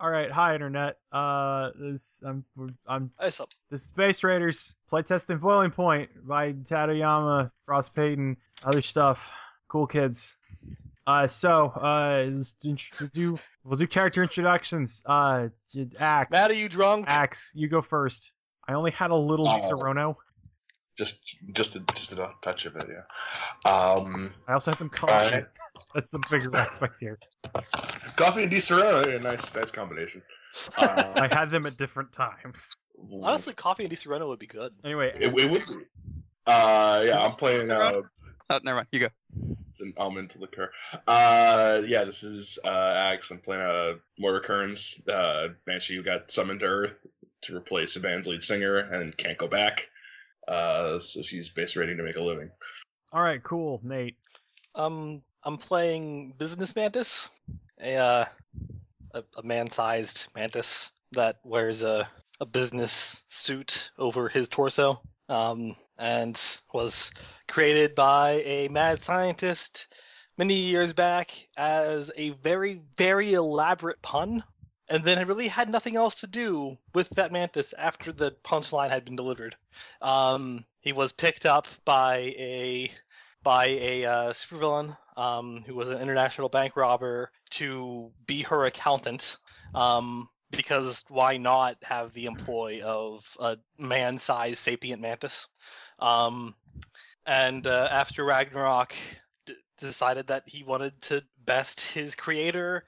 All right, hi internet. Uh, this I'm I'm What's up? the Base Raiders playtesting Boiling Point by Tadayama, Ross Payton, other stuff. Cool kids. Uh, so uh, we'll do we'll do character introductions. Uh, Axe. Matt, are you drunk? Axe, you go first. I only had a little Oh. Disaronno. Just, just, a, just a touch of it, yeah. Um, I also had some coffee. Alright. That's the bigger aspect here. coffee and Disaronno, a nice, nice combination. Uh, I had them at different times. Honestly, coffee and Disaronno would be good. Anyway, it, it would. Be. Uh, yeah, I'm playing uh, Oh, never mind. You go. an almond liqueur. Uh, yeah, this is uh, Axe. I'm playing a Moira Kearns, uh, Banshee who got summoned to Earth to replace the band's lead singer and can't go back. Uh, so she's base raiding to make a living. all right, cool, Nate. Um, I'm playing Business Mantis, a uh, a, a man-sized mantis that wears a a business suit over his torso. Um, and was created by a mad scientist many years back as a very very elaborate pun. And then it really had nothing else to do with that mantis after the punchline had been delivered. Um, he was picked up by a by a uh, supervillain um, who was an international bank robber to be her accountant. Um, because why not have the employ of a man-sized sapient mantis? Um, and uh, after Ragnarok, d- decided that he wanted to best his creator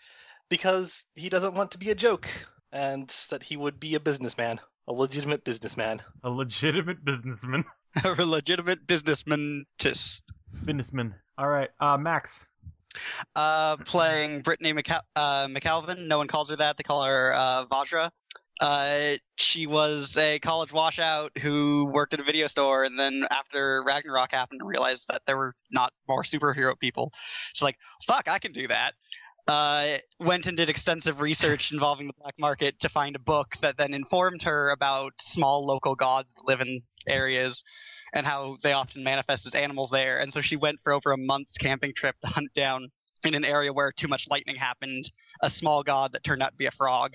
because he doesn't want to be a joke, and that he would be a businessman, a legitimate businessman. A legitimate businessman. a legitimate businessman. Tis. Businessman. All right, uh, Max. Uh, playing Brittany uh, McAlvin. No one calls her that. They call her uh, Vajra. Uh, she was a college washout who worked at a video store, and then after Ragnarok happened, realized that there were not more superhero people. She's like, "Fuck, I can do that." Uh, went and did extensive research involving the black market to find a book that then informed her about small local gods that live in areas and how they often manifest as animals there. And so she went for over a month's camping trip to hunt down in an area where too much lightning happened a small god that turned out to be a frog.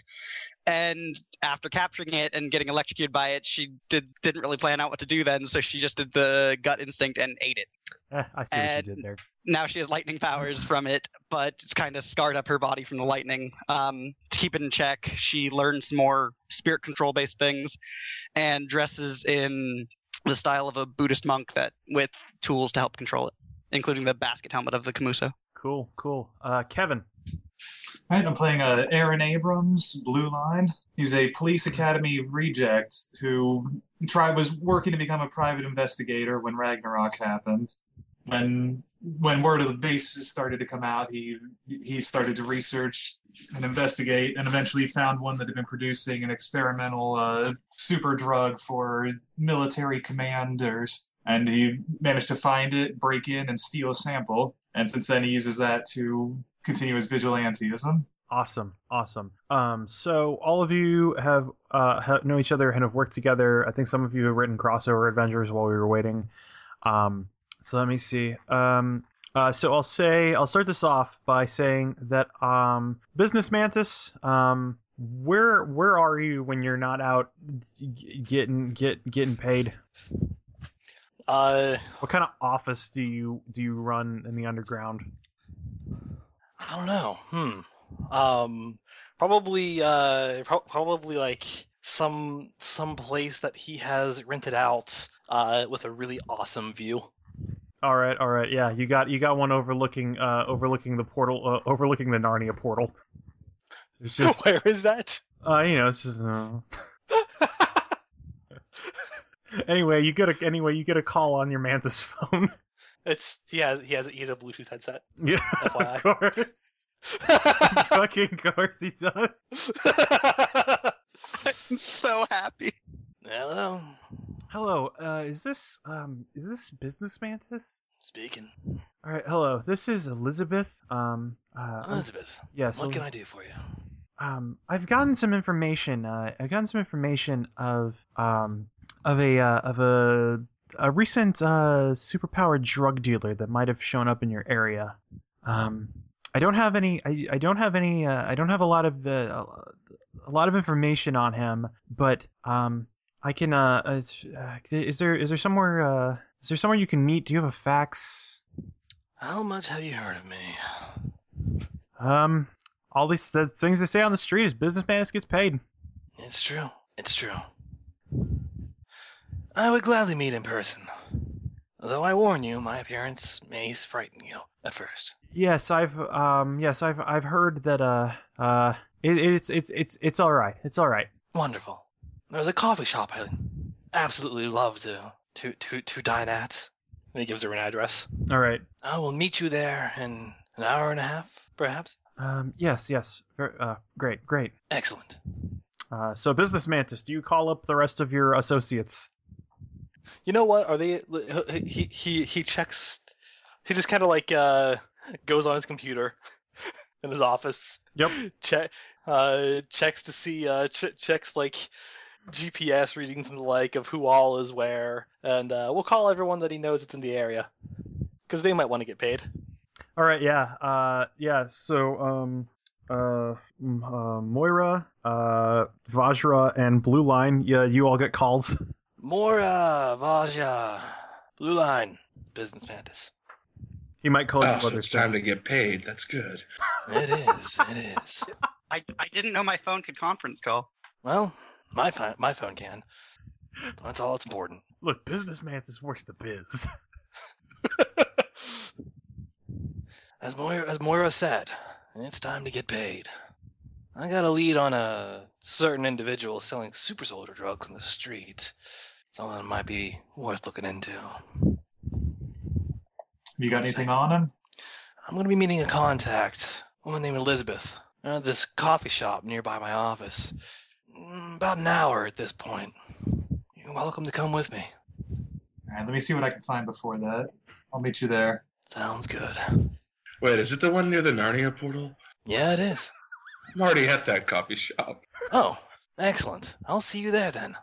And after capturing it and getting electrocuted by it, she did didn't really plan out what to do then, so she just did the gut instinct and ate it. Eh, I see what And- you did there. Now she has lightning powers from it, but it's kind of scarred up her body from the lightning. Um, to keep it in check, she learns more spirit control based things and dresses in the style of a Buddhist monk that with tools to help control it, including the basket helmet of the Komuso. Cool, cool. Uh, Kevin. Right, I'm playing uh, Aaron Abrams, Blue Line. He's a police academy reject who tried was working to become a private investigator when Ragnarok happened. When when word of the bases started to come out, he he started to research and investigate, and eventually found one that had been producing an experimental uh, super drug for military commanders. And he managed to find it, break in, and steal a sample. And since then, he uses that to continue his vigilantism. Awesome, awesome. Um, so all of you have uh know each other and have worked together. I think some of you have written crossover adventures while we were waiting. Um, so let me see. Um, uh, so I'll say I'll start this off by saying that um, Business Mantis. Um, where where are you when you're not out getting get getting paid? Uh, What kind of office do you do you run in the underground? I don't know. Hmm. Um, probably, uh, pro- probably like some some place that he has rented out, uh, with a really awesome view. All right, all right, yeah, you got you got one overlooking uh overlooking the portal uh, overlooking the Narnia portal. It's just Where is that? uh you know it's just uh... anyway you get a anyway you get a call on your mantis phone. it's he has he has he has a Bluetooth headset. yeah, FYI. of course, fucking course he does. I'm so happy. Hello, Hello, uh, is this um is this business mantis? speaking. All right, hello. This is Elizabeth. Um, uh, Elizabeth, yeah. So what can I do for you? um, I've gotten some information. Uh, I've gotten some information of um, of a uh, of a a recent uh, superpowered drug dealer that might have shown up in your area. Um, I don't have any. I, I don't have any. Uh, I don't have a lot of uh, a lot of information on him, but um, I can. Uh, uh, uh, is there is there somewhere uh, is there somewhere you can meet? Do you have a fax? How much have you heard of me? Um, all these the things they say on the street is businessman gets paid. It's true. It's true. I would gladly meet in person. Though I warn you, my appearance may frighten you at first. Yes, I've um yes I've I've heard that uh uh it, it's it's it's it's all right. It's all right. Wonderful. There's a coffee shop I absolutely love to to to, to dine at. And he gives her an address. All right. I will meet you there in an hour and a half, perhaps. Um yes yes Ver- uh great great. Excellent. Uh so business mantis, do you call up the rest of your associates? You know what? Are they? He he he checks. He just kind of like uh goes on his computer in his office. Yep. Check uh checks to see uh ch- checks like GPS readings and the like of who all is where, and uh, we'll call everyone that he knows that's in the area because they might want to get paid. All right, yeah. Uh yeah, so um uh, uh Moira, uh Vajra and Blue Line, yeah, you all get calls. Moira, Vajra, Blue Line, Business Mantis. He might call you Oh, so it's time to get paid. That's good. It is, it is. I, I didn't know my phone could conference call. Well, my phone, my phone can. That's all that's important. Look, business mantis works the biz. As Moira, as Moira said, it's time to get paid. I got a lead on a certain individual selling super soldier drugs on the street. Something that might be worth looking into. Have you got anything on him? I'm going to be meeting a contact, a woman named Elizabeth, at this coffee shop nearby my office. Mm, About an hour at this point. You're welcome to come with me. All right, let me see what I can find before that. I'll meet you there. Sounds good. Wait, is it the one near the Narnia portal? Yeah, it is. I'm already at that coffee shop. Oh, excellent. I'll see you there then.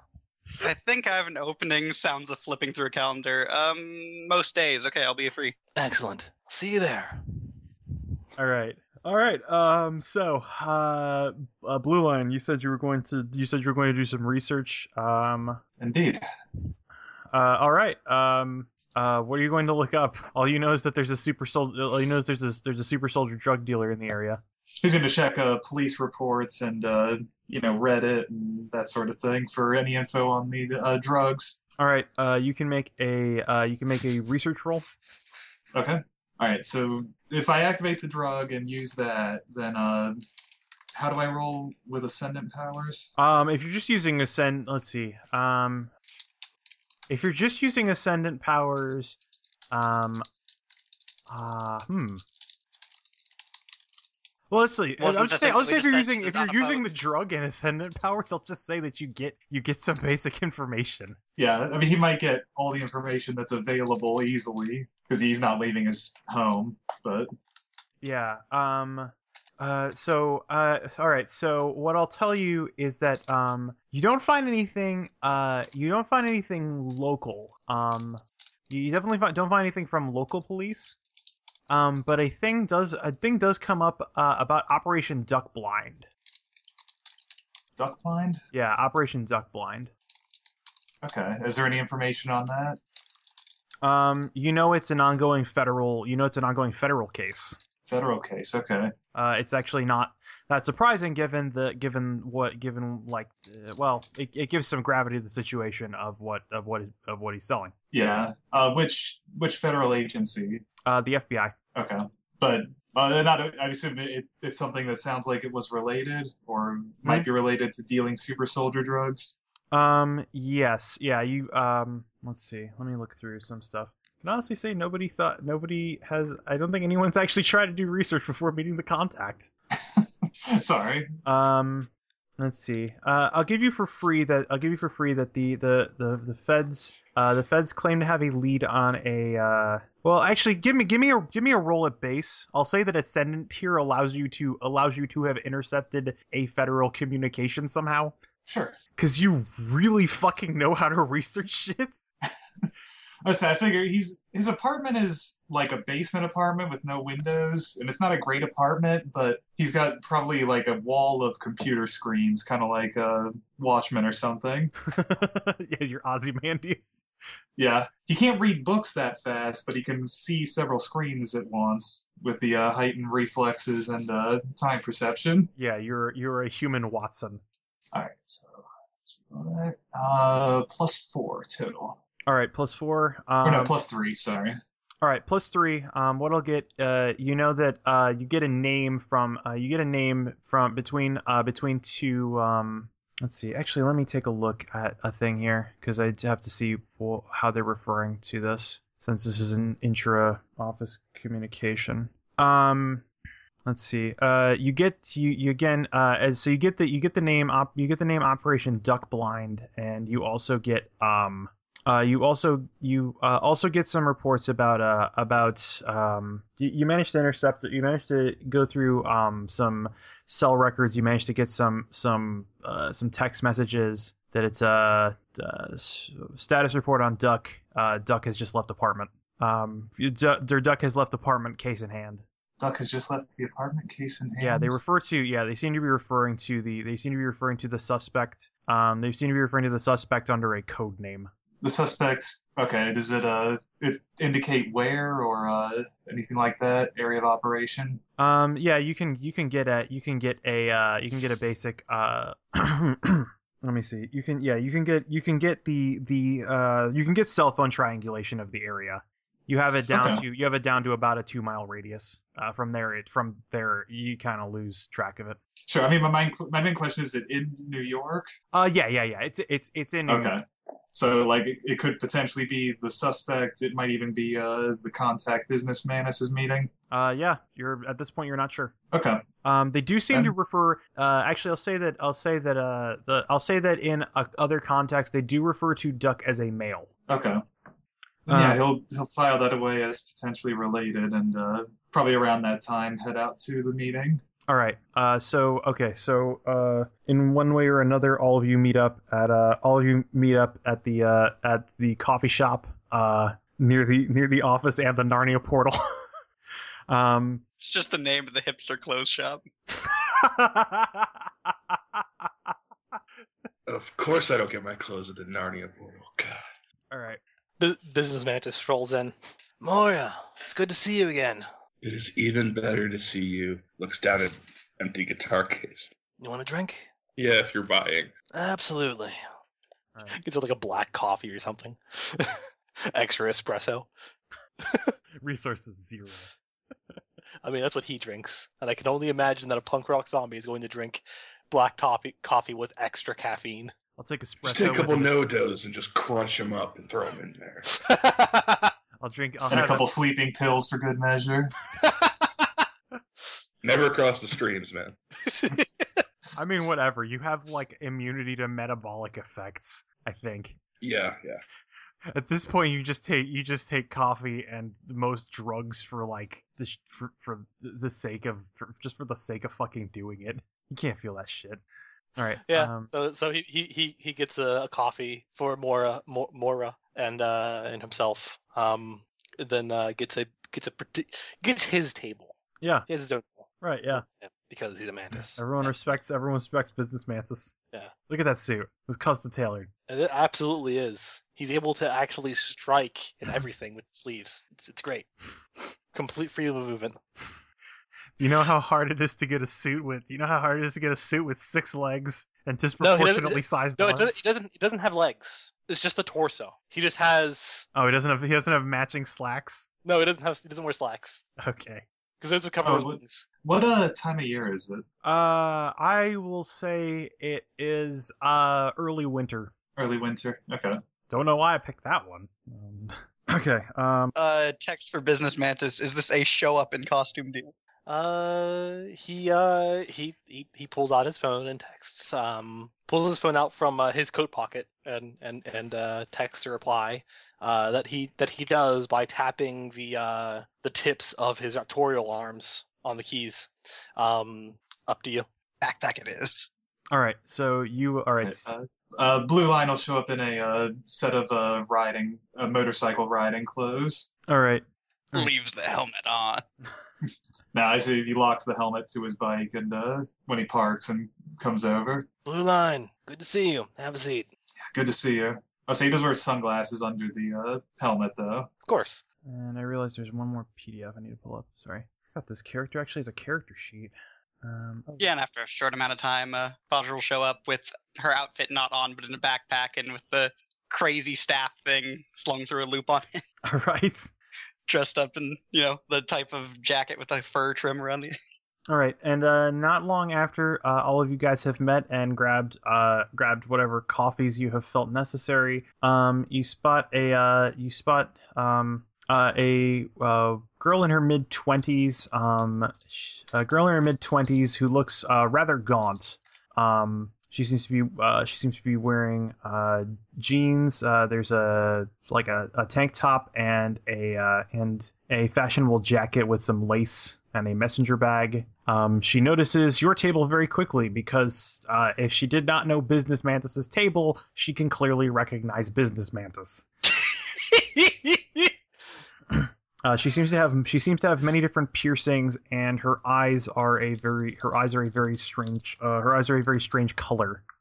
I think I have an opening. Sounds of flipping through a calendar. Um, most days. Okay, I'll be free. Excellent. See you there. All right. All right. Um. So, uh, uh, Blue Line, you said you were going to. You said you were going to do some research. Um. Indeed. Uh. All right. Um. Uh. What are you going to look up? All you know is that there's a super soldier. All you know is there's a there's a super soldier drug dealer in the area. He's going to check uh, police reports and uh, you know Reddit and that sort of thing for any info on the uh, drugs. All right. Uh. You can make a. Uh. You can make a research roll. Okay. All right. So if I activate the drug and use that, then uh, how do I roll with ascendant powers? Um. If you're just using ascend. Let's see. Um. If you're just using ascendant powers. Um. Uh. Hmm. Well, let's see. Wasn't I'll just the say, I'll that say if you're using if you're using the drug and ascendant powers, I'll just say that you get you get some basic information. Yeah, I mean he might get all the information that's available easily because he's not leaving his home. But Yeah. Um. Uh. So. Uh. All right. So what I'll tell you is that um you don't find anything uh you don't find anything local. Um. You definitely find, don't find anything from local police. Um. But a thing does a thing does come up uh, about Operation Duck Blind. duck blind. Yeah. Operation Duck Blind. Okay. Is there any information on that? Um. You know it's an ongoing federal. You know it's an ongoing federal case. Federal case. Okay. Uh, it's actually not that surprising given the given what given like uh, well it, it gives some gravity to the situation of what of what of what he's selling. Yeah. Uh, which which federal agency? Uh, the FBI. Okay. But uh, not. I assume it, it's something that sounds like it was related or might be related to dealing super soldier drugs. Um. Yes. Yeah. You. Um. Let's see. Let me look through some stuff. I can honestly say nobody thought nobody has. I don't think anyone's actually tried to do research before meeting the contact. Sorry. Um, let's see. Uh, I'll give you for free that I'll give you for free that the the the, the feds uh, the feds claim to have a lead on a uh, well actually give me give me a give me a roll at base. I'll say that ascendant tier allows you to allows you to have intercepted a federal communication somehow Sure. because you really fucking know how to research shit. I say I figure he's his apartment is like a basement apartment with no windows, and it's not a great apartment, but he's got probably like a wall of computer screens, kind of like a Watchman or something. yeah, your Ozymandias. Yeah, he can't read books that fast, but he can see several screens at once with the uh, heightened reflexes and uh, time perception. Yeah, you're you're a human Watson. All right, so that's right. Uh, plus four total. All right, plus four. or no, Um, plus three. Sorry. All right, plus three. Um, what I'll get, uh, you know that uh, you get a name from, uh, you get a name from between, uh, between two. Um, let's see. Actually, let me take a look at a thing here because I have to see wh- how they're referring to this since this is an intra-office communication. Um, let's see. Uh, you get you, you again. Uh, as so you get the you get the name op, you get the name Operation Duck Blind, and you also get um. Uh, you also you uh, also get some reports about uh, about um, you, you managed to intercept you managed to go through um, some cell records you managed to get some some uh, some text messages that it's a uh, s- status report on Duck uh, Duck has just left apartment um, their Duck has left apartment case in hand Duck has just left the apartment case in hand. yeah, they refer to yeah, they seem to be referring to the they seem to be referring to the suspect. Um, they seem to be referring to the suspect under a code name. the suspect. Okay, does it uh it indicate where or uh anything like that? Area of operation. Um, yeah, you can you can get a you can get a uh, you can get a basic uh. Let me see. You can yeah you can get you can get the the uh you can get cell phone triangulation of the area. You have it down Okay. to you have it down to about a two mile radius. Uh, from there it from there you kind of lose track of it. Sure. I mean, my main my main question is: it in New York? Uh yeah yeah yeah it's it's it's in New York. Okay. So like it, it could potentially be the suspect. It might even be uh the contact business Mantis' meeting. Uh yeah you're at this point you're not sure. Okay. Um, they do seem to refer. Uh, actually, I'll say that I'll say that uh, the I'll say that in uh, other contexts they do refer to Duck as a male. Okay. Yeah, he'll he'll file that away as potentially related, and uh, probably around that time head out to the meeting. All right. Uh, so okay. So uh, in one way or another, all of you meet up at uh, all of you meet up at the uh, at the coffee shop uh, near the near the office and the Narnia portal. um. It's just the name of the hipster clothes shop. Of course, I don't get my clothes at the Narnia portal. God. all right. Bu- Business Mantis strolls in. Moira, it's good to see you again. It is even better to see you. Looks down at empty guitar case. You want a drink? Yeah, if you're buying. Absolutely. All right. Gets her like a black coffee or something. Extra espresso. Resources zero. I mean, that's what he drinks, and I can only imagine that a punk rock zombie is going to drink black toffee coffee with extra caffeine. I'll take espresso. Just take a couple no dos and just crunch them up and throw them in there. I'll drink. I'll And a have couple sleeping pills for good measure. Never cross the streams, man. I mean, whatever. You have like immunity to metabolic effects. I think. Yeah, yeah. At this point, you just take you just take coffee and most drugs for like the for, for the sake of for, just for the sake of fucking doing it. You can't feel that shit. All right. yeah. Um, so so he he he, he gets a, a coffee for Mora Mo- Mora and uh and himself. Um, then uh, gets a gets a gets his table. yeah. He has his own table. Right. Yeah. because he's a mantis. Everyone Yeah. respects. Everyone respects Business Mantis. Yeah. Look at that suit. It was custom tailored. And it absolutely is. He's able to actually strike in everything with sleeves. It's it's great. Complete freedom of movement. Do you know how hard it is to get a suit with? Do you know how hard it is to get a suit with six legs and doesn't- disproportionately sized No, it doesn't, he doesn't. He doesn't have legs. It's just the torso. He just has. Oh, he doesn't have. He doesn't have matching slacks. No, he doesn't have. He doesn't wear slacks Okay. because those would cover Oh, his what- wings. What uh time of year is it? Uh, I will say it is uh early winter. Early winter. Okay. Don't know why I picked that one. Um, okay. Um. Uh, text for Business Mantis. Is this a show up in costume deal? Uh, he uh he he he pulls out his phone and texts. Um, pulls his phone out from uh, his coat pocket and and and uh texts a reply. Uh, that he that he does by tapping the uh the tips of his raptorial arms on the keys. Um, up to you. Backpack it is. All right. So you. All right. Uh, Uh, Blue Line will show up in a uh, set of uh, riding, uh, motorcycle riding clothes. All right. Leaves the helmet on. Now I see he locks the helmet to his bike, and uh, when he parks and comes over, Blue line, good to see you. Have a seat. good to see you. Oh, so he does wear sunglasses under the uh, helmet, though. Of course. And I realize there's one more PDF I need to pull up. Sorry. I thought this character actually has a character sheet. Um, oh, Yeah, and after a short amount of time, uh, Vajra will show up with her outfit not on, but in a backpack and with the crazy staff thing slung through a loop on it, All right. Dressed up in, you know, the type of jacket with a fur trim around the All right, and uh, not long after uh, all of you guys have met and grabbed uh, grabbed whatever coffees you have felt necessary, um, you spot a uh, you spot um, uh, a uh, girl in her mid twenties, um, a girl in her mid twenties who looks rather gaunt. Um, she seems to be uh, she seems to be wearing uh, jeans. Uh, there's a like a, a tank top and a uh, and a fashionable jacket with some lace and a messenger bag. Um, she notices your table very quickly because uh, if she did not know Business Mantis's table, she can clearly recognize Business Mantis. Uh, she seems to have she seems to have many different piercings, and her eyes are a very her eyes are a very strange uh, her eyes are a very strange color.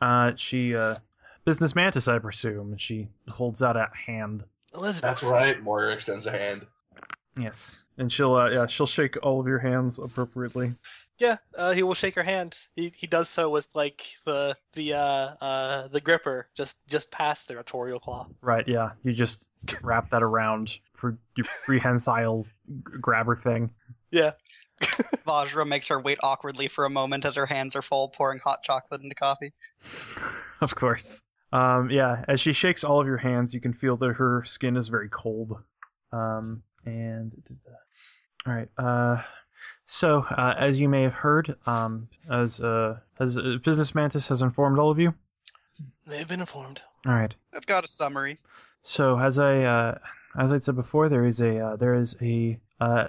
Uh, she uh, business mantis, I presume. And she holds out a hand. Elizabeth. That's right. Moira extends a hand. Yes, and she'll uh, yeah she'll shake all of your hands appropriately. Yeah, uh, he will shake her hand. He he does so with like the the uh uh the gripper just just past the raptorial claw. Right? Yeah, you just wrap that around for your prehensile g- grabber thing. Yeah. Vajra makes her wait awkwardly for a moment as her hands are full, pouring hot chocolate into coffee. of course. Um, yeah, as she shakes all of your hands, you can feel that her skin is very cold. Um, and all right. Uh, so uh, as you may have heard, um, as uh, as uh, Business Mantis has informed all of you. They've been informed. All right. I've got a summary. So as I uh, as I said before, there is a uh, there is a uh,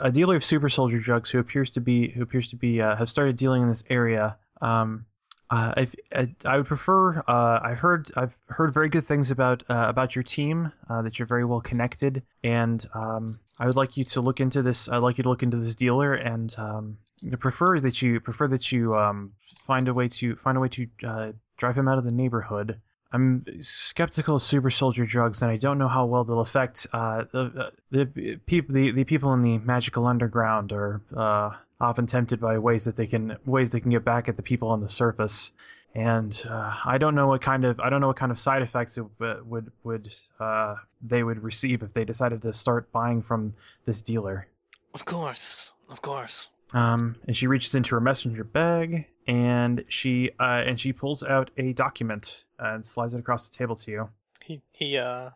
a dealer of super soldier drugs who appears to be who appears to be uh, have started dealing in this area. Um, uh, if, I, I would prefer. Uh, I've heard I've heard very good things about uh, about your team. Uh, that you're very well connected, and um, I would like you to look into this. I'd like you to look into this dealer, and um, prefer that you prefer that you um, find a way to find a way to uh, drive him out of the neighborhood. I'm skeptical of super soldier drugs, and I don't know how well they'll affect uh, the the people the, the people in the magical underground are uh, often tempted by ways that they can ways they can get back at the people on the surface. And uh, I don't know what kind of I don't know what kind of side effects it w- would would uh, they would receive if they decided to start buying from this dealer. Of course, of course. Um, and she reaches into her messenger bag and she uh, and she pulls out a document and slides it across the table to you. He he uh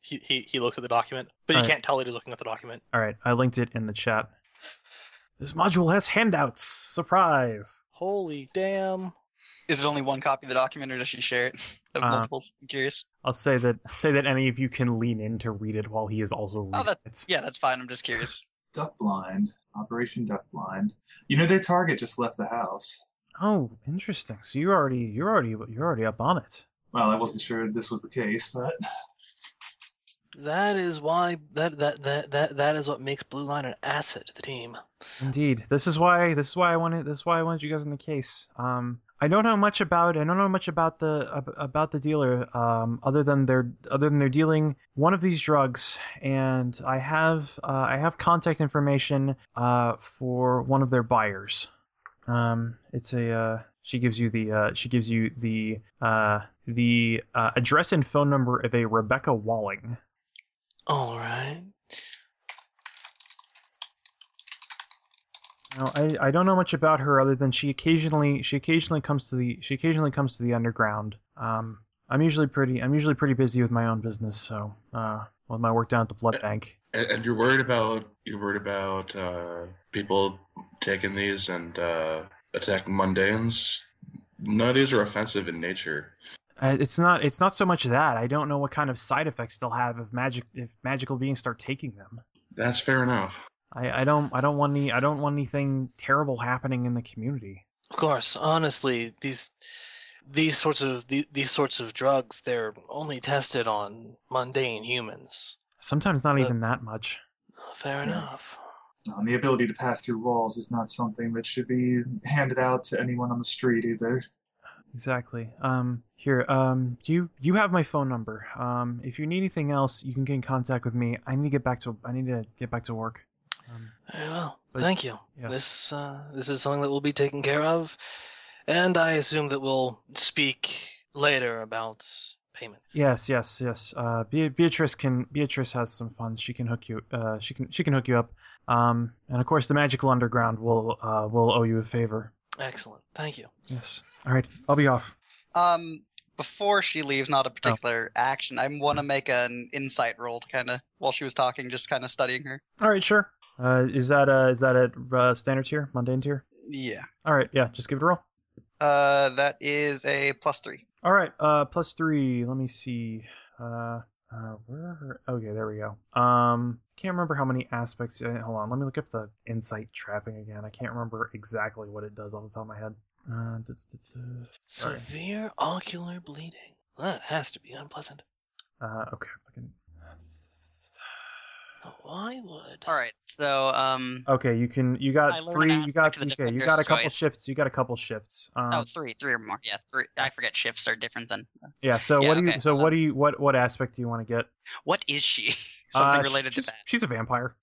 he he, he looks at the document, but you Alright. can't tell that he's looking at the document. All right, I linked it in the chat. This module has handouts. Surprise! Holy damn! Is it only one copy of the document, or does she share it? Of Uh, multiples? I'm curious. I'll say that say that any of you can lean in to read it while he is also reading Oh, that- it. Yeah, that's fine. I'm just curious. Duck Blind, Operation Duck Blind. You know their target just left the house. Oh, interesting. So you already you're already you're already up on it. Well, I wasn't sure this was the case, but That is why that that that that that is what makes Blue Line an asset to the team. Indeed. This is why this is why I wanted this is why I wanted you guys in the case. Um I don't know much about I don't know much about the about the dealer um other than they're other than they're dealing one of these drugs and I have uh, I have contact information uh for one of their buyers. Um it's a uh she gives you the uh she gives you the uh the uh, address and phone number of a Rebecca Walling. All right. No, I, I don't know much about her other than she occasionally she occasionally comes to the she occasionally comes to the underground. Um, I'm usually pretty I'm usually pretty busy with my own business, so uh, with my work down at the blood bank. And, and you're worried about you're worried about uh, people taking these and uh, attacking mundanes. None of these are offensive in nature. Uh, it's not it's not so much that I don't know what kind of side effects they'll have if magic if magical beings start taking them. That's fair enough. I, I don't I don't want any I don't want anything terrible happening in the community. Of course, honestly, these these sorts of the, these sorts of drugs they're only tested on mundane humans. Sometimes not Uh, even that much. Fair enough. Um, the ability to pass through walls is not something that should be handed out to anyone on the street either. Exactly. Um, here, um, you you have my phone number. Um, if you need anything else, you can get in contact with me. I need to get back to I need to get back to work. Um, Very well. But- Thank you. yes. This uh, this is something that will be taken care of, and I assume that we'll speak later about payment. yes, yes, yes. Uh, Beatrice can Beatrice has some funds. She can hook you. Uh, she can she can hook you up. Um, and of course, the Magical Underground will uh will owe you a favor. Excellent. Thank you. Yes. All right. I'll be off. Um, before she leaves, not a particular action. I want to make an insight roll to kind of while she was talking, just kind of studying her. All right. Sure. Uh, is that uh is that at uh, standard tier, mundane tier? Yeah. All right. Yeah. Just give it a roll. Uh, that is a plus three. All right, uh, plus three. Let me see. Uh, uh, where? Okay, there we go. Um, can't remember how many aspects. Uh, hold on, let me look up the insight trapping again. I can't remember exactly what it does off the top of my head. Uh, duh, duh, duh, duh. Severe ocular bleeding. That has to be unpleasant. uh okay. Looking. Why would? All right. So, um, Okay, you can. You got three. You got. aspect of the Okay, you got a couple choice. shifts. You got a couple shifts. Um, oh, three, three or more. Yeah, three. I forget shifts are different than. yeah. So yeah, what do you? okay, So uh, what do you? What what aspect do you want to get? What is she? Something Uh, related she's, to that. She's a vampire.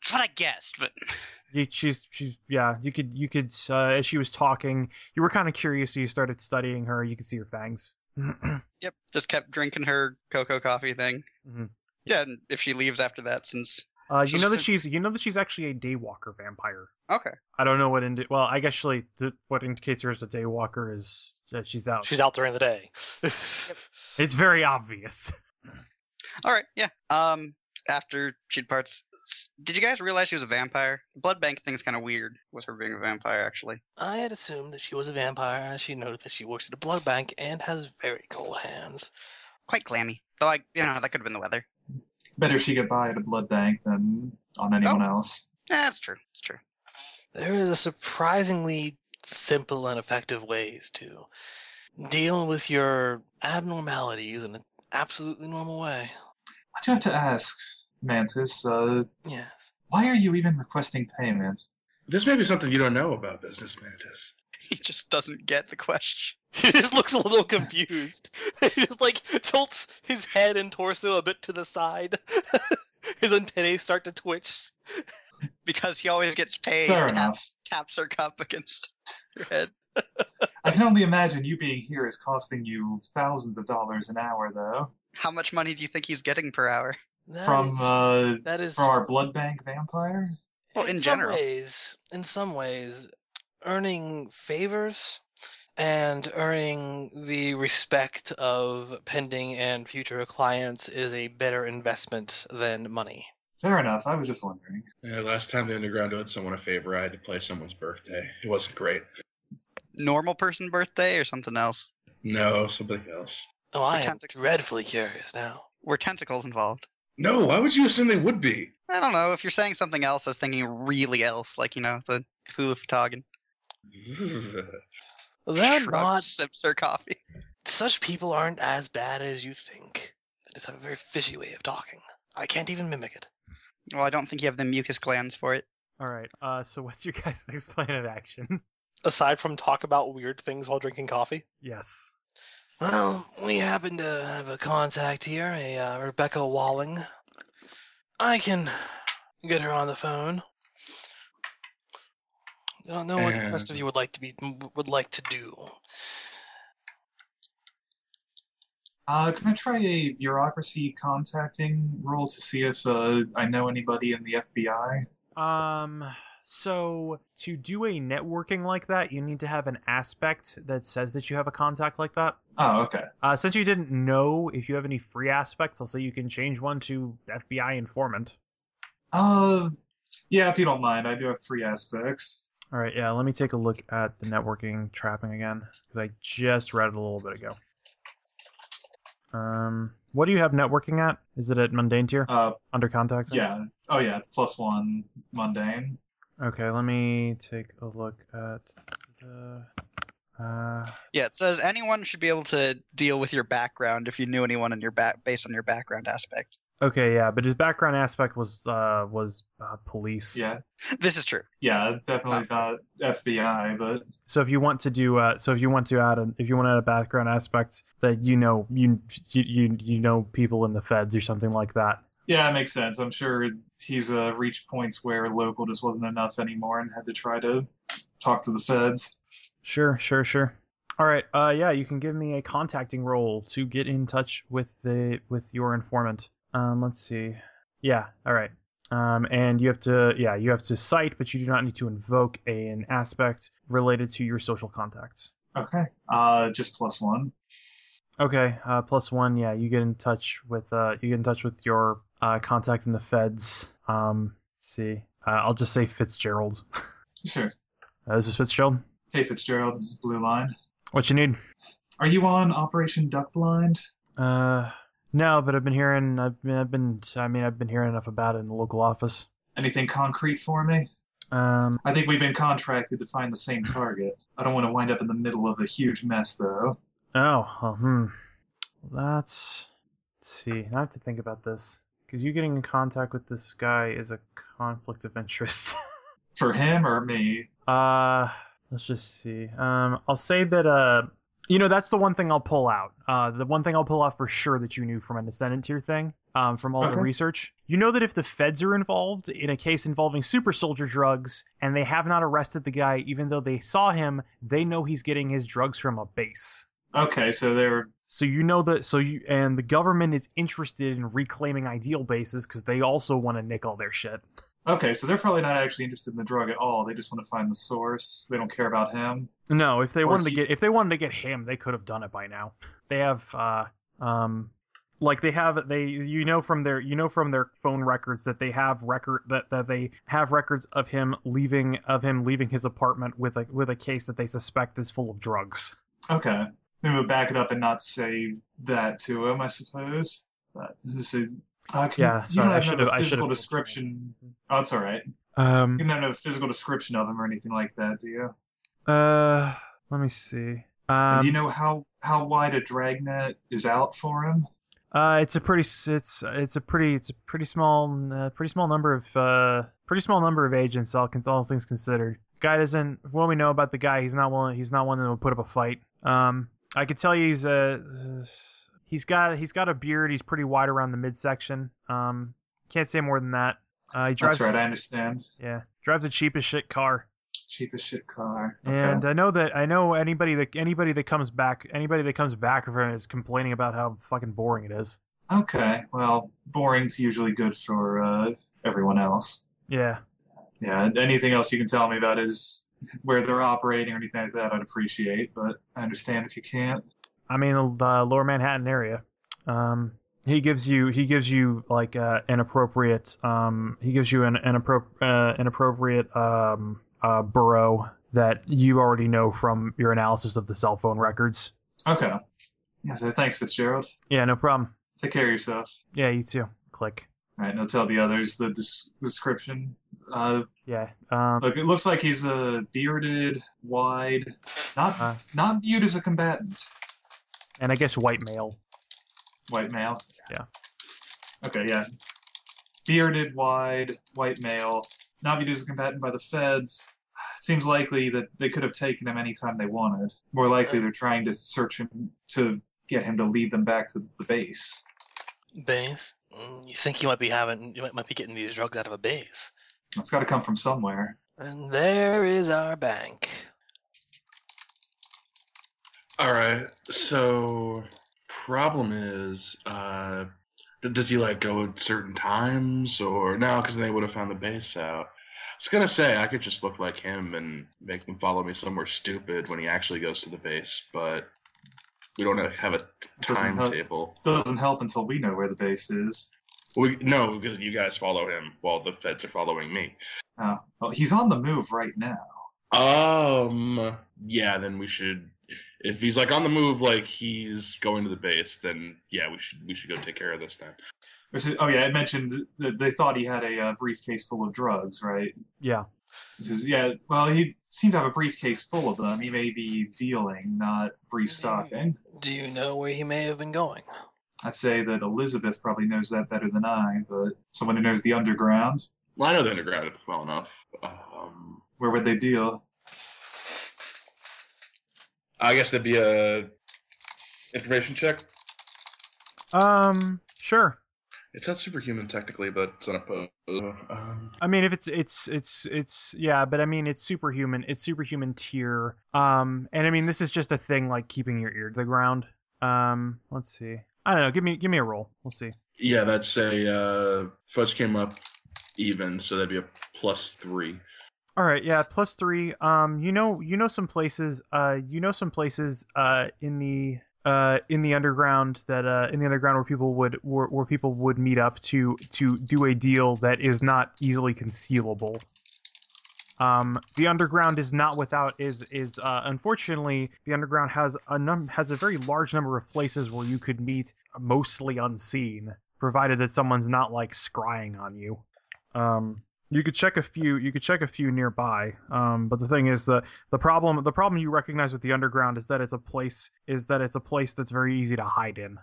That's what I guessed, but You, she's she's yeah. You could you could uh, as she was talking, you were kind of curious, so you started studying her. You could see her fangs. yep, just kept drinking her cocoa coffee thing. Mhm. Yeah, and if she leaves after that, since uh, you know that she's you know that she's actually a daywalker vampire. okay, I don't know what indi- well, I guess actually th- what indicates her as a daywalker is that she's out. She's out during the day. It's very obvious. all right, yeah. Um, after she departs, did you guys realize she was a vampire? The blood bank thing's kind of weird with her being a vampire, actually. I had assumed that she was a vampire, as she noted that she works at a blood bank and has very cold hands. Quite clammy, though. I, you know, that could have been the weather. Better she get by at a blood bank than on anyone else. Yeah, that's true. That's true. There is a surprisingly simple and effective ways to deal with your abnormalities in an absolutely normal way. I do have to ask, Mantis, uh, Yes. why are you even requesting payments? This may be something you don't know about Business Mantis. He just doesn't get the question. He just looks a little confused. he just like tilts his head and torso a bit to the side. his antennae start to twitch. Because he always gets paid. Fair tap- enough. Taps her cup against her head. I can only imagine you being here is costing you thousands of dollars an hour, though. How much money do you think he's getting per hour? That from is- uh, that is from our blood bank vampire. Well, in some general. ways, in some ways, earning favors and earning the respect of pending and future clients is a better investment than money. Fair enough. I was just wondering. Yeah, last time the Underground owed someone a favor, I had to play someone's birthday. It wasn't great. Normal person birthday or something else? No, somebody else. Oh, I am tentac- dreadfully curious now. Were tentacles involved? No, why would you assume they would be? I don't know. If you're saying something else, I was thinking really else, like, you know, the Cthulhu fhtagn. They're not. sips her coffee. Such people aren't as bad as you think. They just have a very fishy way of talking. I can't even mimic it. Well, I don't think you have the mucus glands for it. All right. Uh, so what's your guys' next plan of action? Aside from talk about weird things while drinking coffee. yes. Well, we happen to have a contact here, a uh, Rebecca Walling. I can get her on the phone. Don't know what the rest of you would like to be would like to do. Uh, can I try a bureaucracy contacting roll to see if uh, I know anybody in the FBI? Um. So to do a networking like that, you need to have an aspect that says that you have a contact like that. Oh, okay. Uh, since you didn't know if you have any free aspects, I'll say you can change one to FBI informant. Uh, yeah, if you don't mind, I do have three aspects. All right, yeah. Let me take a look at the networking trapping again because I just read it a little bit ago. Um, what do you have networking at? Is it at mundane tier Uh, under contacts? yeah. Oh, yeah, it's plus one mundane. Okay, let me take a look at the. Uh, Yeah, it says anyone should be able to deal with your background if you knew anyone in your back based on your background aspect. Okay, yeah, but his background aspect was uh, was uh, police. Yeah, This is true. yeah, definitely not FBI, but So if you want to do, uh, so if you want to add, a, if you want to add a background aspect that you know, you you you, you know people in the feds or something like that. yeah, it makes sense. I'm sure he's uh, reached points where local just wasn't enough anymore and had to try to talk to the feds. Sure, sure, sure. All right. Uh, yeah, you can give me a contacting role to get in touch with the with your informant. Um, let's see. Yeah. All right. Um, and you have to, yeah, you have to cite, but you do not need to invoke a, an aspect related to your social contacts. Okay, uh, just plus one. Okay. Uh, plus one. Yeah, you get in touch with, uh, you get in touch with your uh, contact in the feds. Um, let's see. Uh, I'll just say Fitzgerald. Sure. Uh, this is Fitzgerald. Hey Fitzgerald, this is Blue Line. What you need? Are you on Operation Duck Blind? Uh, no, but I've been hearing. I've been. I've been. I mean, I've been hearing enough about it in the local office. Anything concrete for me? Um, I think we've been contracted to find the same target. I don't want to wind up in the middle of a huge mess, though. oh, uh, hmm. That's. Let's see. I have to think about this because you getting in contact with this guy is a conflict of interest. For him or me? uh, let's just see. Um, I'll say that. Uh, you know, that's the one thing I'll pull out. Uh, the one thing I'll pull out for sure that you knew from an Ascendant tier thing. Um, from all the research, you know that if the feds are involved in a case involving super soldier drugs and they have not arrested the guy, even though they saw him, they know he's getting his drugs from a base. Okay, so they're So you know that. So you and the government is interested in reclaiming ideal bases because they also want to nick all their shit. Okay, so they're probably not actually interested in the drug at all. They just want to find the source. They don't care about him. No, if they wanted to get if they wanted to get him, they could have done it by now. They have uh um like they have they you know from their you know from their phone records that they have record that, that they have records of him leaving of him leaving his apartment with a with a case that they suspect is full of drugs. Okay, maybe we'll back it up and not say that to him, I suppose. But this is a, uh, can, Yeah, you don't I have should have I physical have description. Oh, that's all right. Um You don't have a physical description of him or anything like that, do you? uh let me see. Um do you know how how wide a dragnet is out for him? Uh, it's a pretty it's it's a pretty it's a pretty small uh, pretty small number of uh pretty small number of agents all all things considered. Guy doesn't what we know about the guy he's not willing he's not one that will put up a fight. Um, I could tell you he's a he's got he's got a beard. He's pretty wide around the midsection. Um, can't say more than that. Uh, he drives That's right, I understand. yeah drives a cheap as shit car. Cheapest shit car. Okay. And I know that I know anybody that anybody that comes back anybody that comes back from it is complaining about how fucking boring it is. Okay, well, boring's usually good for uh, everyone else. Yeah. Yeah, anything else you can tell me about is where they're operating or anything like that, I'd appreciate, but I understand if you can't. I mean, the Lower Manhattan area. Um, he gives you he gives you like uh, an appropriate um, he gives you an an, appro- uh, an appropriate um, uh, borough that you already know from your analysis of the cell phone records. Okay. Yeah, so thanks, Fitzgerald. Yeah, no problem. Take care of yourself. Yeah, you too. Click. All right, now tell the others the des- description. Uh, Yeah. Um, look, it looks like he's a bearded, wide, not Uh. not viewed as a combatant. And I guess white male. White male. Yeah. Okay, yeah. Bearded, wide, white male, not viewed as a combatant by the feds. It seems likely that they could have taken him anytime they wanted. More likely, they're trying to search him to get him to lead them back to the base. Base? Mm, You think you might be having, you might, might be getting these drugs out of a base. It's got to come from somewhere. And there is our bank. All right. So, problem is, uh, does he like go at certain times or no? Because they would have found the base out. I was gonna say I could just look like him and make them follow me somewhere stupid when he actually goes to the base, but we don't have a Doesn't help. timetable. Doesn't help until we know where the base is. We no, because you guys follow him while the feds are following me. Oh, well, he's on the move right now. Um, yeah, then we should. If he's like on the move, like he's going to the base, then yeah, we should we should go take care of this then. This is- oh yeah, I mentioned that they thought he had a uh, briefcase full of drugs, right? Yeah. This is yeah. Well, he seem to have a briefcase full of them. He may be dealing, not restocking. Do you know where he may have been going? I'd say that Elizabeth probably knows that better than I, but someone who knows the underground, Well, I know the underground well enough. Um, where would they deal? I guess that'd be a information check. Um, sure. It's not superhuman technically, but it's on unopposed. Um, I mean, if it's it's it's it's yeah, but I mean, it's superhuman. It's superhuman tier. Um, and I mean, this is just a thing like keeping your ear to the ground. Um, let's see. I don't know. Give me give me a roll. We'll see. yeah, that's a uh, fudge came up even, so that'd be a plus three. All right, yeah, plus three. Um, you know, you know some places. Uh, you know some places. Uh, in the uh in the underground that uh in the underground where people would where, where people would meet up to to do a deal that is not easily concealable. Um, the underground is not without is is uh, unfortunately the underground has a num has a very large number of places where you could meet mostly unseen, provided that someone's not like scrying on you. Um, you could check a few you could check a few nearby um, but the thing is that the problem the problem you recognize with the underground is that it's a place is that it's a place that's very easy to hide in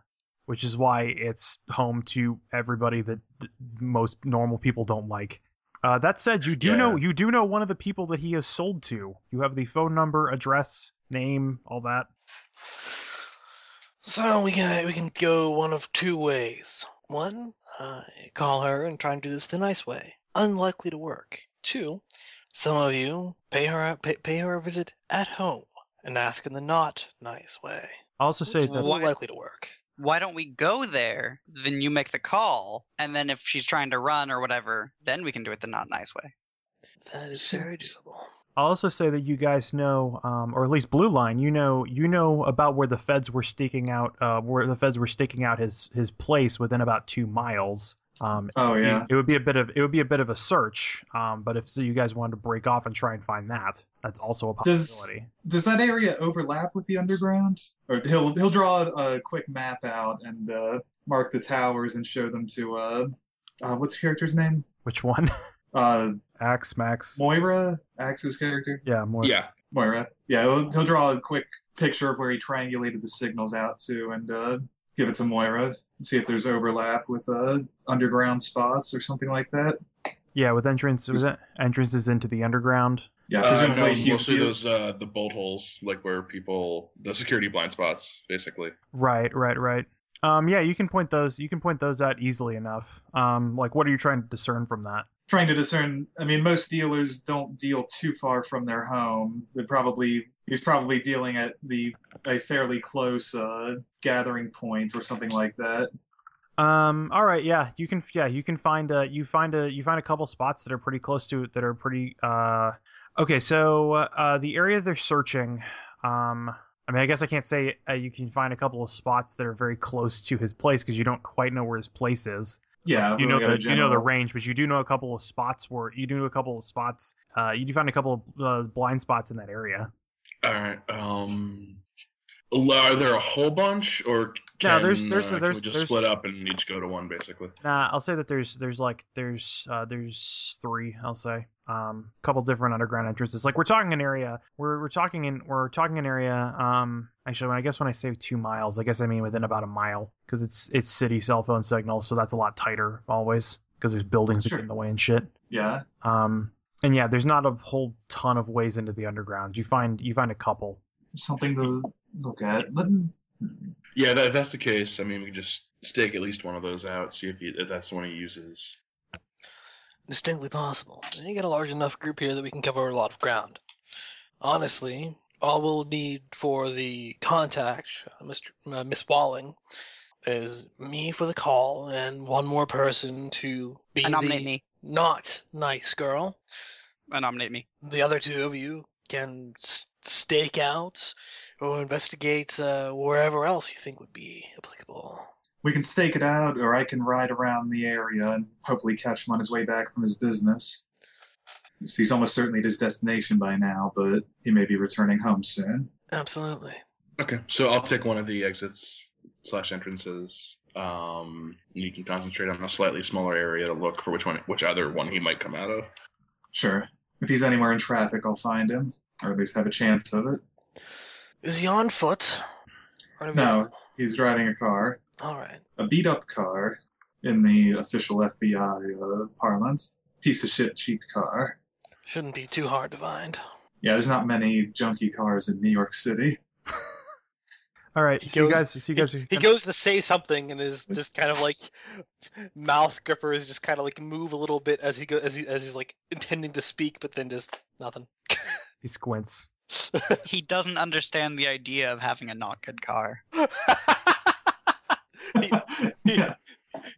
which is why it's home to everybody that th- most normal people don't like uh, that said you do Yeah. know you do know one of the people that he has sold to you have the phone number address name all that So we can we can go one of two ways. One, uh, call her and try and do this the nice way. Unlikely to work. Two, some of you pay her a- pay, pay her a visit at home and ask in the not nice way. i'll also say that more likely to work. Why don't we go there? Then you make the call, and then if she's trying to run or whatever, then we can do it the not nice way. That is very doable. I'll also say that you guys know, um, or at least Blue Line, you know, you know about where the feds were staking out, uh, where the feds were staking out his his place within about two miles. Um, Oh yeah. it would be a bit of it would be a bit of a search. Um, but if so, you guys wanted to break off and try and find that, that's also a possibility. Does that area overlap with the underground? Or he'll he'll draw a quick map out and uh, mark the towers and show them to uh, uh what's the character's name? Which one? Uh, Axe, Max. Moira, Axe's character. Yeah, more. Yeah, Moira. Yeah, he'll, he'll draw a quick picture of where he triangulated the signals out to and uh, give it to Moira and see if there's overlap with uh, underground spots or something like that. Yeah, with entrance with en- entrances into the underground. Yeah, uh, presumably no, mostly those uh, the bolt holes, like where people the security blind spots, basically. Right, right, right. Um, yeah, you can point those. You can point those out easily enough. Um, like, what are you trying to discern from that? trying to discern. I mean, most dealers don't deal too far from their home. Would probably he's probably dealing at the a fairly close uh, gathering point or something like that. Um. All right. Yeah. You can. Yeah. You can find. Uh. You find a. You find a couple spots that are pretty close to it. That are pretty. Uh. Okay. So. Uh. The area they're searching. Um. I mean, I guess I can't say uh, you can find a couple of spots that are very close to his place because you don't quite know where his place is. Yeah, you know a the you know the range, but you do know a couple of spots where you do know a couple of spots. Uh. You do find a couple of uh, blind spots in that area. All right. Um, are there a whole bunch, or No, can, there's- there's- uh, can there's- we just there's- split up and each go to one, basically? Nah, I'll say that there's there's like there's uh there's three. I'll say um a couple different underground entrances. Like we're talking an area. We're we're talking in we're talking an area. Um, actually, when I guess when I say two miles, I guess I mean within about a mile because it's it's city cell phone signal, so that's a lot tighter always because there's buildings that Sure. in the way and shit. Yeah, Um, and yeah, there's not a whole ton of ways into the underground. You find you find a couple. something to look at. But, Yeah, that, if that's the case, I mean, we can just stake at least one of those out, see if, he, if that's the one he uses. Distinctly possible. You get a large enough group here that we can cover a lot of ground. Honestly, all we'll need for the contact, uh, Mr. Uh, Miss Walling, is me for the call and one more person to be I nominate the me. not nice girl. I nominate me. The other two of you can stake out or investigate uh, wherever else you think would be applicable. we can stake it out, or I can ride around the area and hopefully catch him on his way back from his business. He's almost certainly at his destination by now, but he may be returning home soon. Absolutely. Okay, so I'll take one of the exits slash entrances. Um, and you can concentrate on a slightly smaller area to look for which one, which other one he might come out of. Sure. If he's anywhere in traffic, I'll find him, or at least have a chance of it. Is he on foot? No, he's driving a car, All right. a beat up car in the official FBI uh, parlance. Piece of shit cheap car. Shouldn't be too hard to find. Yeah, there's not many junky cars in New York City. All right, He so you goes- guys, so you guys, he, are he goes to say something and is just kind of like mouth grippers just kind of like move a little bit as he go as he as he's like intending to speak but then just nothing. he squints. He doesn't understand the idea of having a not good car. he, yeah.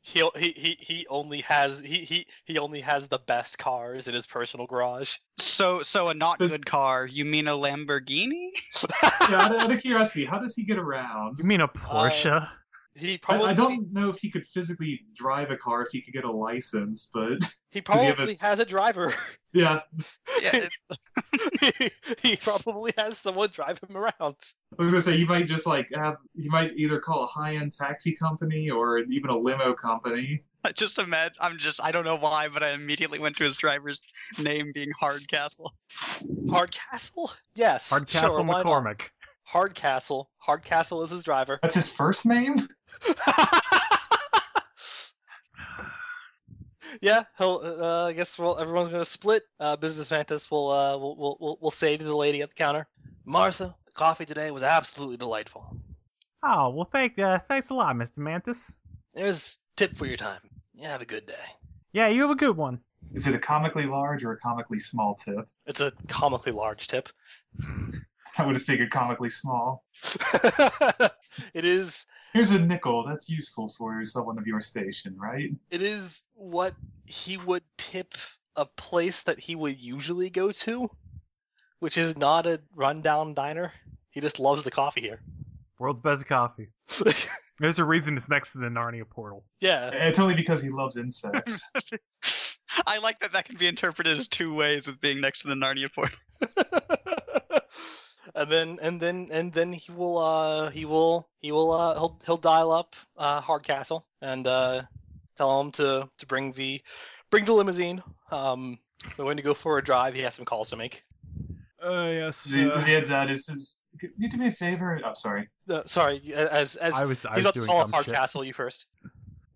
He, he he he only has he, he he only has the best cars in his personal garage. So, so a not This- good car? You mean a Lamborghini? yeah out, of, out of curiosity, how does he get around? You mean a Porsche? Uh, he I, probably I don't know if he could physically drive a car if he could get a license, but he does he a- probably has a driver. Yeah, Yeah, he, he probably has someone drive him around. I was gonna say you might just like have you might either call a high-end taxi company or even a limo company. I just imagine. I'm just. I don't know why, but I immediately went to his driver's name being Hardcastle. Hardcastle? Yes. Hardcastle sure. McCormick. Hardcastle. Hardcastle is his driver. That's his first name. yeah, he'll. Uh, I guess we'll, everyone's gonna split. Uh, Business Mantis will, uh, will, will, will, will say to the lady at the counter, Martha, the coffee today was absolutely delightful. Oh well, thank, uh, thanks a lot, Mr. Mantis. There's a tip for your time. You have a good day. Yeah, you have a good one. Is it a comically large or a comically small tip? It's a comically large tip. I would have figured comically small. it is. Here's a nickel. That's useful for someone of your station, right? It is what he would tip a place that he would usually go to, which is not a rundown diner. He just loves the coffee here. World's best coffee. There's a reason it's next to the Narnia portal. yeah. It's only because he loves insects. I like that that can be interpreted as two ways with being next to the Narnia port. and then and then and then he will uh he will he will uh he'll he'll dial up uh Hardcastle and uh tell him to to bring the bring the limousine. Um we're going to go for a drive. He has some calls to make. Uh, yes. As he, uh, as he heads out, "Could you do me a favor?" I'm sorry. Uh, sorry, as as I was, I he's was about to call up dumb shit. Hardcastle. You first.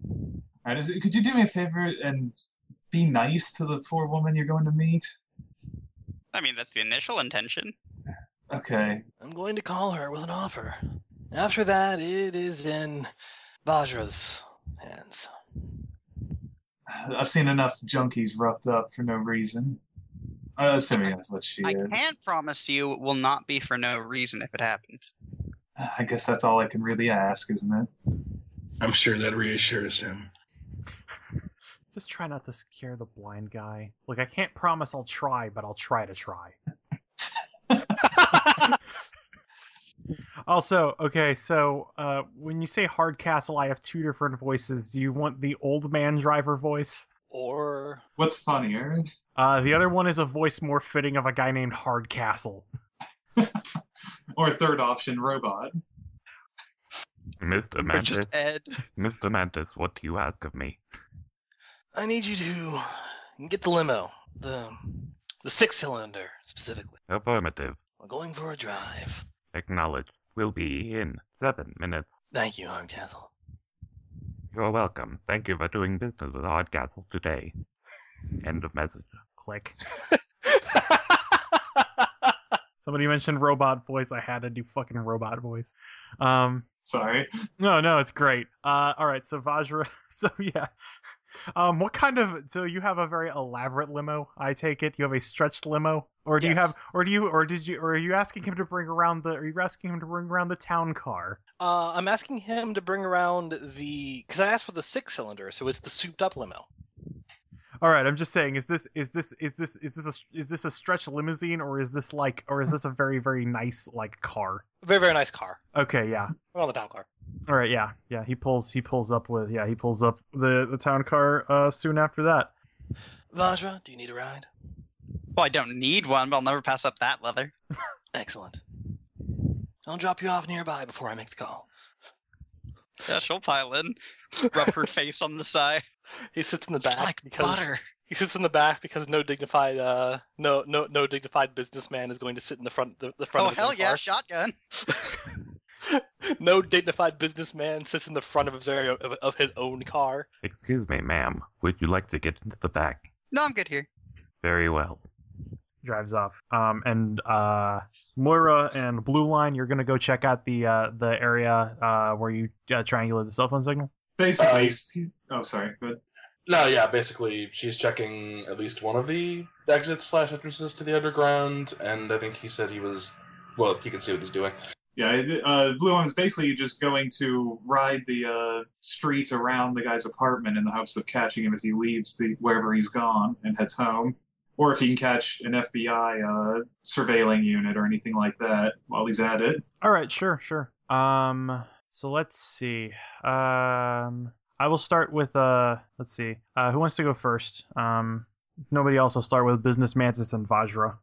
All right, is it- could you do me a favor and be nice to the poor woman you're going to meet? I mean, that's the initial intention. Okay. I'm going to call her with an offer. After that, it is in Vajra's hands. I've seen enough junkies roughed up for no reason. Uh, assuming that's what she I is. can promise you it will not be for no reason if it happens. I guess that's all I can really ask, isn't it? I'm sure that reassures him. Just try not to scare the blind guy. Look, I can't promise I'll try, but I'll try to try. Also, okay, so uh, when you say Hardcastle, I have two different voices. Do you want the old man driver voice? Or What's funnier? Uh, the other one is a voice more fitting of a guy named Hardcastle. Or third option, robot. Mr. Or Mantis, just Ed. Mr. Mantis, what do you ask of me? I need you to get the limo, the the six cylinder specifically. Affirmative. We're going for a drive. Acknowledged. Will be in seven minutes. Thank you, Hardcastle. You're welcome. Thank you for doing business with Hardcastle today. End of message. Click. Somebody mentioned robot voice. I had to do fucking robot voice. Um, Sorry. no, no, it's great. Uh, all right, so Vajra. So yeah. Um, what kind of? So you have a very elaborate limo. I take it you have a stretched limo, or do you have, or do you, or did you, or are you asking him to bring around the? Are you asking him to bring around the town car? Uh, I'm asking him to bring around the because I asked for the six cylinder, so it's the souped up limo. All right, I'm just saying, is this is this is this is this a is this a stretch limousine or is this like or is this a very very nice like car? Very very nice car. Okay, yeah. On the town car. All right, yeah, yeah. He pulls he pulls up with yeah he pulls up the the town car uh soon after that. Vajra, do you need a ride? Well, I don't need one, but I'll never pass up that leather. Excellent. I'll drop you off nearby before I make the call. Yeah, she'll pile in. Rub her face on the side. He sits in the back like because butter. he sits in the back because no dignified uh no no no dignified businessman is going to sit in the front the, the front Oh of his hell own yeah, car. shotgun. no dignified businessman sits in the front of his of, of his own car. Excuse me, ma'am. Would you like to get into the back? No, I'm good here. Very well. drives off. Um, and uh, Moira and Blue Line, you're gonna go check out the uh, the area uh, where you uh, triangulate the cell phone signal. Basically, Uh, he's, he's, oh sorry, but No, yeah, basically she's checking at least one of the exits slash entrances to the underground, and I think he said he was. Well, you can see what he's doing. Yeah, uh, Blue Line's basically just going to ride the uh, streets around the guy's apartment in the hopes of catching him if he leaves the wherever he's gone and heads home, or if he can catch an FBI uh, surveilling unit or anything like that while he's at it. All right, sure, sure. Um, so let's see. Um, I will start with uh, let's see. Uh, who wants to go first? Um, nobody else, I'll start with Business Mantis and Vajra.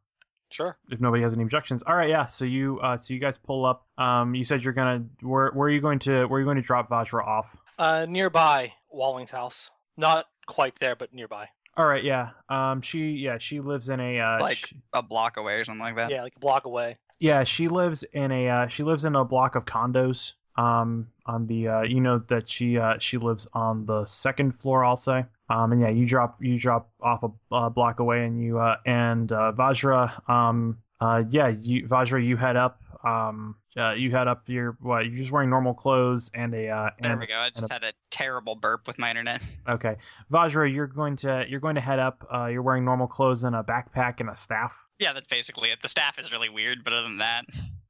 Sure. If nobody has any objections. All right, yeah. So you, uh, so you guys pull up. Um, you said you're gonna. Where, where are you going to? Where are you going to drop Vajra off? Uh, nearby Walling's house. Not quite there, but nearby. All right, yeah. Um, she, yeah, she lives in a uh, Like- sh- A block away or something like that. Yeah, like a block away. Yeah, she lives in a uh, she lives in a block of condos. Um, on the uh, you know that she uh, she lives on the second floor, I'll say. Um, and yeah, you drop you drop off a uh, block away, and you uh, and uh, Vajra. Um, uh, yeah, you Vajra, you head up. Um, uh, you head up. You're what? You're just wearing normal clothes and a uh, There and we go. I just had a terrible burp with my internet. okay, Vajra, you're going to you're going to head up. Uh, you're wearing normal clothes and a backpack and a staff. Yeah, that's basically it. The staff is really weird, but other than that,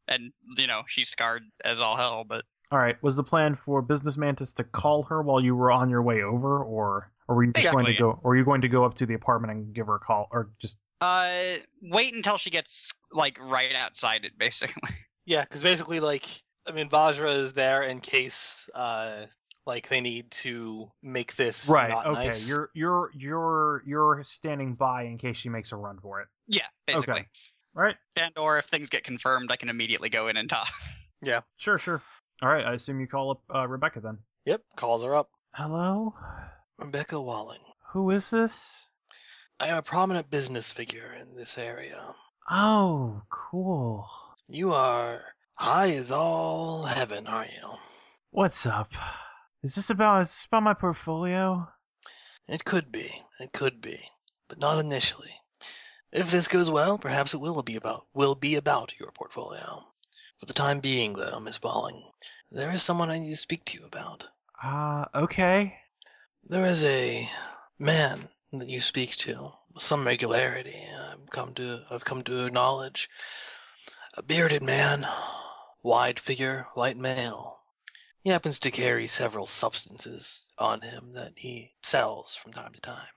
and you know, she's scarred as all hell. But All right. Was the plan for Business Mantis to call her while you were on your way over, or, or were you just going to go, or were you going to go up to the apartment and give her a call, or just? uh, wait until she gets like right outside it, basically. Yeah, because basically, like, I mean, Vajra is there in case, uh, like, they need to make this Right. not Okay. nice. You're you're you're you're standing by in case she makes a run for it. Yeah, basically. Okay. Right. And or if things get confirmed, I can immediately go in and talk. Yeah. Sure. Sure. All right. I assume you call up uh, Rebecca then. Yep, calls her up. Hello. Rebecca Walling. Who is this? I am a prominent business figure in this area. Oh, cool. You are high as all heaven, aren't you? What's up? Is this about is this about my portfolio? It could be. It could be. But not initially. If this goes well, perhaps it will be about will be about your portfolio. For the time being, though, Miss Walling, there is someone I need to speak to you about. Uh, okay. There is a man that you speak to with some regularity. I've come to I've come to acknowledge a bearded man, wide figure, white male. He happens to carry several substances on him that he sells from time to time.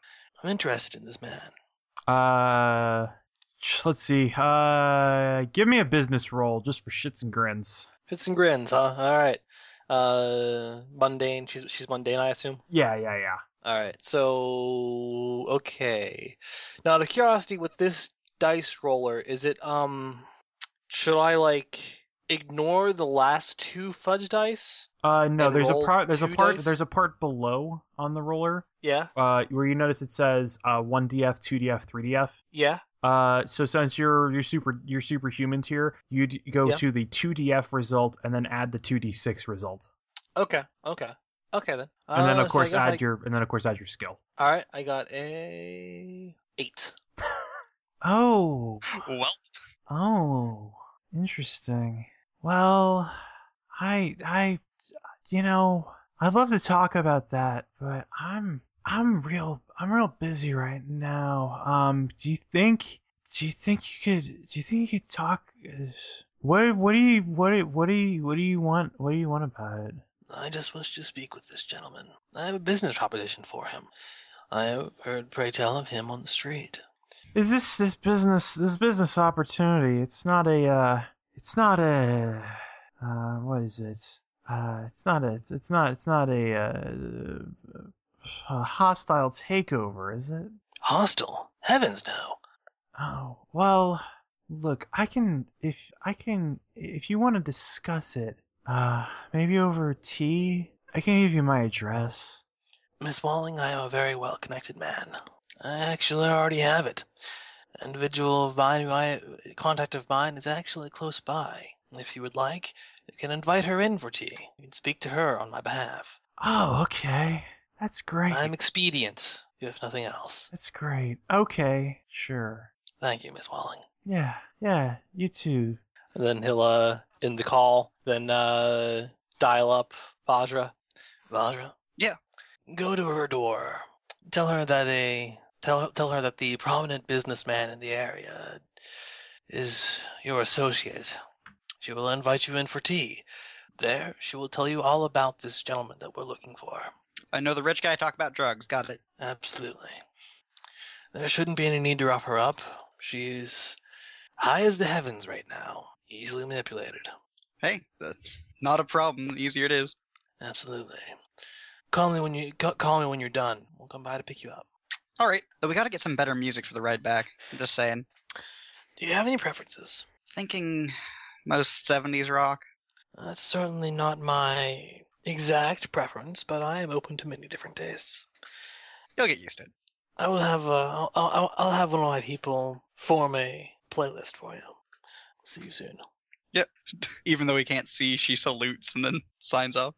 I'm interested in this man. Uh, let's see. Uh, give me a business roll just for shits and grins. Fits and grins, huh? All right. Uh, mundane. She's she's mundane, I assume. Yeah, yeah, yeah. All right. So okay. Now, out of curiosity, with this dice roller, is it um, should I like ignore the last two fudge dice? Uh, no, And there's a part. There's a part. There's a part below on the roller. Yeah. Uh, where you notice it says uh one DF, two DF, three DF. Yeah. Uh, so since you're you're super you're superhuman tier, you d- go Yeah. to the two DF result and then add the two D6 result, Okay. Okay. Okay then. and then Uh, of so course guess add I- your and then of course add your skill. All right. I got a eight. Oh, Well, oh, interesting. Well, I I you know I'd love to talk about that, but I'm I'm real I'm real busy right now. Um, do you think do you think you could do you think you could talk? is- What what do you what do- what do you what do you want what do you want about it? I just wish to speak with this gentleman. I have a business proposition for him. I have heard pray tell of him on the street. Is this this business this business opportunity? It's not a uh, it's not a uh, what is it? Uh, it's not a it's, it's not it's not a, uh, a hostile takeover, is it? Hostile? Heavens no. Oh well, look, I can if I can if you want to discuss it, uh, maybe over tea. I can give you my address. Miss Walling, I am a very well connected man. I actually already have it. An individual of mine, who I, contact of mine, is actually close by. If you would like, you can invite her in for tea. You can speak to her on my behalf. Oh, okay. That's great. I'm expedient, if nothing else. That's great. Okay, sure. Thank you, Miss Walling. Yeah, yeah, you too. And then he'll uh end the call, then uh dial up Vajra. Vajra? Yeah. Go to her door. Tell her that a tell tell her that the prominent businessman in the area is your associate. She will invite you in for tea. There, she will tell you all about this gentleman that we're looking for. I know the rich guy talk about drugs. Got it. Absolutely. There shouldn't be any need to rough her up. She's high as the heavens right now, easily manipulated. Hey, that's not a problem. The easier it is. Absolutely. Call me when you call me when you're done. We'll come by to pick you up. All right, we got to get some better music for the ride back. I'm just saying. Do you have any preferences? Thinking most 70s rock. That's certainly not my exact preference, but I am open to many different tastes. You'll get used to it. I will have uh, I'll, I'll, I'll have one of my people form a playlist for you. See you soon. Yep. Even though we can't see, she salutes and then signs off.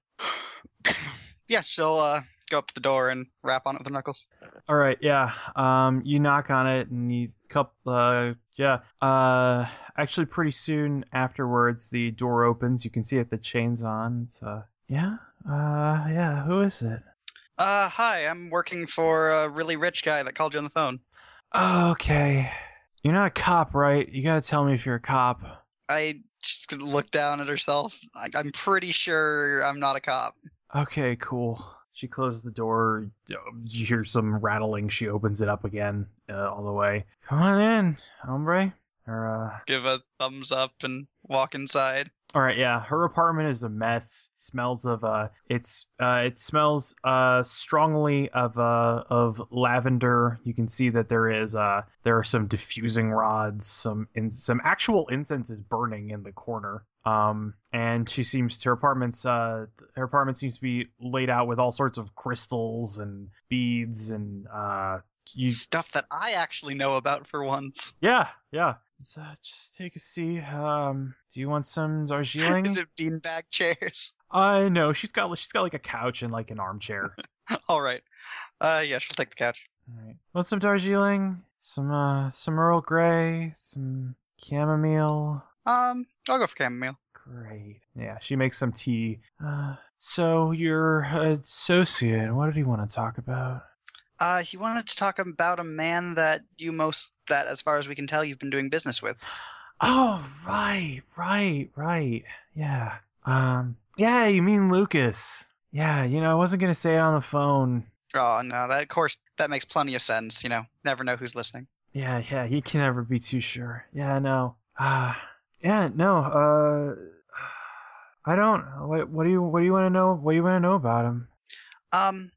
yeah, she'll uh, go up to the door and rap on it with her knuckles. All right, yeah. Um, you knock on it, and you couple. Uh, yeah. Uh, actually, pretty soon afterwards, the door opens. You can see it. The chains on. It's uh, yeah. Uh, yeah. Who is it? Uh, hi, I'm working for a really rich guy that called you on the phone. Oh, okay. You're not a cop, right? You gotta tell me if you're a cop. I just look down at herself. I, I'm pretty sure I'm not a cop. Okay, cool. She closes the door. You hear some rattling. She opens it up again, uh, all the way. Come on in, hombre. Or, uh, Give a thumbs up and walk inside. All right, yeah. Her apartment is a mess. It smells of uh, it's uh, it smells uh strongly of uh of lavender. You can see that there is uh there are some diffusing rods, some in some actual incense is burning in the corner. Um, and she seems her apartment's uh her apartment seems to be laid out with all sorts of crystals and beads and uh you Stuff that I actually know about for once. yeah yeah. So just take a seat. Um, do you want some Darjeeling? Is it beanbag chairs? I know she's got she's got like a couch and like an armchair. All right. Uh, yeah, she'll take the couch. All right. Want some Darjeeling? Some uh some Earl Grey, some chamomile. Um, I'll go for chamomile. Great. Yeah, she makes some tea. Uh, so your associate, what did he want to talk about? Uh, he wanted to talk about a man that you most, that as far as we can tell, you've been doing business with. Oh, right, right, right. Yeah. Um, yeah, you mean Lucas. Yeah, you know, I wasn't gonna say it on the phone. Oh no, that of course that makes plenty of sense. You know, never know who's listening. Yeah, yeah, you can never be too sure. Yeah, no. Ah, yeah, no. Uh, I don't. What, what do you What do you want to know? What do you want to know about him? Um,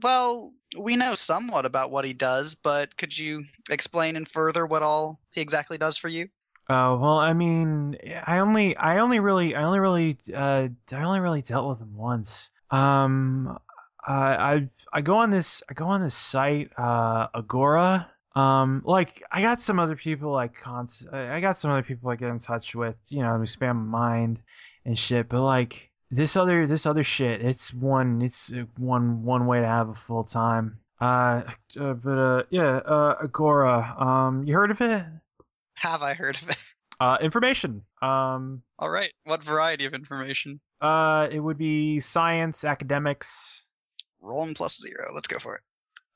well, we know somewhat about what he does, but could you explain in further what all he exactly does for you? Oh well, I mean, I only, I only really, I only really, uh, I only really dealt with him once. Um, I, I, I go on this, I go on this site, uh, Agora. Um, like I got some other people like cons, I got some other people I get in touch with, you know, spam my mind and shit. But like this other, this other shit, it's one, it's one, one way to have a full time. Uh, uh, but uh, yeah, uh, Agora. Um, you heard of it? Have I heard of it? Uh, information. Um, All right. What variety of information? uh, it would be science, academics. Rolling plus zero. Let's go for it.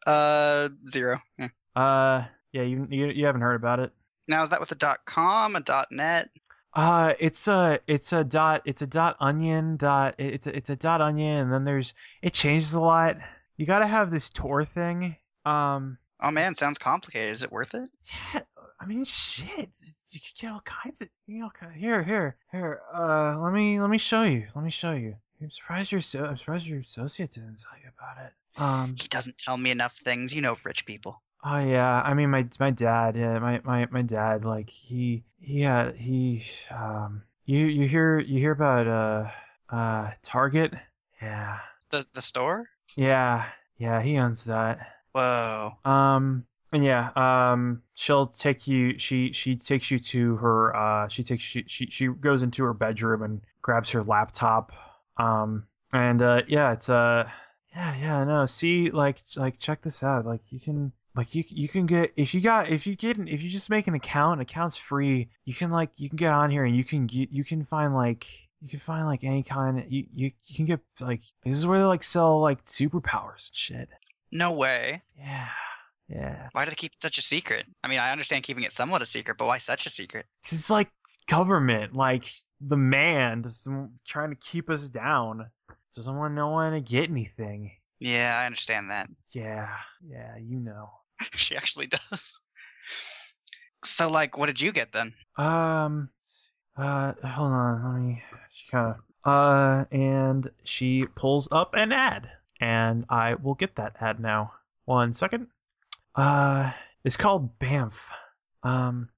Uh, zero. Yeah. Uh, yeah, you, you you haven't heard about it. Now is that with a dot com, a dot net? Uh, it's a it's a dot it's a dot onion dot it's a, it's a dot onion and then there's it changes a lot. You gotta have this Tor thing. Um, Oh man, sounds complicated. Is it worth it? yeah, I mean shit, you could get all kinds of you know here here here. Uh, let me let me show you. Let me show you. I'm surprised your so I'm surprised your associate didn't tell you about it. Um. He doesn't tell me enough things. You know, rich people. Oh yeah, I mean my my dad, yeah, my my my dad, like he he had he um you you hear you hear about uh uh Target? Yeah. The the store? Yeah. Yeah, he owns that. Whoa. Um and yeah, um, she'll take you. She she takes you to her. Uh, she takes she she she goes into her bedroom and grabs her laptop. Um, and uh, yeah, it's uh, yeah yeah no. See, like like check this out. Like you can like you you can get if you got if you get if you just make an account, account's free. You can like you can get on here and you can get you can find like you can find like any kind. You you you can get like this is where they like sell like superpowers and shit. No way. Yeah. Yeah. Why do they keep it such a secret? I mean, I understand keeping it somewhat a secret, but why such a secret? 'Cause it's like government, like the man trying to keep us down. Doesn't want no one to get anything. Yeah, I understand that. Yeah, yeah, you know. she actually does. So, like, what did you get then? Um, uh, hold on, let me. She kind of. Uh, and she pulls up an ad, and I will get that ad now. One second. Uh, it's called Bamf. Um,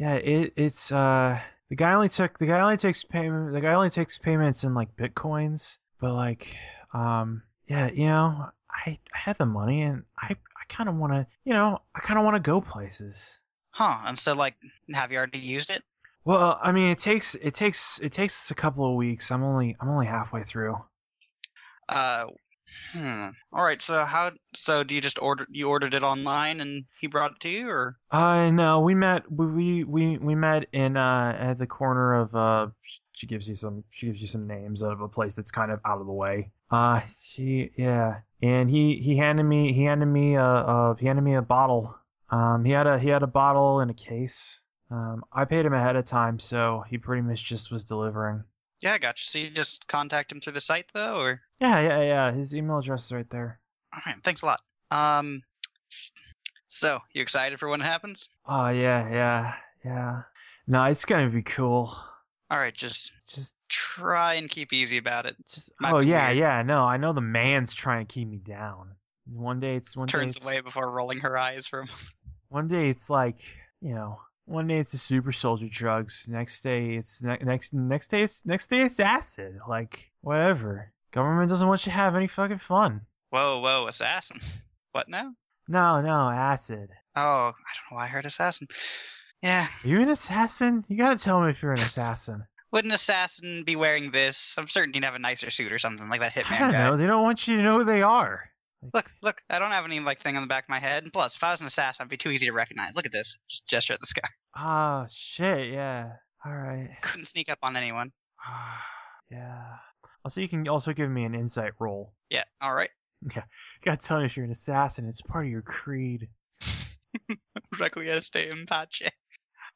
yeah, it it's uh the guy only took the guy only takes payment the guy only takes payments in like bitcoins, but like um yeah you know I I had the money and I kind of want to you know I kind of want to go places. Huh? And so, like, have you already used it? Well, I mean, it takes it takes it takes a couple of weeks. I'm only I'm only halfway through. Uh, hmm. All right. So how? So do you just order? You ordered it online and he brought it to you, or? Uh, no, we met we we we, we met in uh at the corner of uh she gives you some she gives you some names of a place that's kind of out of the way. Uh, she yeah, and he he handed me he handed me a, a he handed me a bottle. Um, he had a he had a bottle in a case. Um, I paid him ahead of time, so he pretty much just was delivering. Yeah, I gotcha. So you just contact him through the site though, or? Yeah, yeah, yeah. His email address is right there. All right. Thanks a lot. Um. So you excited for when it happens? Oh yeah, yeah, yeah. No, it's gonna be cool. All right. Just Just try and keep easy about it. Just Might oh yeah, weird. yeah. No, I know the man's trying to keep me down. One day it's one day Turns it's, away before rolling her eyes from. one day it's like you know one day it's the super soldier drugs. Next day it's ne- next next day it's next day it's acid. Like whatever. Government doesn't want you to have any fucking fun. Whoa, whoa, assassin. What now? No, no, acid. Oh, I don't know why I heard assassin. Yeah. Are you an assassin? You gotta tell me if you're an assassin. Would an assassin be wearing this? I'm certain he'd have a nicer suit or something like that hitman I don't guy. know. They don't want you to know who they are. Look, look, I don't have any like thing on the back of my head. And plus, if I was an assassin, I'd be too easy to recognize. Look at this. Just gesture at the sky. Ah, shit. Yeah. All right. Couldn't sneak up on anyone. yeah. Also, you can also give me an insight roll. Yeah, alright. You gotta tell me if you're an assassin. It's part of your creed. Requiesce in pace.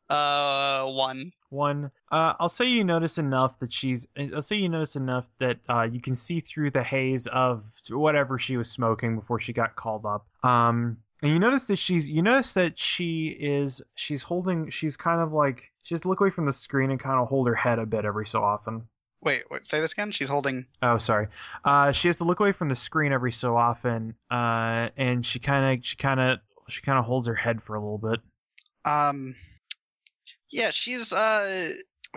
Uh, one. One. Uh, I'll say you notice enough that she's. I'll say you notice enough that uh, you can see through the haze of whatever she was smoking before she got called up. Um, and you notice that she's. You notice that she is. She's holding. She's kind of like. She has to look away from the screen and kind of hold her head a bit every so often. Wait, wait, say this again? She's holding. Oh, sorry. Uh, she has to look away from the screen every so often. Uh, and she kind of. She kind of. She kind of holds her head for a little bit. Um, yeah, she's, uh,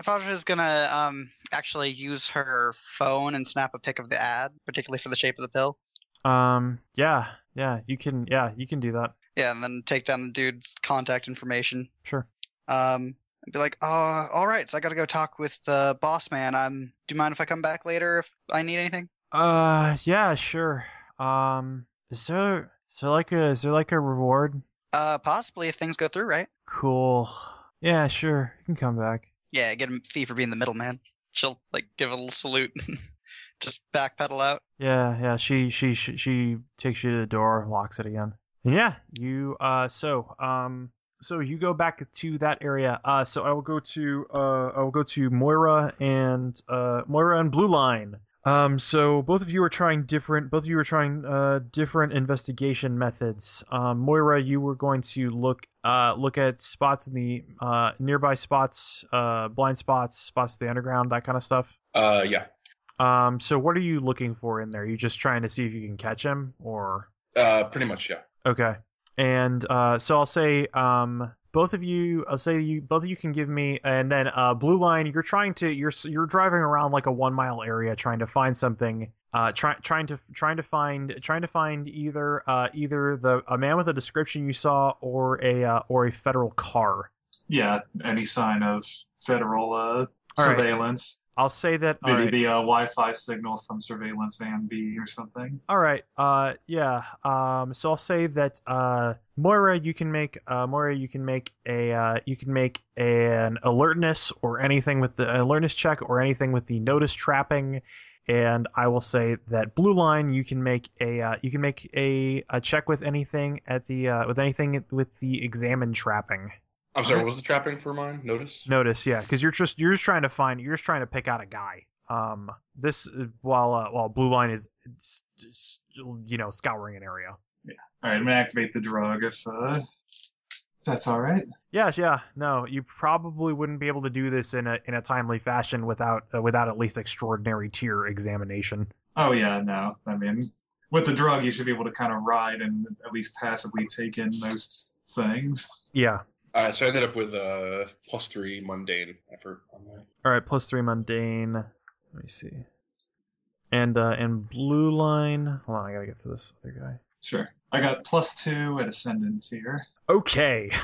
Vajra is gonna, um, actually use her phone and snap a pic of the ad, particularly for the shape of the pill. Um, yeah, yeah, you can, yeah, you can do that. Yeah, and then take down the dude's contact information. Sure. Um, and be like, oh, all right, so I gotta go talk with the boss man. Um, do you mind if I come back later if I need anything? Uh, yeah, sure. Um, is there, is there like a, is there like a reward? Uh, possibly if things go through, right? Cool. Yeah, sure. You can come back. Yeah, get a fee for being the middleman. She'll like give a little salute, and just backpedal out. Yeah, yeah. She, she, she, she takes you to the door, locks it again. And yeah, you. Uh, so, um, so you go back to that area. Uh, so I will go to, uh, I will go to Moira and, uh, Moira and Blue Line. Um, so both of you are trying different. Both of you are trying uh, different investigation methods. Um, Moira, you were going to look uh, look at spots in the uh, nearby spots, uh, blind spots, spots in the underground, that kind of stuff. Uh, yeah. Um, so what are you looking for in there? Are you just trying to see if you can catch him, or Uh, pretty much, yeah. okay? And uh, so I'll say, um, both of you, I'll say you, both of you can give me, and then uh, blue line. You're trying to, you're you're driving around like a one mile area trying to find something. Uh, try, trying to trying to find trying to find either uh, either the a man with a description you saw or a uh, or a federal car. Yeah, any sign of federal uh, surveillance. I'll say that. Maybe right. the uh, Wi-Fi signal from surveillance van B or something. All right. Uh, yeah. Um, so I'll say that uh, Moira, you can make uh, Moira, you can make a uh, you can make an alertness or anything with the alertness check or anything with the notice trapping. And I will say that blue line, you can make a uh, you can make a, a check with anything at the uh, with anything with the examine trapping. I'm sorry, what was the trapping for mine? Notice? Notice, yeah, because you're just you're just trying to find you're just trying to pick out a guy. Um, this while uh, while blue line is it's just, you know scouring an area. Yeah. All right, I'm gonna activate the drug if uh, if that's all right. Yeah, yeah. No, you probably wouldn't be able to do this in a in a timely fashion without uh, without at least extraordinary tier examination. Oh yeah, no. I mean, with the drug, you should be able to kind of ride and at least passively take in most things. Yeah. Alright, so I ended up with uh, plus three mundane effort on that. All right. Plus three mundane. Let me see. And uh, and blue line. Hold on, I gotta get to this other guy. Sure. I got plus two at ascendant here. Okay.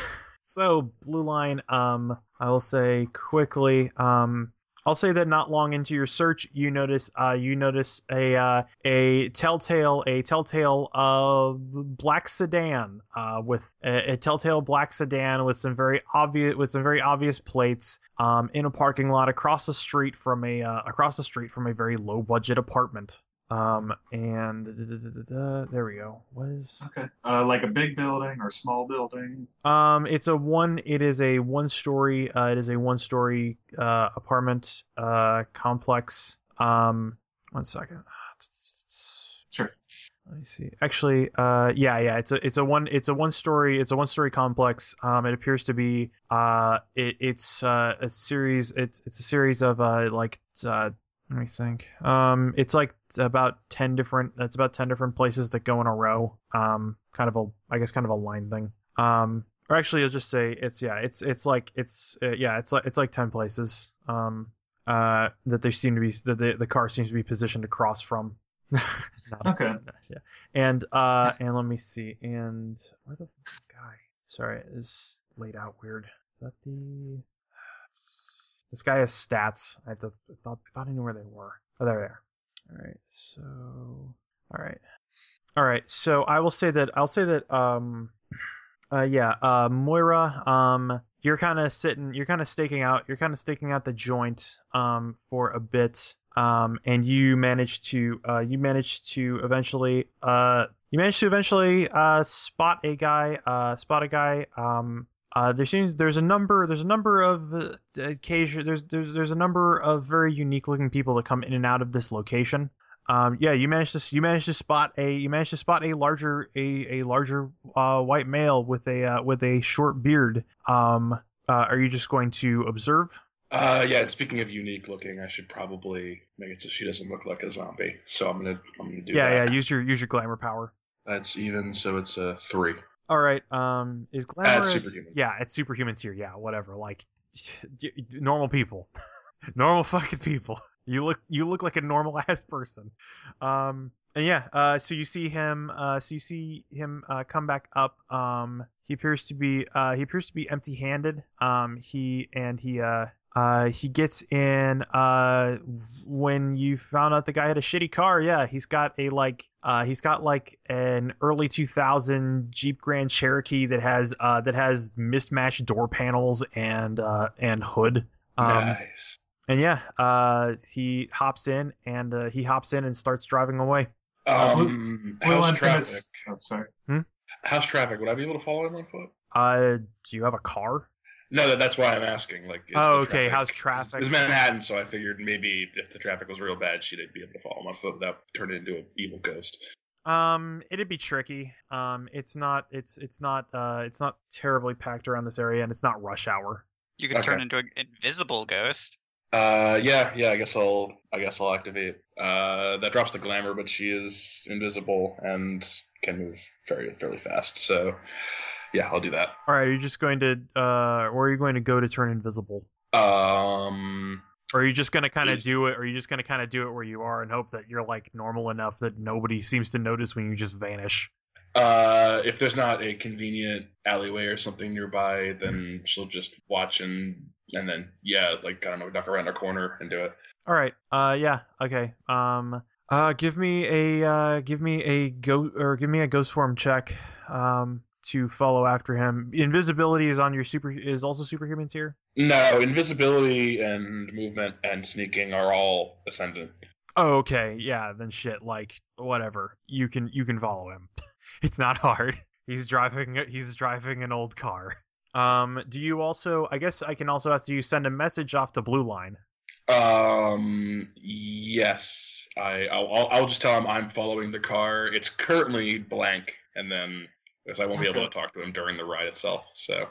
So blue line, um, I will say quickly, um, I'll say that not long into your search, you notice, uh, you notice a, uh, a telltale, a telltale, uh, black sedan, uh, with a, a telltale black sedan with some very obvious, with some very obvious plates, um, in a parking lot across the street from a, uh, across the street from a very low budget apartment. Um, and da, da, da, there we go. What is? Okay. Uh, like a big building or small building. Um, it's a one. It is a one-story. Uh, it is a one-story uh, apartment uh, complex. Um, one second. Sure. Let me see. Actually, uh, yeah, yeah. It's a it's a one it's a one story it's a one story complex. Um, it appears to be uh, it, it's uh, a series. It's it's a series of uh like uh. Let me think. Um, it's like about ten different. It's about ten different places that go in a row. Um, kind of a, I guess, kind of a line thing. Um, or actually, I'll just say it's yeah, it's it's like it's uh, yeah, it's like it's like ten places. Um, uh, that they seem to be that the the car seems to be positioned across from. Okay. Yeah, and uh, and let me see, and where the guy? Sorry, it is laid out weird. Is that the? This guy has stats. I, have to, I thought I thought I knew where they were. Oh, there they are. All right. So, all right, all right. So I will say that I'll say that um, uh, yeah, uh, Moira, um, you're kind of sitting, you're kind of staking out, you're kind of staking out the joint um for a bit. Um, and you manage to uh, you manage to eventually uh, you manage to eventually uh, spot a guy uh, spot a guy um, uh, there seems there's a number there's a number of uh, occasion there's there's there's a number of very unique looking people that come in and out of this location. Um, yeah, you managed to you managed to spot a you managed to spot a larger a a larger uh, white male with a uh, with a short beard. Um, uh, are you just going to observe? Uh, yeah. and Speaking of unique looking, I should probably make it so she doesn't look like a zombie. So I'm gonna I'm gonna do yeah, that. yeah. Use your use your glamour power. That's even, so it's a three. All right. Um, is glamour? Yeah, it's superhuman tier. Yeah, whatever. Like normal people, normal fucking people. You look you look like a normal ass person. Um, and yeah. Uh, so you see him. Uh, so you see him uh, come back up. Um, he appears to be uh he appears to be empty handed. Um, he and he uh. Uh, he gets in uh when you found out the guy had a shitty car yeah he's got a like uh he's got like an early 2000 jeep grand cherokee that has uh that has mismatched door panels and uh and hood um nice. and yeah uh he hops in and uh, he hops in and starts driving away Uh, Blue- Um, Blue how's Line's gonna traffic? s- Oh, sorry. How's traffic? Would I be able to follow him on foot? uh do you have a car No, that's why I'm asking. Like, is Oh, the okay, how's traffic? It's Manhattan, so I figured maybe if the traffic was real bad, she'd be able to follow him on foot without turning into an evil ghost. Um, it'd be tricky. Um, it's not. It's it's not. Uh, it's not terribly packed around this area, and it's not rush hour. You can turn into an invisible ghost. Uh, yeah, yeah. I guess I'll, I guess I'll activate. Uh, that drops the glamour, but she is invisible and can move very, fairly fast. So, Yeah, I'll do that. All right, are you just going to, uh, or are you going to go to turn invisible? Um, Or are you just gonna kind of do it? Or are you just gonna kind of do it where you are and hope that you're like normal enough that nobody seems to notice when you just vanish? uh, if there's not a convenient alleyway or something nearby, then she'll just watch and and then yeah, like I don't know, duck around a corner and do it. All right. Uh, yeah. Okay. Um. Uh, give me a uh, give me a go or give me a ghost form check. Um, to follow after him. Invisibility is on your super is also superhuman tier. No, invisibility and movement and sneaking are all ascendant. Oh, okay. Yeah. Then shit. Like whatever. You can you can follow him. It's not hard. He's driving he's driving an old car. Um. Do you also? I guess I can also ask. Do you send a message off to Blue Line? Um, yes, I I'll, I'll I'll just tell him I'm following the car. It's currently blank, and then because I won't be able to talk to him during the ride itself. So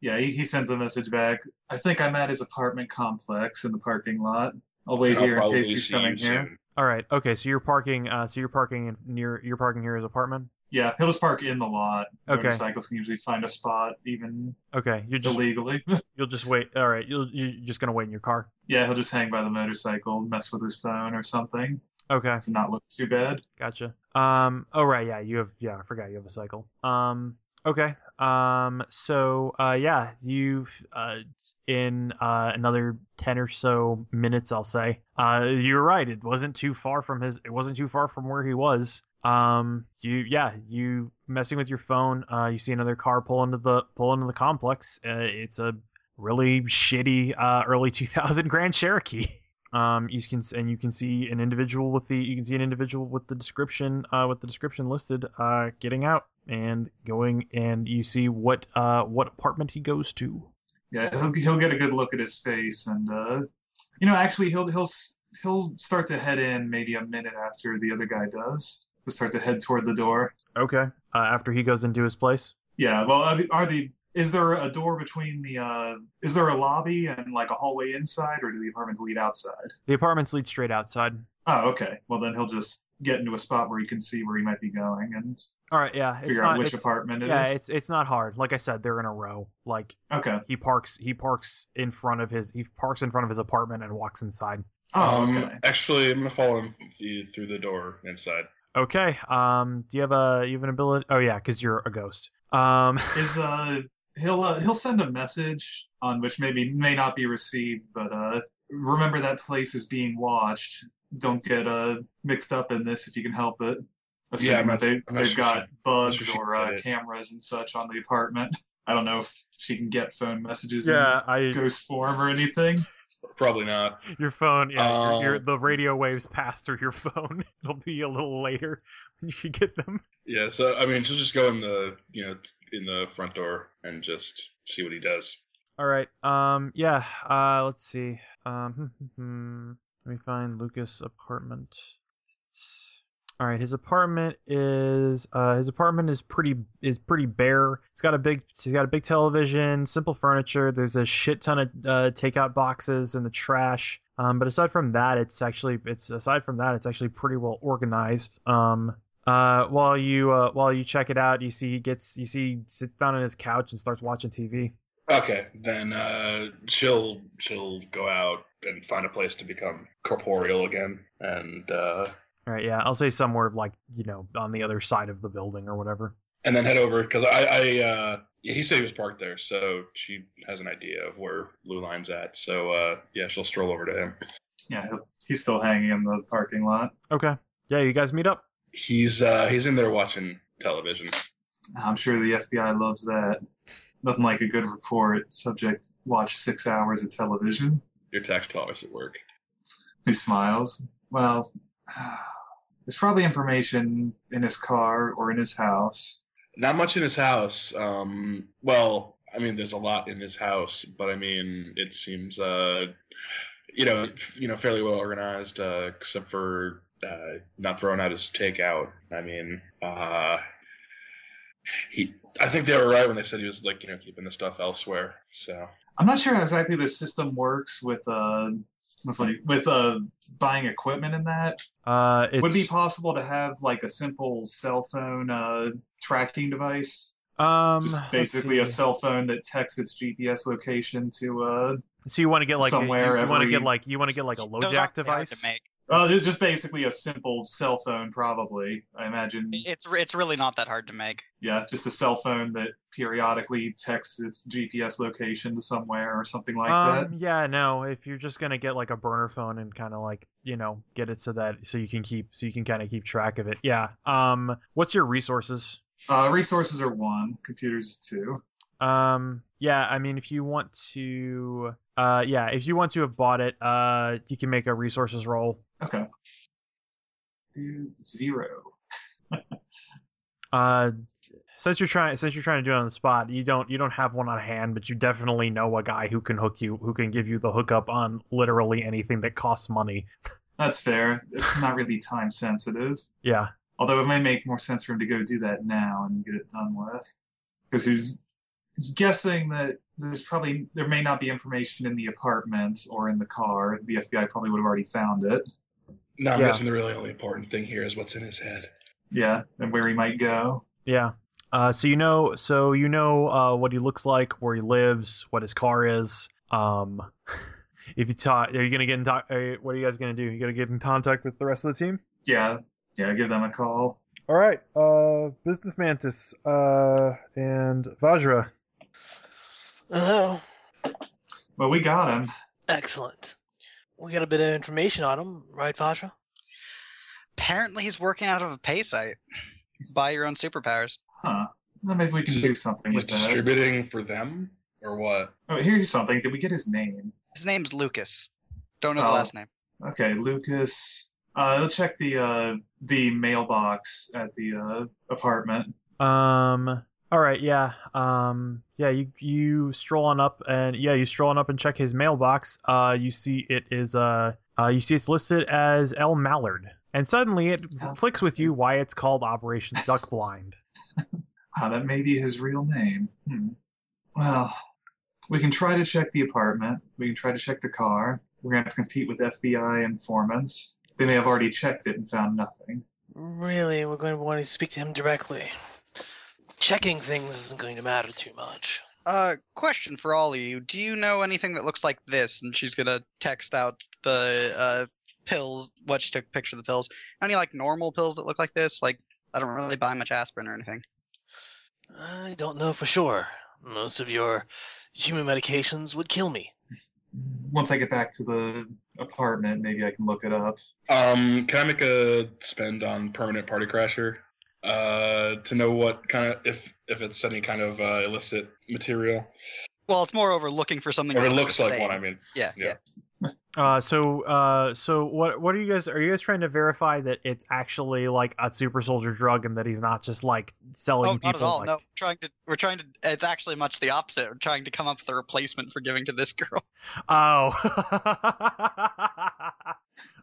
Yeah, he, he sends a message back. I think I'm at his apartment complex in the parking lot. I'll wait I'll here in case he's coming here. soon. All right. Okay. So you're parking. Uh. So you're parking near. You're parking near his apartment. Yeah, he'll just park in the lot. Okay. Motorcycles can usually find a spot, even Okay. You're just illegally. You'll just wait. All right. You'll, you're just gonna wait in your car. yeah, he'll just hang by the motorcycle, mess with his phone or something Okay. to not look too bad. Gotcha. Um. Oh right. Yeah. You have. Yeah. I forgot you have a cycle. Um. Okay. Um. So. Uh. Yeah. You've. Uh. In. Uh. Another ten or so minutes, I'll say. Uh. You're right. It wasn't too far from his. It wasn't too far from where he was. Um. You. Yeah. You messing with your phone. Uh. You see another car pull into the pull into the complex. Uh. It's a really shitty. Uh. Early 2000 Grand Cherokee. Um, you can and you can see an individual with the you can see an individual with the description uh, with the description listed uh, getting out and going and you see what uh, what apartment he goes to. Yeah, he'll he'll get a good look at his face, and uh, you know, actually, he'll he'll he'll start to head in maybe a minute after the other guy does. He'll start to head toward the door. Okay. Uh, after he goes into his place. Yeah, well, are the is there a door between the uh is there a lobby and like a hallway inside, or do the apartments lead outside? The apartments lead straight outside. Oh, okay. Well, then he'll just get into a spot where he can see where he might be going and All right. Yeah. It's figure not, out which it's- apartment it is. yeah. It's it's not hard. Like I said, they're in a row. Like Okay. he parks he parks in front of his he parks in front of his apartment and walks inside. Oh, um, okay. actually, I'm gonna follow him through the door inside. Okay. Um. Do you have a you have an ability? Oh yeah, because you're a ghost. Um. Is uh he'll uh, he'll send a message on which maybe may not be received, but uh remember that place is being watched. Don't get uh mixed up in this if you can help it. Assuming Yeah, I'm not- that they I'm they've sure got she- bugs sure or uh, cameras and such on the apartment. I don't know if she can get phone messages Yeah. I. in ghost form or anything. Probably not. Your phone, yeah, your, your, Um, the radio waves pass through your phone. It'll be a little later when you can get them. Yeah, so I mean, she'll just go in the you know in the front door and just see what he does. All right. Um. Yeah. Uh. Let's see. Um. Let me find Lucas' apartment. All right. His apartment is. Uh. His apartment is pretty. Is pretty bare. It's got a big. He's got a big television. Simple furniture. There's a shit ton of uh, takeout boxes in the trash. Um. But aside from that, it's actually. It's aside from that, it's actually pretty well organized. Um. Uh, while you uh, while you check it out, you see he gets you see he sits down on his couch and starts watching TV. Okay, then uh, she'll she'll go out and find a place to become corporeal again, and uh, All right, yeah, I'll say somewhere like you know on the other side of the building or whatever. and then head over because I, I uh, he said he was parked there, so she has an idea of where Blue Line's at. So uh, yeah, she'll stroll over to him. Yeah, he'll, he's still hanging in the parking lot. Okay, yeah, you guys meet up. He's uh, he's in there watching television. I'm sure the FBI loves that. Nothing like a good report. Subject watched six hours of television. Your tax dollars at work. He smiles. Well, there's probably information in his car or in his house. Not much in his house. Um, well, I mean, there's a lot in his house, but I mean, it seems, uh, you know, you know, fairly well organized, uh, except for uh, not throwing out his takeout. I mean, uh, he. I think they were right when they said he was like, you know, keeping the stuff elsewhere. So I'm not sure how exactly the system works with uh, funny, with uh, buying equipment in that. Uh, it's Would it be possible to have like a simple cell phone uh, tracking device? Um, Just basically a cell phone that texts its GPS location to uh So you want to get like a, you, somewhere want to get like you want to get like a Those LoJack aren't very hard device. To make. Oh, it's just basically a simple cell phone, probably. I imagine. It's it's really not that hard to make. Yeah, just a cell phone that periodically texts its GPS location to somewhere or something like that. um, yeah, no. If you're just gonna get like a burner phone and kind of like you know get it so that so you can keep so you can kind of keep track of it. Yeah. Um, what's your resources? Uh, resources are one, computers is two. Um, yeah, I mean, if you want to, uh, yeah, if you want to have bought it, uh, you can make a resources roll. Okay. Two, Zero. Uh, since you're trying, since you're trying to do it on the spot, you don't, you don't have one on hand, but you definitely know a guy who can hook you, who can give you the hookup on literally anything that costs money. That's fair. It's not really time sensitive. Yeah. Although it may make more sense for him to go do that now and get it done with. Because he's, he's guessing that there's probably, there may not be information in the apartment or in the car. The FBI probably would have already found it. No, I'm Yeah. guessing the really only important thing here is what's in his head. Yeah, and where he might go. Yeah. Uh, so you know, so you know, uh, what he looks like, where he lives, what his car is. Um, if you talk, are you gonna get in? To- uh, what are you guys gonna do? You gonna get in contact with the rest of the team? Yeah, yeah, give them a call. All right, uh, Business Mantis, uh, and Vajra. Oh, Well, we got him. excellent. We got a bit of information on him, right, Vajra? Apparently, he's working out of a pay site. Buy your own superpowers. Huh. Well, maybe we can He's- do something He's with that. distributing for them or what? Oh, here's something. Did we get his name? His name's Lucas. Don't know the Oh. last name. Okay, Lucas. Uh, let's check the uh the mailbox at the uh apartment. Um. All right. Yeah. Um. Yeah. You you stroll on up and yeah, you stroll on up and check his mailbox. Uh. You see it is uh. Uh. You see it's listed as L Mallard, and suddenly it Oh. clicks with you why it's called Operation Duck Blind. Ah, that may be his real name. Hmm. Well, we can try to check the apartment. We can try to check the car. We're gonna have to compete with FBI informants. They may have already checked it and found nothing. Really, we're going to want to speak to him directly. Checking things isn't going to matter too much. Uh, question for all of you. Do you know anything that looks like this? And she's gonna text out the uh pills. What she took a picture of the pills. Any like normal pills that look like this? Like I don't really buy much aspirin or anything. I don't know for sure. Most of your human medications would kill me. Once I get back to the apartment, maybe I can look it up. Um, can I make a spend on permanent party crasher? Uh, to know what kind of if if it's any kind of uh, illicit material, Well, it's more over looking for something. or it looks like one. I mean, Yeah, Yeah. yeah. Uh. So. Uh. So what? What are you guys? Are you guys trying to verify that it's actually like a super soldier drug and that he's not just like selling Oh, people? not at all. like- No, trying to. We're trying to. It's actually much the opposite. We're trying to come up with a replacement for giving to this girl. Oh.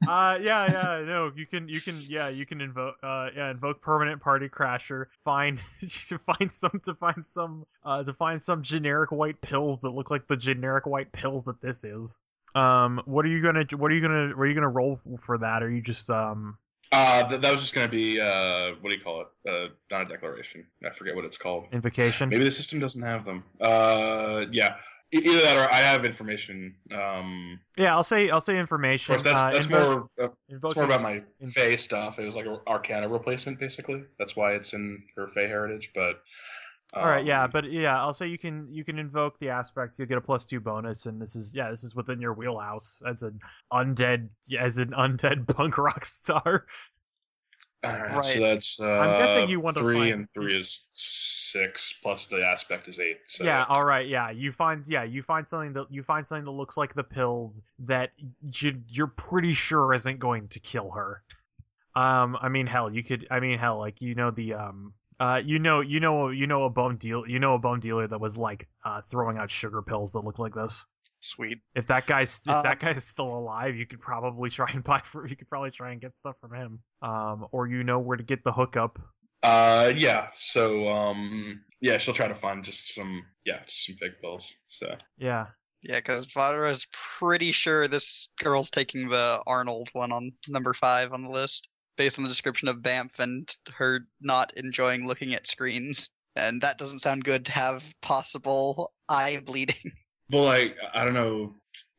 uh yeah, yeah, no, you can you can yeah, you can invoke uh yeah, invoke permanent party crasher, find to find some to find some uh to find some generic white pills that look like the generic white pills that this is. Um what are you going to what are you to what are you to roll for that? Are you just um uh, th- that was just gonna be uh, what do you call it? Uh, not a declaration. I forget what it's called. invocation? Maybe the system doesn't have them. Uh, yeah. Either that or I have information. Um, Yeah, I'll say I'll say information. of course, that's uh, that's invoke- more uh, it's more about my Fey stuff. It was like an Arcana replacement, basically. That's why it's in her Fey heritage. But All right, yeah, um, but yeah, I'll say you can you can invoke the aspect. You'll get a plus two bonus, and this is yeah, this is within your wheelhouse as an undead as an undead punk rock star. All right, Right. so that's uh, I'm guessing you want to three find- and three is six plus the aspect is eight. So Yeah, all right, yeah, you find yeah, you find something that you find something that looks like the pills that you, you're pretty sure isn't going to kill her. Um, I mean, hell, you could. I mean, hell, like you know the um. Uh, you know, you know, you know a bone deal. You know a bone dealer that was like uh, throwing out sugar pills that look like this. Sweet. If that guy's if Um, that guy's still alive, you could probably try and buy for you could probably try and get stuff from him. Um, or you know where to get the hookup. Uh, yeah. So um, yeah, she'll try to find just some yeah, just some fake pills. So Yeah. Yeah, because is pretty sure this girl's taking the Arnold one on number five on the list, based on the description of BAMF and her not enjoying looking at screens and that doesn't sound good to have possible eye bleeding. Well, like I don't know,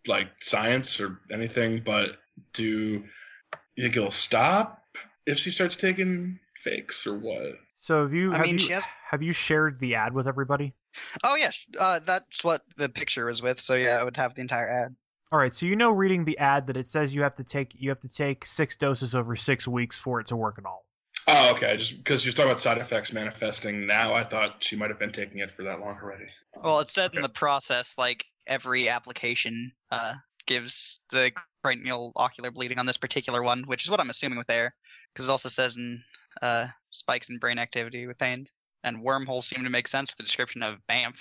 like science or anything, but do you think it'll stop if she starts taking fakes or what? So have you I have mean, you, she has- have you shared the ad with everybody? Oh yeah, uh, that's what the picture was with. So yeah, I would have the entire ad. All right, so you know reading the ad that it says you have to take you have to take six doses over six weeks for it to work at all. Oh, okay. Just because you're talking about side effects manifesting now, I thought she might have been taking it for that long already. Well, it said in the process like every application uh, gives the cranial ocular bleeding on this particular one, which is what I'm assuming with air, because it also says in uh, spikes in brain activity with pain, and wormholes seem to make sense with the description of BAMF.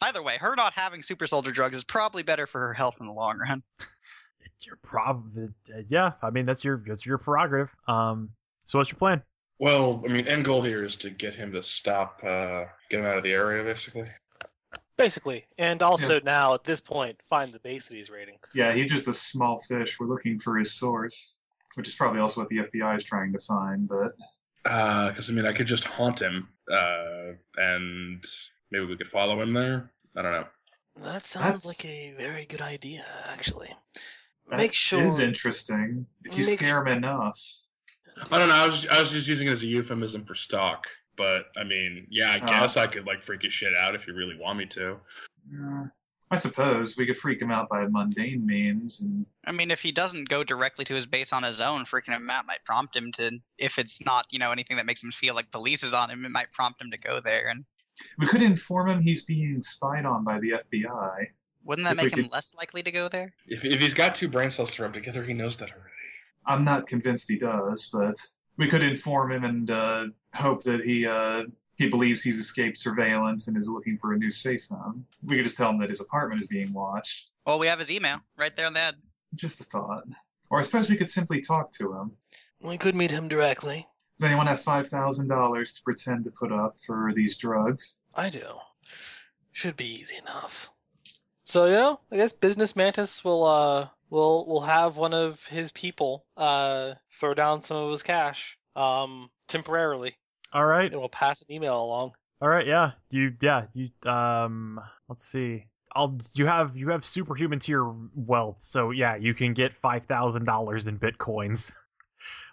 Either way, her not having super soldier drugs is probably better for her health in the long run. It's your prob uh, yeah, I mean that's your that's your prerogative. Um so what's your plan? Well, I mean, end goal here is to get him to stop, uh, get him out of the area, basically. Basically, and also now at this point, find the base that he's raiding. Yeah, he's just a small fish. We're looking for his source, which is probably also what the FBI is trying to find. But Because I mean, I could just haunt him, uh, and maybe we could follow him there. I don't know. That sounds That's- like a very good idea, actually. that Make sure. is interesting if you Make- scare him enough. I don't know. I was I was just using it as a euphemism for stalk. But I mean, yeah, I Uh. guess I could like freak his shit out if you really want me to. Uh, I suppose we could freak him out by mundane means, and I mean, if he doesn't go directly to his base on his own, freaking him out might prompt him to. If it's not, you know, anything that makes him feel like police is on him, it might prompt him to go there. And we could inform him he's being spied on by the FBI. wouldn't that If make him could- less likely to go there? If if he's got two brain cells to rub together, he knows that already. I'm not convinced he does, but we could inform him and uh, hope that he uh, he believes he's escaped surveillance and is looking for a new safe phone. We could just tell him that his apartment is being watched. Well, we have his email right there on the ad. Just a thought. Or I suppose we could simply talk to him. We could meet him directly. Does anyone have five thousand dollars to pretend to put up for these drugs? I do. Should be easy enough. So you know, I guess Business Mantis will uh will will have one of his people uh throw down some of his cash um temporarily, All right. and we'll pass an email along. All right, yeah. You yeah, you um let's see. I'll you have you have superhuman tier wealth, so yeah, you can get five thousand dollars in bitcoins,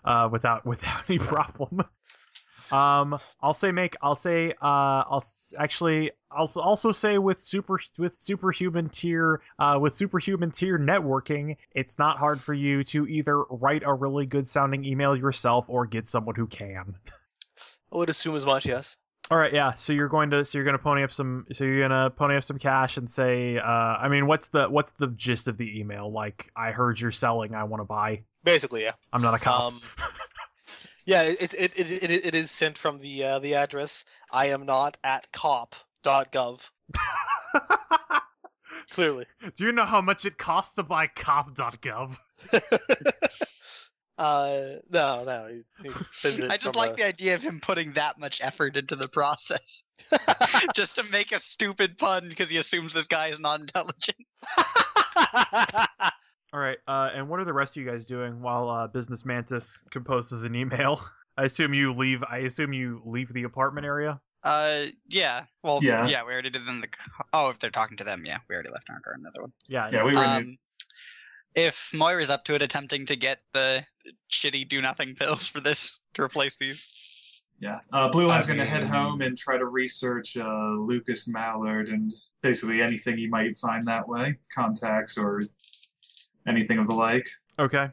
uh, without without any problem. Um, I'll say make I'll say uh I'll s- actually I'll s- also say with super with superhuman tier uh with superhuman tier networking, it's not hard for you to either write a really good sounding email yourself or get someone who can. I would assume as much, yes. All right, yeah. So you're going to so you're going to pony up some so you're going to pony up some cash and say, uh, I mean, what's the what's the gist of the email? Like, I heard you're selling, I want to buy. Basically, yeah. I'm not a cop. Um, yeah, it it, it it it is sent from the uh, the address I am not at cop.gov. Clearly. Do you know how much it costs to buy cop.gov? uh, no, no. He, he sends it I just like a- the idea of him putting that much effort into the process just to make a stupid pun because he assumes this guy is not intelligent. All right, uh, and what are the rest of you guys doing while uh, Business Mantis composes an email? I assume you leave. I assume you leave the apartment area. Uh, yeah. Well, Yeah. yeah. we already did in the. Oh, if they're talking to them, yeah, we already left our car another one. Yeah. Yeah, we were in Um, if Moira's up to it, attempting to get the shitty do nothing pills for this to replace these. Yeah. Uh, Blue Line's going to head home and try to research uh, Lucas Mallard and basically anything you might find that way, contacts or anything of the like. Okay.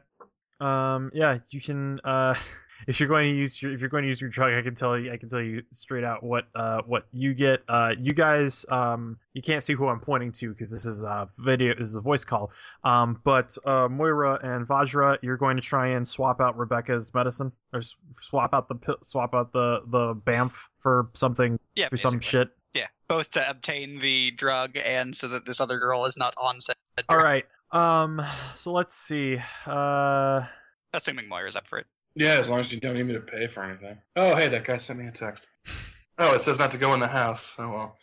Um. Yeah. You can. Uh. If you're going to use your if you're going to use your drug, I can tell you I can tell you straight out what uh what you get. Uh. You guys. Um. You can't see who I'm pointing to because this is a video. This is a voice call. Um. But uh, Moira and Vajra, you're going to try and swap out Rebecca's medicine or swap out the swap out the the Bamf for something Yeah, for some shit. Yeah, both to obtain the drug and so that this other girl is not on set. All right. Um. So let's see. Uh. Assuming Moira's up for it. Yeah, as long as you don't need me to pay for anything. Oh, hey, that guy sent me a text. Oh, it says not to go in the house. Oh well.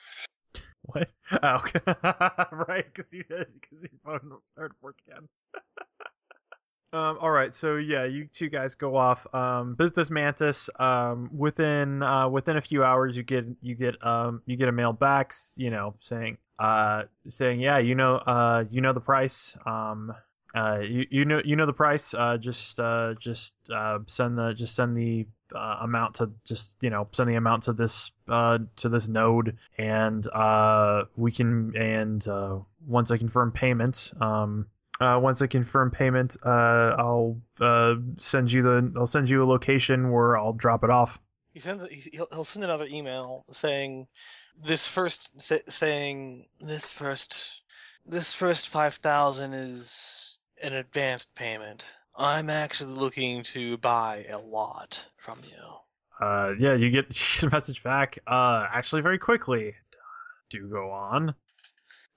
What? Oh, right, because you because your phone started working again. Um, all right, so yeah, you two guys go off. Um, Business Mantis. Um, within uh, within a few hours, you get you get um you get a mail back, you know, saying uh saying yeah, you know uh you know the price. Um, uh you you know you know the price. Uh, just uh just uh send the just send the uh, amount to just you know send the amount to this uh to this node and uh we can and uh once I confirm payment um uh, once I confirm payment, uh, I'll uh, send you the I'll send you a location where I'll drop it off. He sends. he- He'll, he'll send another email saying, "This first sa- saying this first this first five thousand is an advanced payment. I'm actually looking to buy a lot from you." Uh, yeah, you get a message back. Uh, actually, very quickly. Do go on.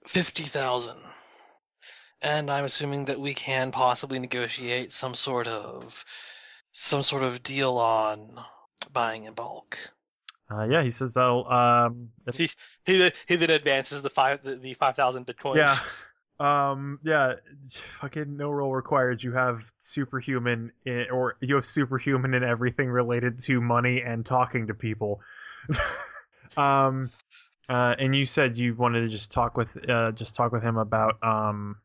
Fifty thousand. And I'm assuming that we can possibly negotiate some sort of some sort of deal on buying in bulk. Uh, yeah, he says that'll um. if- He he then- he advances the five the, the five thousand bitcoins. yeah. Um. Yeah. Fucking no role required. You have superhuman, in, or you have superhuman in everything related to money and talking to people. um. Uh. And you said you wanted to just talk with uh just talk with him about um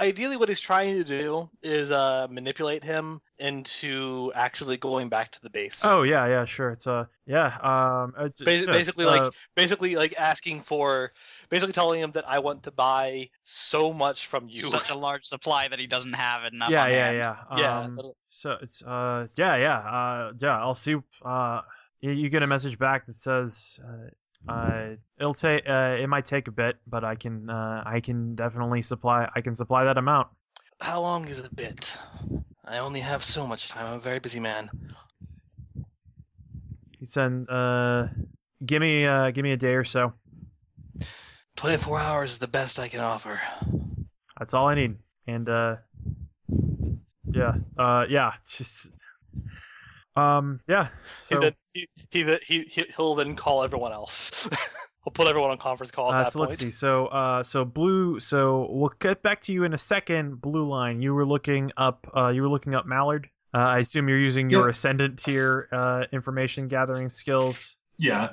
Ideally, what he's trying to do is uh, manipulate him into actually going back to the base. Oh yeah, yeah, sure. It's uh, yeah, um, it's, Bas- yeah, basically, uh, like basically like asking for, basically telling him that I want to buy so much from you. Such a large supply that he doesn't have enough. yeah, yeah, hand. yeah. yeah, Um, that'll- so it's uh, yeah, yeah, uh, yeah. I'll see. Uh, you, you get a message back that says, uh, uh, it'll take, uh, it might take a bit, but I can, uh, I can definitely supply, I can supply that amount. how long is a bit? I only have so much time. I'm a very busy man. He said, uh, give me, uh, give me a day or so. 24 hours is the best I can offer. That's all I need. And uh yeah, uh yeah, it's just um yeah. So he, he, he, he, he'll then call everyone else. he'll put everyone on conference call at uh, that so point. let's see. So uh so blue so we'll get back to you in a second, blue line. You were looking up uh you were looking up Mallard. Uh, I assume you're using your Yep. ascendant tier uh information gathering skills. Yeah.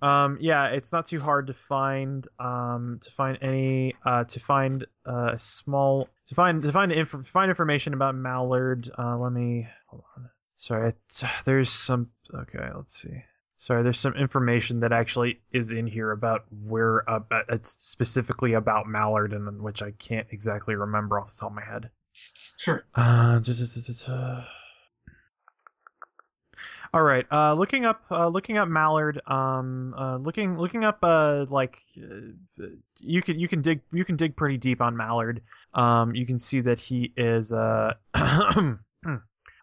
Um, yeah, it's not too hard to find um, to find any uh, to find uh, small to find to find inf- find information about Mallard. Uh, let me hold on. Sorry, there's some. Okay, let's see. Sorry, there's some information that actually is in here about where uh, it's specifically about Mallard, and which I can't exactly remember off the top of my head. Sure. Uh, duh, duh, duh. All right. Uh, looking up, uh, looking up Mallard. Um, uh, looking, looking up. Uh, like, uh, you can, you can dig, you can dig pretty deep on Mallard. Um, you can see that he is. Uh,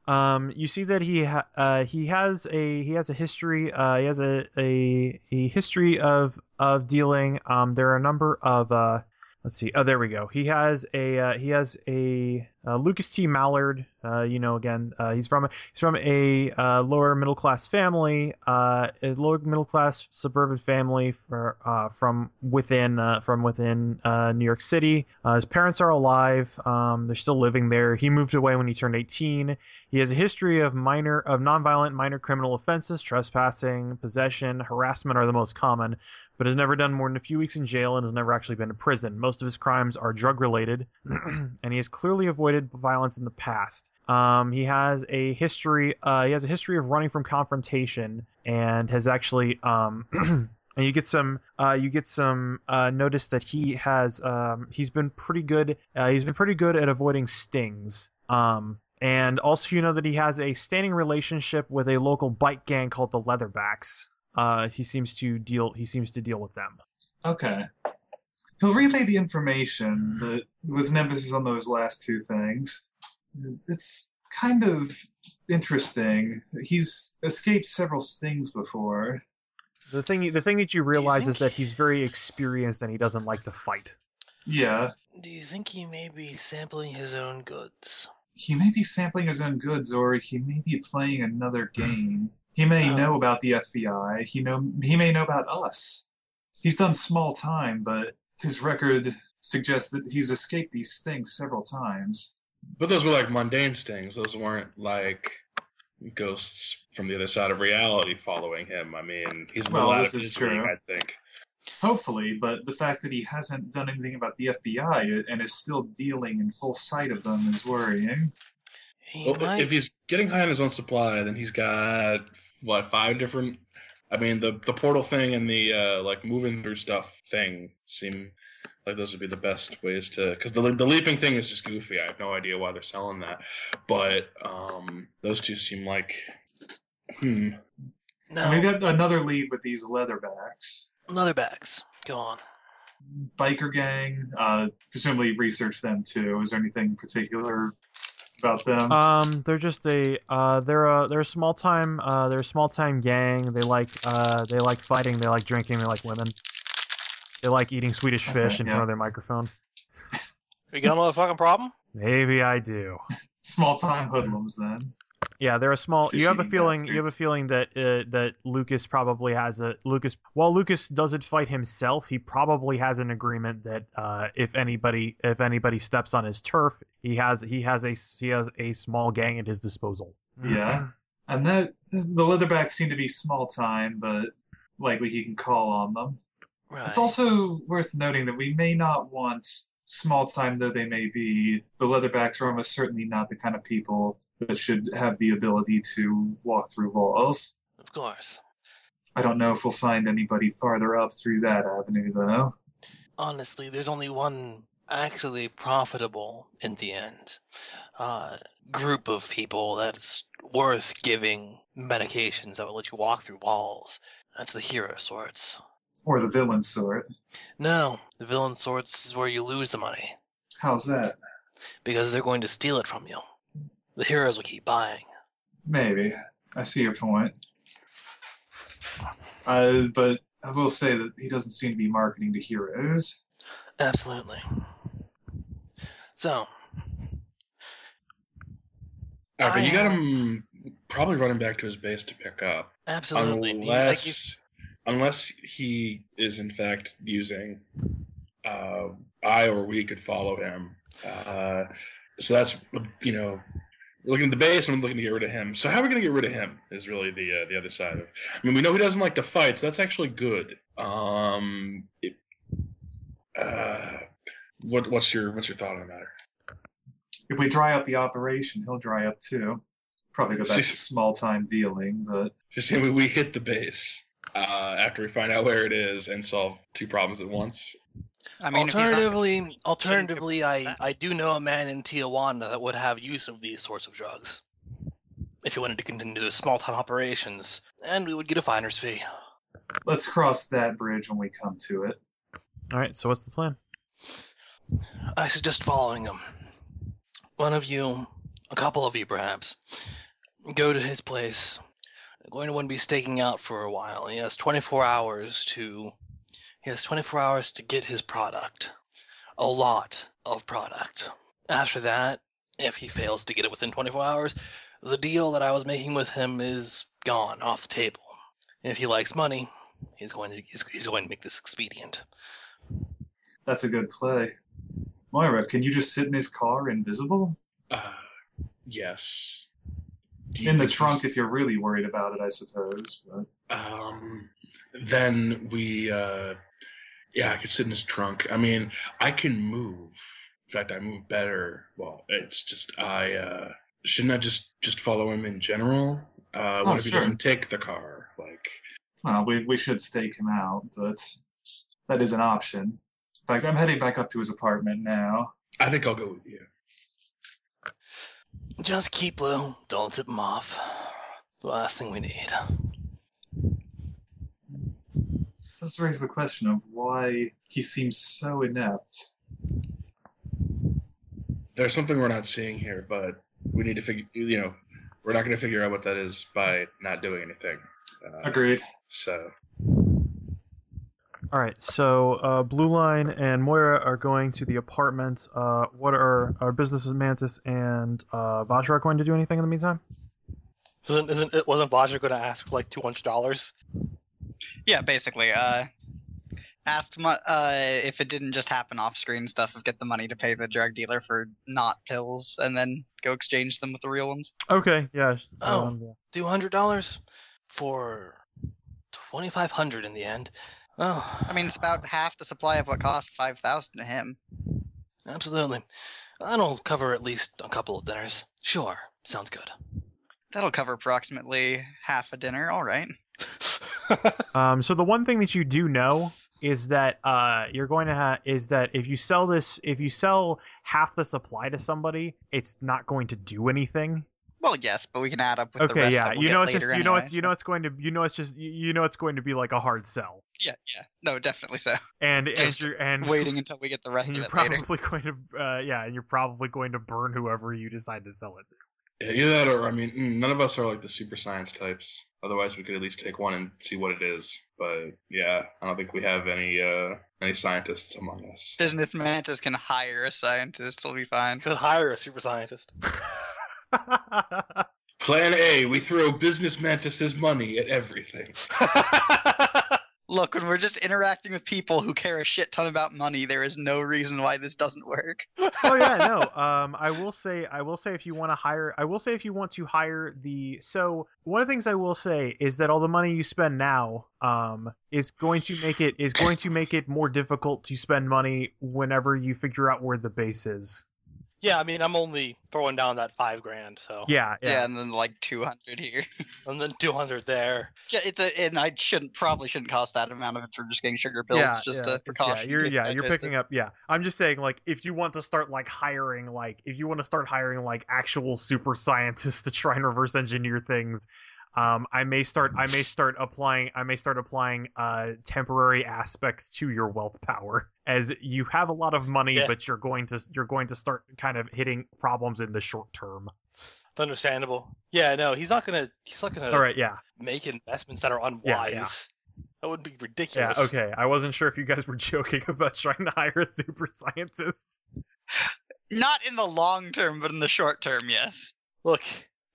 um, you see that he, ha- uh, he has a, he has a history. Uh, he has a, a, a history of, of dealing. Um, there are a number of. Uh, let's see. Oh, there we go. He has a, uh, he has a uh, Lucas T. Mallard. Uh, you know, again, uh, he's from he's from a uh, lower middle class family, uh, a lower middle class suburban family for, uh, from within from within New York City. His parents are alive. Um, they're still living there. He moved away when he turned 18. He has a history of minor of nonviolent minor criminal offenses, trespassing, possession, harassment are the most common but has never done more than a few weeks in jail and has never actually been to prison. Most of his crimes are drug related, and he has clearly avoided violence in the past. Um, he has a history. Uh, he has a history of running from confrontation, and has actually. Um, and you get some. Uh, you get some uh, notice that he has. Um, he's been pretty good. Uh, he's been pretty good at avoiding stings. Um, and also, you know that he has a standing relationship with a local bike gang called the Leatherbacks uh, he seems to deal he seems to deal with them. Okay. He'll relay the information, but with an emphasis on those last two things. It's kind of interesting. He's escaped several stings before. The thing the thing that you realize is that he's very experienced and he doesn't like to fight. Yeah, Do you think he may be sampling his own goods? he may be sampling his own goods, or he may be playing another hmm. game. He may Oh. know about the FBI. He know he may know about us. He's done small time, but his record suggests that he's escaped these stings several times. But those were like mundane stings. Those weren't like ghosts from the other side of reality following him. I mean, he's a Well, this of is his true. I think. Hopefully, but the fact that he hasn't done anything about the FBI and is still dealing in full sight of them is worrying. He Well, might. if he's getting high on his own supply, then he's got what five different. I mean, the the portal thing and the uh, like moving through stuff thing seem like those would be the best ways to. Because the the leaping thing is just goofy. I have no idea why they're selling that, but um, those two seem like. Hmm. no, And we've got another lead with these leatherbacks. leatherbacks. Go on. Biker gang, uh, presumably research them too. Is there anything particular about them? Um, they're just a uh, they're a they're a small time uh, they're a small time gang. They like uh, they like fighting. They like drinking. They like women. They like eating Swedish Okay, fish in yeah. front of their microphone. You got a motherfucking problem? Maybe I do. Small time hoodlums then. Yeah, they're a small. You have a Fish-eating feeling. You have a feeling that uh, that Lucas probably has a Lucas. While Lucas doesn't fight himself, he probably has an agreement that uh, if anybody if anybody steps on his turf, he has he has a he has a small gang at his disposal. Yeah. And that the leatherbacks seem to be small time, but likely he can call on them. Right. It's also worth noting that we may not want, small time though they may be, the leatherbacks are almost certainly not the kind of people that should have the ability to walk through walls. Of course. I don't know if we'll find anybody farther up through that avenue though. Honestly, there's only one actually profitable in the end uh, group of people that's worth giving medications that will let you walk through walls. That's the hero sorts. Or the villain sort. No, the villain sorts is where you lose the money How's that? because they're going to steal it from you. The heroes will keep buying. Maybe. I see your point. Uh, but I will say that he doesn't seem to be marketing to heroes. Absolutely. So, Uh, but I you got him probably running back to his base to pick up, absolutely. Like you- unless he is in fact using. Uh, I or we could follow him. Uh, so that's you know looking at the base and looking to get rid of him. So how are we going to get rid of him is really the uh, the other side of. I mean, we know he doesn't like to fight, so that's actually good. Um, it, uh, what what's your what's your thought on the matter? If we dry up the operation, he'll dry up too. Probably go back to small time dealing, but Just saying we, we hit the base uh, after we find out where it is and solve two problems at once. I mean, if he's not- alternatively, alternatively, I. I do know a man in Tijuana that would have use of these sorts of drugs. If he wanted to continue the small time operations, and we would get a finder's fee. let's cross that bridge when we come to it. All right. So what's the plan? I suggest following him. One of you, a couple of you perhaps, go to his place. They're going to want to be staking out for a while. He has 24 hours to. He has 24 hours to get his product. A lot of product. After that, if he fails to get it within 24 hours, the deal that I was making with him is gone off the table. If he likes money, he's going to he's, he's going to make this expedient. That's a good play. Moira, can you just sit in his car invisible? Uh, yes. Do you In the trunk if you're really worried about it, I suppose. But Um, then we, uh, yeah, I could sit in his trunk. I mean, I can move. In fact, I move better. Well, it's just I uh, shouldn't I just just follow him in general? Uh, what Oh, if he sure. doesn't take the car? Like, well, we we should stake him out, but that is an option. In fact, I'm heading back up to his apartment now. I think I'll go with you. Just keep low. Don't tip him off. The last thing we need. This raises the question of why he seems so inept. There's something we're not seeing here, but we need to figure. You know, we're not going to figure out what that is by not doing anything. Uh, Agreed. So All right. So uh, Blue Line and Moira are going to the apartment. Uh, what are our businesses Mantis and uh, Vajra going to do anything in the meantime? Isn't isn't it wasn't Vajra going to ask for like two hundred dollars? Yeah, basically. Uh, asked mo- uh, if it didn't just happen off screen stuff of get the money to pay the drug dealer for not pills and then go exchange them with the real ones. Okay, yeah. Oh. um, yeah. Two hundred dollars for twenty five hundred in the end. Oh, I mean, it's about half the supply of what cost five thousand to him. absolutely. That'll cover at least a couple of dinners. Sure, sounds good. That'll cover approximately half a dinner. All right. Um, so the one thing that you do know is that uh, you're going to have is that if you sell this, if you sell half the supply to somebody, it's not going to do anything. Well, yes, but we can add up with the Okay, rest yeah, we'll you know it's just you know anyway, it's you know it's going to you know it's just you- you know it's going to be like a hard sell, Yeah, yeah. No, definitely so. and and Just you're and Waiting until we get the rest and of you're it later. probably going to uh, yeah, and you're probably going to burn whoever you decide to sell it to. Yeah, either that or I mean, mm, none of us are like the super science types. Otherwise, we could at least take one and see what it is. But yeah, I don't think we have any uh any scientists among us. Business mantis can hire a scientist. It'll be fine. Could hire a super scientist. Plan A: we throw business mantis's money at everything. Look, when we're just interacting with people who care a shit ton about money, there is no reason why this doesn't work. oh yeah, no. Um, I will say, I will say, if you want to hire, I will say if you want to hire the. So one of the things I will say is that all the money you spend now, um, is going to make it is going to make it more difficult to spend money whenever you figure out where the base is. Yeah, I mean, I'm only throwing down that five grand, so Yeah, Yeah, yeah. and then like 200 here. and then 200 there. It's a, and I shouldn't probably shouldn't cost that amount of it for just getting sugar pills. yeah, just yeah, a precaution. Yeah, you're yeah, you're twist it. picking up. Yeah, I'm just saying, like, if you want to start like hiring, like, if you want to start hiring like actual super scientists to try and reverse engineer things, um, I may start, I may start applying, I may start applying uh temporary aspects to your wealth power, as you have a lot of money, Yeah. but you're going to you're going to start kind of hitting problems in the short term. It's understandable. Yeah, no, he's not gonna. He's not gonna All right, yeah, make investments that are unwise. yeah. That would be ridiculous. yeah, ridiculous. okay. I wasn't sure if you guys were joking about trying to hire a super scientist. Not in the long term, but in the short term, yes. Look,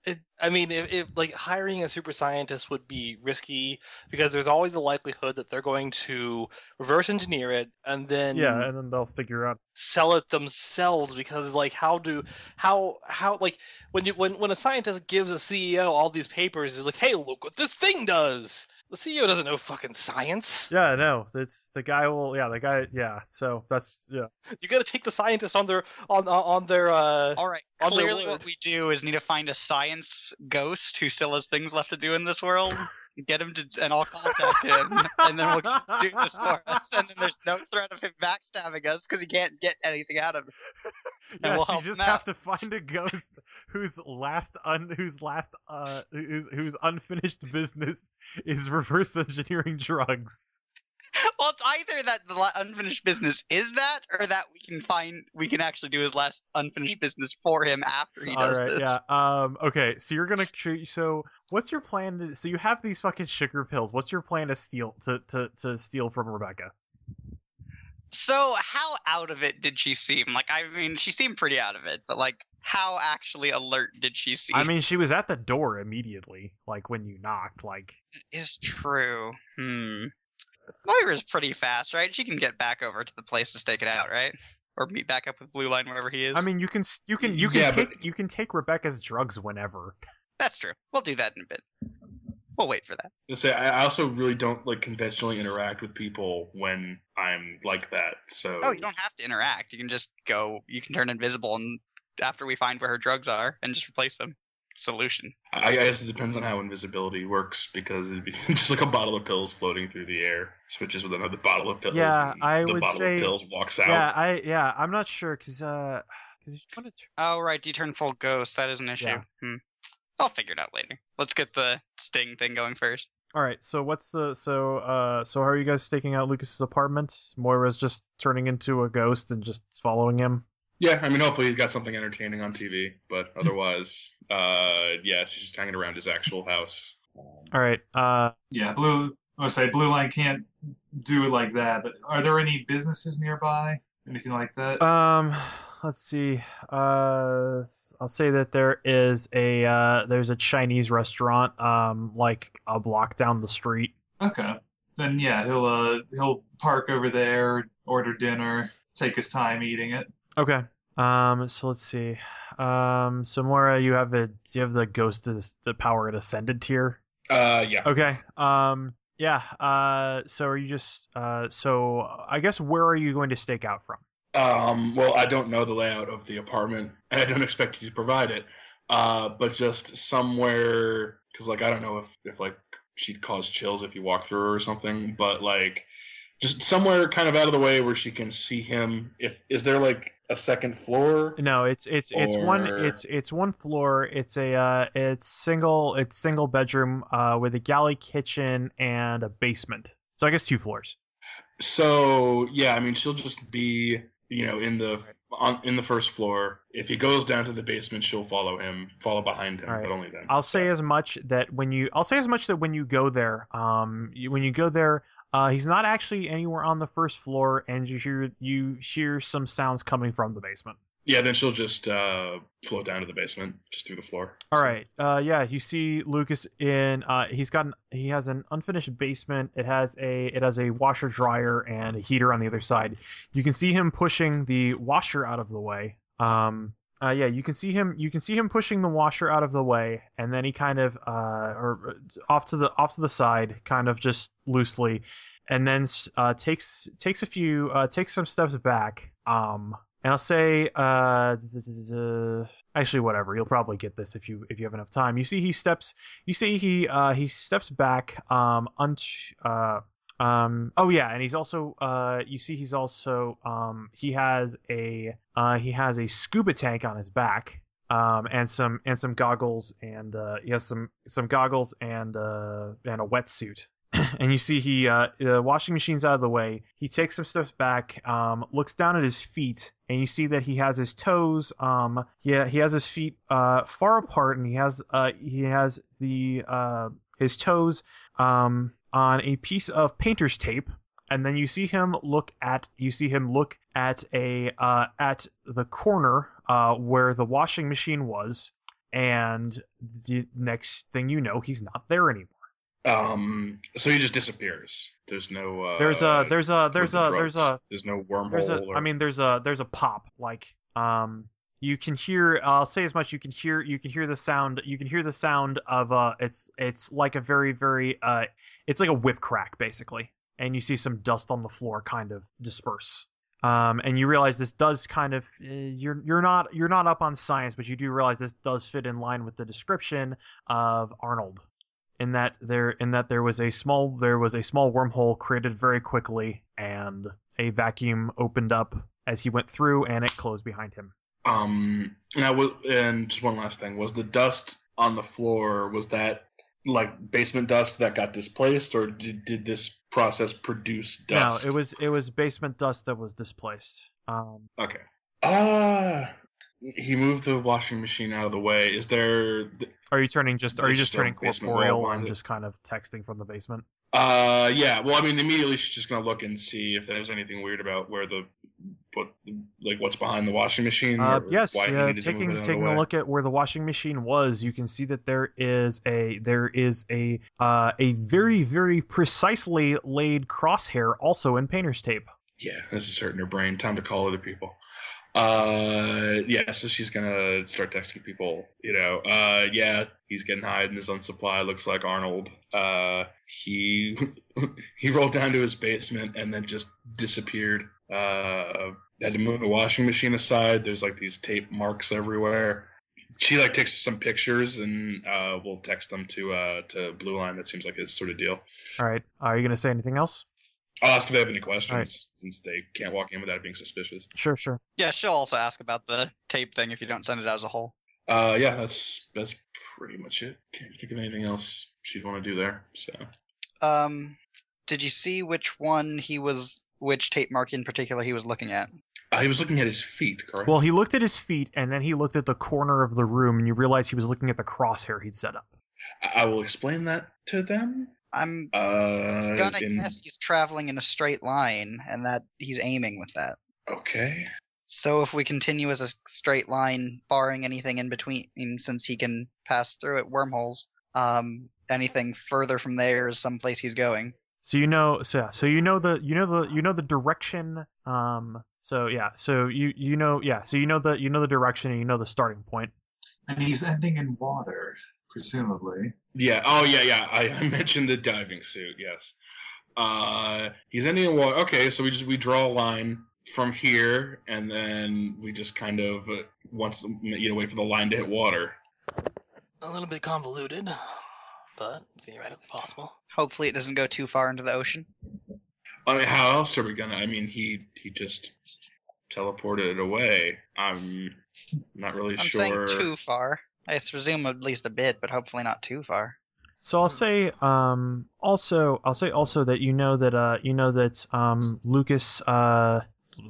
it, I mean, if, if like hiring a super scientist would be risky because there's always the likelihood that they're going to reverse engineer it and then Yeah, and then they'll figure out. sell it themselves because like how do how how like when you when when a scientist gives a CEO all these papers, he's like, hey, look what this thing does. The CEO doesn't know fucking science. Yeah, no, it's the guy will. Yeah, the guy. Yeah, so that's yeah. You got to take the scientists on their on on- on their uh. All right. On Clearly, word. what we do is need to find a science ghost who still has things left to do in this world. Get him to, and I'll contact him, and then we'll do this for us. And then there's no threat of him backstabbing us because he can't get anything out of it. Yes, we'll you just have to find a ghost whose last un whose last uh whose whose unfinished business is reverse engineering drugs. Well, it's either that the unfinished business is that, or that we can find we can actually do his last unfinished business for him after he All does right, this. yeah. Um. Okay, so you're gonna. So what's your plan? To, so you have these fucking sugar pills. What's your plan to steal to to to steal from Rebecca? So, how out of it did she seem? Like, I mean, she seemed pretty out of it, but like, how actually alert did she seem? I mean, she was at the door immediately, like when you knocked. Like, is true. Hmm. Moira's pretty fast, right? She can get back over to the place to stake it out, right? Or meet back up with Blue Line wherever he is. I mean, you can you can you can Yeah, but- take you can take Rebecca's drugs whenever. that's true. We'll do that in a bit. We'll wait for that. To say, I I also really don't like conventionally interact with people when I'm like that. So Oh, you don't have to interact. You can just go. You can turn invisible, and after we find where her drugs are, and just replace them. Solution. I I guess it depends on how invisibility works because it'd be just like a bottle of pills floating through the air, switches with another bottle of pills. Yeah, and I the would bottle say- of pills walks out. Yeah, I yeah, I'm not sure because uh because if you want to. Oh, right. You turn full ghost. That is an issue. Yeah. Hmm. I'll figure it out later. Let's get the sting thing going first. All right, so what's the so uh so how are you guys staking out Lucas's apartment? Moira's just turning into a ghost and just following him. Yeah, I mean, hopefully he's got something entertaining on TV, but otherwise, uh, yeah, she's just hanging around his actual house. All right, uh Yeah, blue. I would say blue line can't do it like that. But are there any businesses nearby? Anything like that? um let's see. Uh I'll say that there is a uh there's a Chinese restaurant um like a block down the street. okay. then yeah, he'll uh he'll park over there, order dinner, take his time eating it. Okay. Um. So let's see. Um. So Mora, you have a do you have the ghost of the power at ascended tier? Uh, yeah. Okay. Um. Yeah. Uh. So are you just uh. So I guess where are you going to stake out from? Um, well, I don't know the layout of the apartment, and I don't expect you to provide it. Uh, but just somewhere, because like I don't know if if like she'd cause chills if you walk through her or something, but like just somewhere kind of out of the way where she can see him. If is there like a second floor? No, it's it's it's one it's it's one floor. It's a uh, it's single it's single bedroom uh with a galley kitchen and a basement. So I guess two floors. So yeah, I mean she'll just be you know in the on in the first floor. If he goes down to the basement, she'll follow him, follow behind him, right. but only then. I'll say as much that when you I'll say as much that when you go there, um, you, when you go there, uh, he's not actually anywhere on the first floor, and you hear you hear some sounds coming from the basement. Yeah, then she'll just uh, float down to the basement, just through the floor. All So- right. Uh, yeah, you see Lucas in. Uh, he's got an, he has an unfinished basement. It has a it has a washer dryer and a heater on the other side. You can see him pushing the washer out of the way. Um. Uh, yeah, you can see him. You can see him pushing the washer out of the way, and then he kind of uh, or uh, off to the off to the side, kind of just loosely, and then uh, takes takes a few uh, takes some steps back. Um, and I'll say uh, actually whatever. You'll probably get this if you if you have enough time. You see he steps. You see he uh, he steps back. Um, uh, um, oh yeah, and he's also uh, you see he's also um, he has a uh, he has a scuba tank on his back. Um, and some and some goggles and uh, he has some some goggles and uh, and a wetsuit and you see he uh, the washing machine's out of the way. He takes some steps back, um, looks down at his feet, and you see that he has his toes. Um, yeah, he has his feet uh, far apart, and he has uh, he has the uh, his toes um, on a piece of painter's tape. And then you see him look at you see him look at a uh, at the corner uh, where the washing machine was, and the next thing you know, he's not there anymore. Um, so he just disappears. There's no. Uh, There's a there's a there's a there's a there's no wormhole. there's a or... I mean there's a there's a pop like um you can hear I'll say as much you can hear you can hear the sound you can hear the sound of uh it's it's like a very very uh it's like a whip crack basically and you see some dust on the floor kind of disperse um and you realize this does kind of uh, you're you're not you're not up on science but you do realize this does fit in line with the description of Arnold in that there in that there was a small there was a small wormhole created very quickly and a vacuum opened up as he went through and it closed behind him. Um, now, and just one last thing: was the dust on the floor was that like basement dust that got displaced, or did, did this process produce dust? No, it was it was basement dust that was displaced. Um, okay. Ah, he moved the washing machine out of the way. Is there? are you turning just are you just turning corporeal and just kind of texting from the basement? Uh, yeah. Well, I mean, immediately she's just gonna look and see if there's anything weird about where the what like what's behind the washing machine. Uh, or yes, why he needed to move it taking out of the taking a look at where the washing machine was, you can see that there is a there is a uh, a very very precisely laid crosshair also in painter's tape. Yeah, this is hurting her brain. Time to call other people. Uh, yeah, so she's gonna start texting people. You know, uh, yeah, he's getting high in his own supply. Looks like Arnold. Uh, he he rolled down to his basement and then just disappeared. Uh, had to move the washing machine aside. There's like these tape marks everywhere. She like takes some pictures and uh, we'll text them to uh to Blue Line. That seems like his sort of deal. All right, are you gonna say anything else? I'll ask if they have any questions Alright. since they can't walk in without being suspicious. Sure, sure. Yeah, she'll also ask about the tape thing if you don't send it out as a whole. Uh, yeah, that's that's pretty much it. Can't think of anything else she'd want to do there. So Um, did you see which one he was, which tape mark in particular he was looking at? uh, he was looking at his feet, correct? Well, he looked at his feet and then he looked at the corner of the room and you realize he was looking at the crosshair he'd set up. I I will explain that to them. I'm Uh, gonna in- guess he's traveling in a straight line and that he's aiming with that. Okay. So if we continue as a straight line, barring anything in between, since he can pass through it wormholes, um, anything further from there is someplace he's going. So you know, so yeah, so you know the you know the you know the direction. Um, so yeah, so you you know yeah, so you know the you know the direction and you know the starting point. And he's ending in water, presumably. Yeah. Oh, yeah, yeah. I, I mentioned the diving suit. Yes. Uh, he's ending the water. Okay, so we just we draw a line from here, and then we just kind of uh, once you know wait for the line to hit water. A little bit convoluted, but theoretically possible. Hopefully, it doesn't go too far into the ocean. I mean, how else are we gonna? I mean, he he just teleported away. I'm not really I'm sure. saying too far. I presume at least a bit, but hopefully not too far. So I'll say um also I'll say also that you know that uh you know that um Lucas uh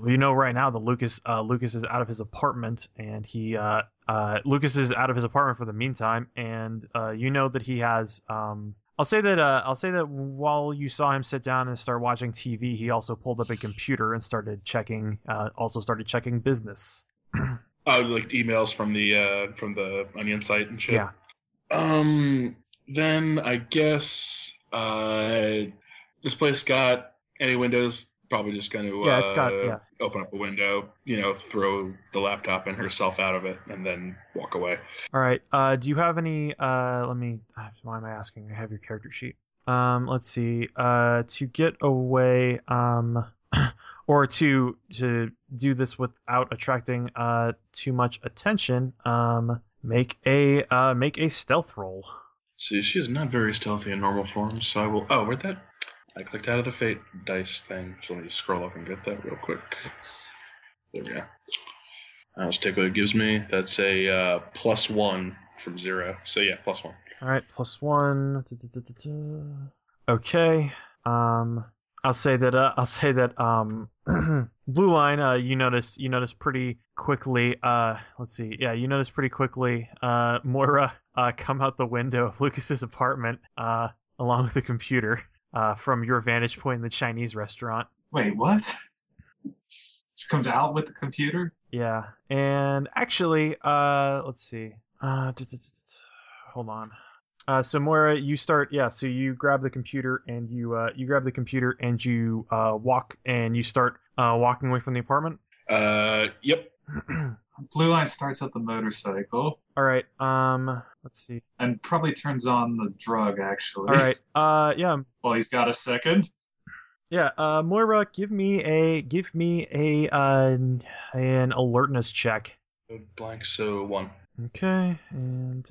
you know right now that Lucas uh Lucas is out of his apartment and he uh uh Lucas is out of his apartment for the meantime and uh you know that he has um I'll say that I'll say that while you saw him sit down and start watching TV he also pulled up a computer and started checking also started checking business. Oh, like emails from the uh from the Onion site and shit. Yeah. Um. Then I guess uh this place got any windows. Probably just going to Yeah, it's got- uh, yeah. open up a window, you know, throw the laptop and herself out of it, and then walk away. All right. Uh, do you have any? Uh, let me. uh, Why am I asking? I have your character sheet. Um, let's see. Uh, to get away, um, or to to do this without attracting uh too much attention, um, make a uh make a stealth roll. See, she is not very stealthy in normal form, so I will. Oh, where'd that? I clicked out of the fate dice thing, so let me just scroll up and get that real quick. There we go. I'll just take what it gives me. That's a uh, plus one from zero. So yeah, plus one. All right, plus one. Da, da, da, da, da. Okay. Um, I'll say that. Uh, I'll say that. Um, blue line. Uh, you notice. You notice pretty quickly. Uh, let's see. Yeah, you notice pretty quickly. Uh, Moira. Uh, come out the window of Lucas's apartment. Uh, along with the computer. Uh, from your vantage point in the Chinese restaurant. Wait, what? She comes out with the computer? Yeah, and actually, uh, let's see. Uh, hold on. Uh, so Moira, you start. Yeah, so you grab the computer and you uh, you grab the computer and you uh, walk and you start uh, walking away from the apartment. Uh, yep. Blue Line starts up the motorcycle All right. Um, let's see. and probably turns on the drug, actually. All right. Uh, yeah, Well, he's got a second. yeah. Uh, Moira, give me a give me a uh, an alertness check. Blank. So one. Okay, and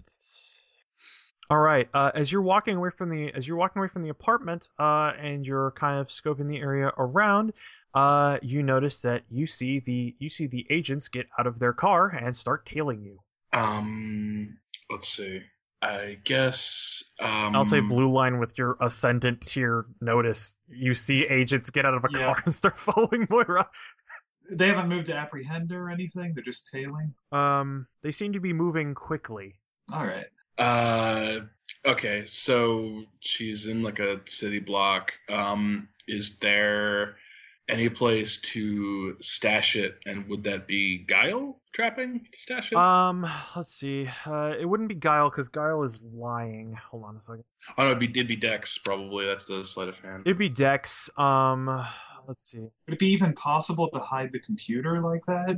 all right. Uh, as you're walking away from the as you're walking away from the apartment, uh, and you're kind of scoping the area around, uh, you notice that you see the you see the agents get out of their car and start tailing you. Um, let's see. I guess. Um, I'll say blue line with your ascendant tier notice. You see agents get out of a Yeah. car and start following Moira. They haven't moved to apprehend or anything. They're just tailing. Um, they seem to be moving quickly. All right. Uh, okay, so she's in like a city block. Um, is there any place to stash it, and would that be Guile trapping to stash it? Um, let's see. Uh, it wouldn't be Guile because Guile is lying. Hold on a second. oh, no, it'd be it'd be Dex probably. That's the sleight of hand. It'd be Dex. Um, let's see. Would it be even possible to hide the computer like that?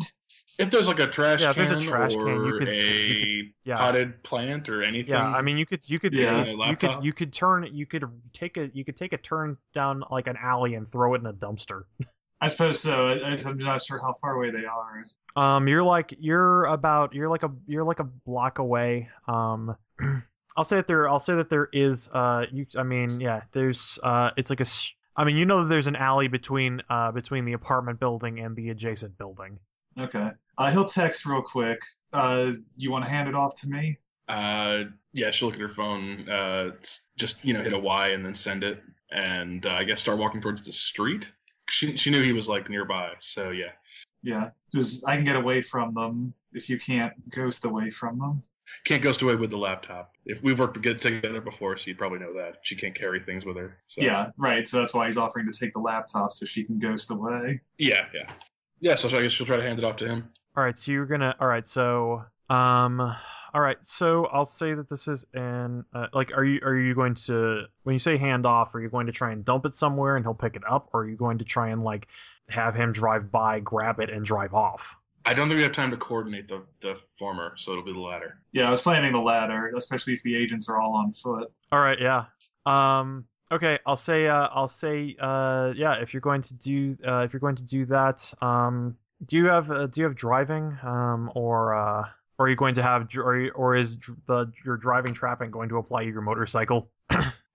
If there's like a trash Yeah, if can there's a trash or can, you could- a Yeah. potted plant or anything. Yeah, I mean, you could, you could, Yeah. you, Laptop? could, you could turn, you could take a, you could take a turn down like an alley and throw it in a dumpster. I suppose so. I- I'm not sure how far away they are. Um, you're like, you're about, you're like a, you're like a block away. Um, I'll say that there, I'll say that there is, uh, you, I mean, yeah, there's, uh, it's like a, s- I mean, you know that there's an alley between, uh, between the apartment building and the adjacent building. Okay. Uh, he'll text real quick. Uh, you want to hand it off to me? Uh, yeah, she'll look at her phone. Uh, just you know, hit a Y and then send it, and uh, I guess start walking towards the street. She she knew he was like nearby, so yeah. Yeah. Because I can get away from them if you can't ghost away from them. Can't ghost away with the laptop. If we've worked good together before, so you probably know that she can't carry things with her. So Yeah, right. So that's why he's offering to take the laptop so she can ghost away. yeah, yeah, yeah. So I guess she'll try to hand it off to him. All right, so you're gonna. All right, so um, All right, so I'll say that this is an uh, like, are you are you going to when you say hand off, are you going to try and dump it somewhere and he'll pick it up, or are you going to try and like have him drive by, grab it, and drive off? I don't think we have time to coordinate the the former, so it'll be the latter. Yeah, I was planning the latter, especially if the agents are all on foot. All right, yeah. Um, okay, I'll say uh, I'll say uh, yeah. If you're going to do uh, if you're going to do that, um, do you have uh, do you have driving um or uh or are you going to have or, or is the your driving trapping going to apply to your motorcycle?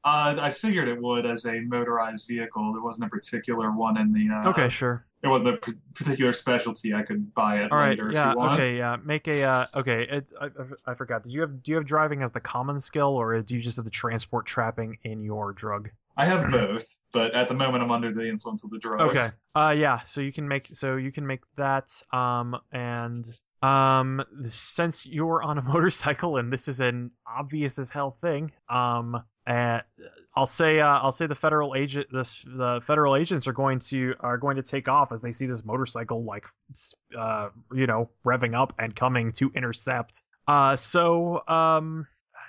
Uh, I figured it would as a motorized vehicle. There wasn't a particular one in the. Uh, Okay, sure. There wasn't a particular specialty. I could buy it All right, later yeah, if you want. okay, yeah. Make a uh, okay. It, I, I- I forgot. Do you have do you have driving as the common skill, or do you just have the transport trapping in your drug? I have both, but at the moment I'm under the influence of the drug. Okay. Uh, yeah. So you can make so you can make that. Um, and um, since you're on a motorcycle and this is an obvious as hell thing, um, uh, I'll say uh, I'll say the federal agent this the federal agents are going to are going to take off as they see this motorcycle like uh you know revving up and coming to intercept. Uh, so um,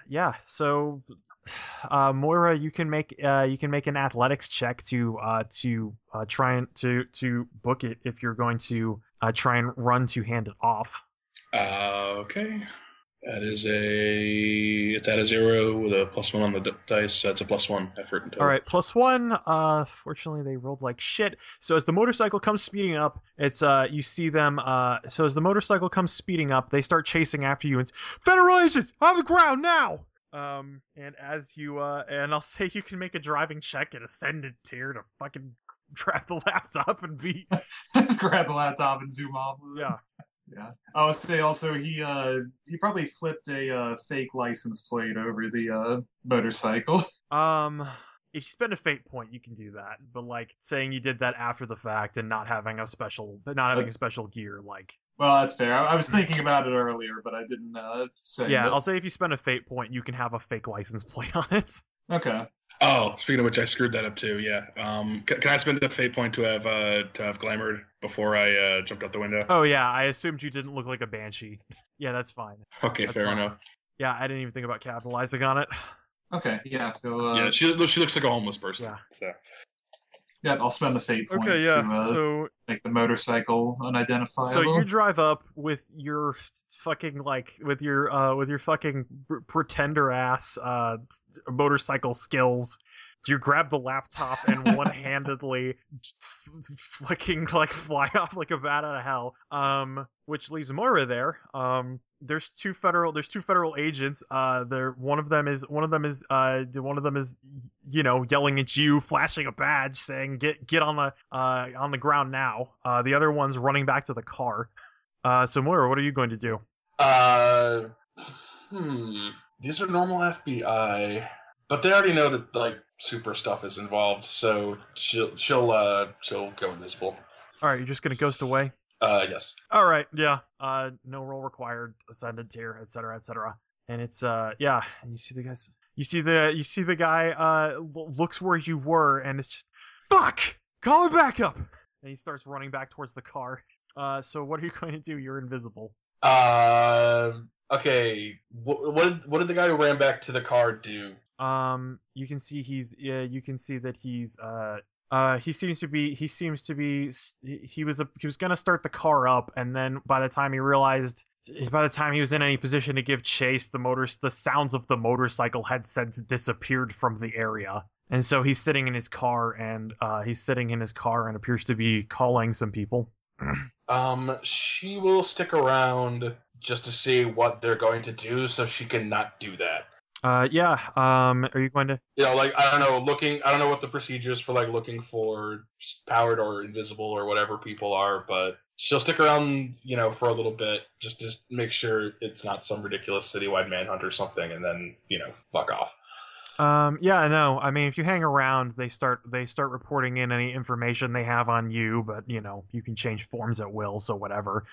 yeah. So uh, Moira, you can make uh, you can make an athletics check to uh, to uh, try and to to book it if you're going to uh, try and run to hand it off. Uh, okay. That is a it's at a zero with a plus one on the d- dice. That's a plus one effort. in total. All right, plus one. Uh, fortunately, they rolled like shit. So as the motorcycle comes speeding up, it's uh, you see them. Uh, so as the motorcycle comes speeding up, they start chasing after you. And it's, federal agents on the ground now. Um, and as you uh, and I'll say you can make a driving check at ascendant tier to fucking grab the laptop and be Just grab the laptop and zoom off. yeah. Yeah. I would say also he uh he probably flipped a uh, fake license plate over the uh motorcycle. Um, if you spend a fate point, you can do that. But like saying you did that after the fact and not having a special, not having a special gear, like Well, that's fair. I, I was thinking about it earlier, but I didn't uh say yeah, it. I'll say if you spend a fate point, you can have a fake license plate on it. Okay. Oh, speaking of which, I screwed that up too. Yeah. Um, can, can I spend a fate point to have uh to have glamored before I uh jumped out the window? Oh yeah, I assumed you didn't look like a banshee. Yeah, that's fine. okay, that's fair fine. enough. Yeah, I didn't even think about capitalizing on it. Okay. Yeah. So uh, yeah, she she looks like a homeless person. Yeah. So. Yeah, I'll spend the fate point Okay, yeah. to uh, So make the motorcycle unidentifiable. So you drive up with your fucking like with your uh with your fucking pretender ass uh motorcycle skills. You grab the laptop and one-handedly flicking like fly off like a bat out of hell. Um, which leaves Moira there. Um, there's two federal there's two federal agents. Uh, there one of them is one of them is uh one of them is you know yelling at you, flashing a badge, saying get get on the uh on the ground now. Uh, the other one's running back to the car. Uh, so Moira, what are you going to do? Uh, hmm. These are normal FBI, but they already know that like super stuff is involved, so she'll she'll uh she'll go invisible. All right, you're just gonna ghost away. Uh, yes. All right, yeah. Uh, no roll required, ascendant tier, etc., etc. And it's uh, yeah. And you see the guys. You see the you see the guy uh l- looks where you were, and it's just fuck. Call him back up. And he starts running back towards the car. Uh, so what are you going to do? You're invisible. Uh, okay. What what did, what did the guy who ran back to the car do? Um, you can see he's yeah, you can see that he's uh uh he seems to be he seems to be he was a, he was gonna start the car up and then by the time he realized by the time he was in any position to give chase the motors the sounds of the motorcycle had since disappeared from the area and so he's sitting in his car and uh he's sitting in his car and appears to be calling some people Um, she will stick around just to see what they're going to do, so she can not do that. Uh yeah um are you going to You know, like I don't know, looking. I don't know what the procedure is for like looking for powered or invisible or whatever people are, but she'll stick around, you know, for a little bit, just just make sure it's not some ridiculous citywide manhunt or something, and then you know, fuck off. Um, yeah, I know. I mean, if you hang around, they start they start reporting in any information they have on you, but you know, you can change forms at will, so whatever.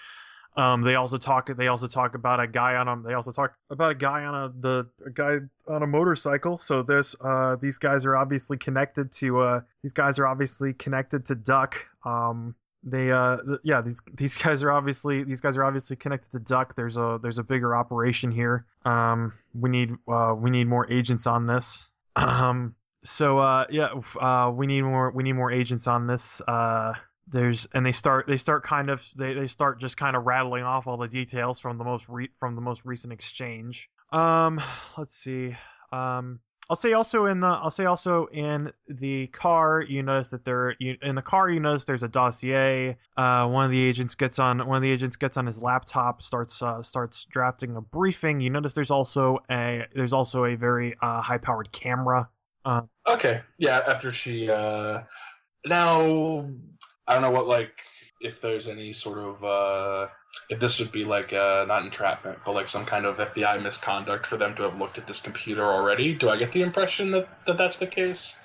Um, they also talk they also talk about a guy on a they also talk about a guy on a the a guy on a motorcycle. So this uh these guys are obviously connected to uh these guys are obviously connected to Duck. Um they uh th- yeah these these guys are obviously these guys are obviously connected to Duck. There's a there's a bigger operation here. Um, we need uh we need more agents on this. Um, so uh yeah uh we need more we need more agents on this. Uh, there's and they start they start kind of they, they start just kind of rattling off all the details from the most re- from the most recent exchange. Um, let's see. Um, I'll say also in the I'll say also in the car you notice that there you, in the car you notice there's a dossier. Uh, one of the agents gets on one of the agents gets on his laptop starts uh, starts drafting a briefing. You notice there's also a there's also a very uh, high powered camera. Uh, Okay, yeah. After she, uh, now I don't know what like if there's any sort of uh, if this would be like uh, not entrapment, but like some kind of FBI misconduct for them to have looked at this computer already. Do I get the impression that, that that's the case?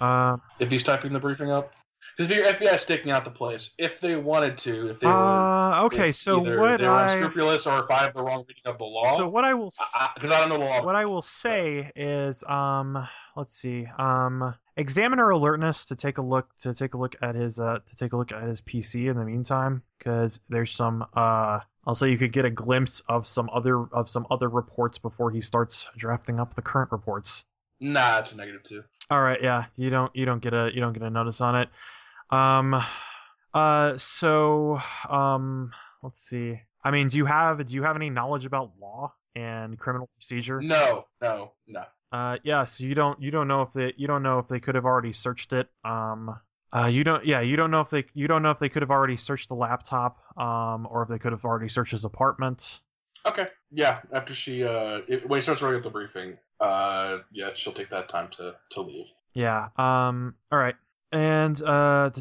uh, If he's typing the briefing up, because if your FBI is staking out the place, if they wanted to, if they were uh, okay. So what they were I unscrupulous or if I have the wrong reading of the law, so what I will because I, don't know the law. what I will say is, um, let's see, um, examiner alertness to take a look to take a look at his uh to take a look at his PC in the meantime, because there's some uh. I'll say you could get a glimpse of some other of some other reports before he starts drafting up the current reports. Nah, it's a negative two. All right, yeah, you don't you don't get a you don't get a notice on it. Um, uh, so um, let's see. I mean, do you have do you have any knowledge about law and criminal procedure? No, no, no. Uh, yeah, so you don't you don't know if they you don't know if they could have already searched it. Um, uh, you don't yeah you don't know if they you don't know if they could have already searched the laptop. Um, or if they could have already searched his apartment. Okay. Yeah. After she, uh, it, when he starts writing up the briefing, uh, yeah, she'll take that time to to leave. Yeah. Um. All right. And uh.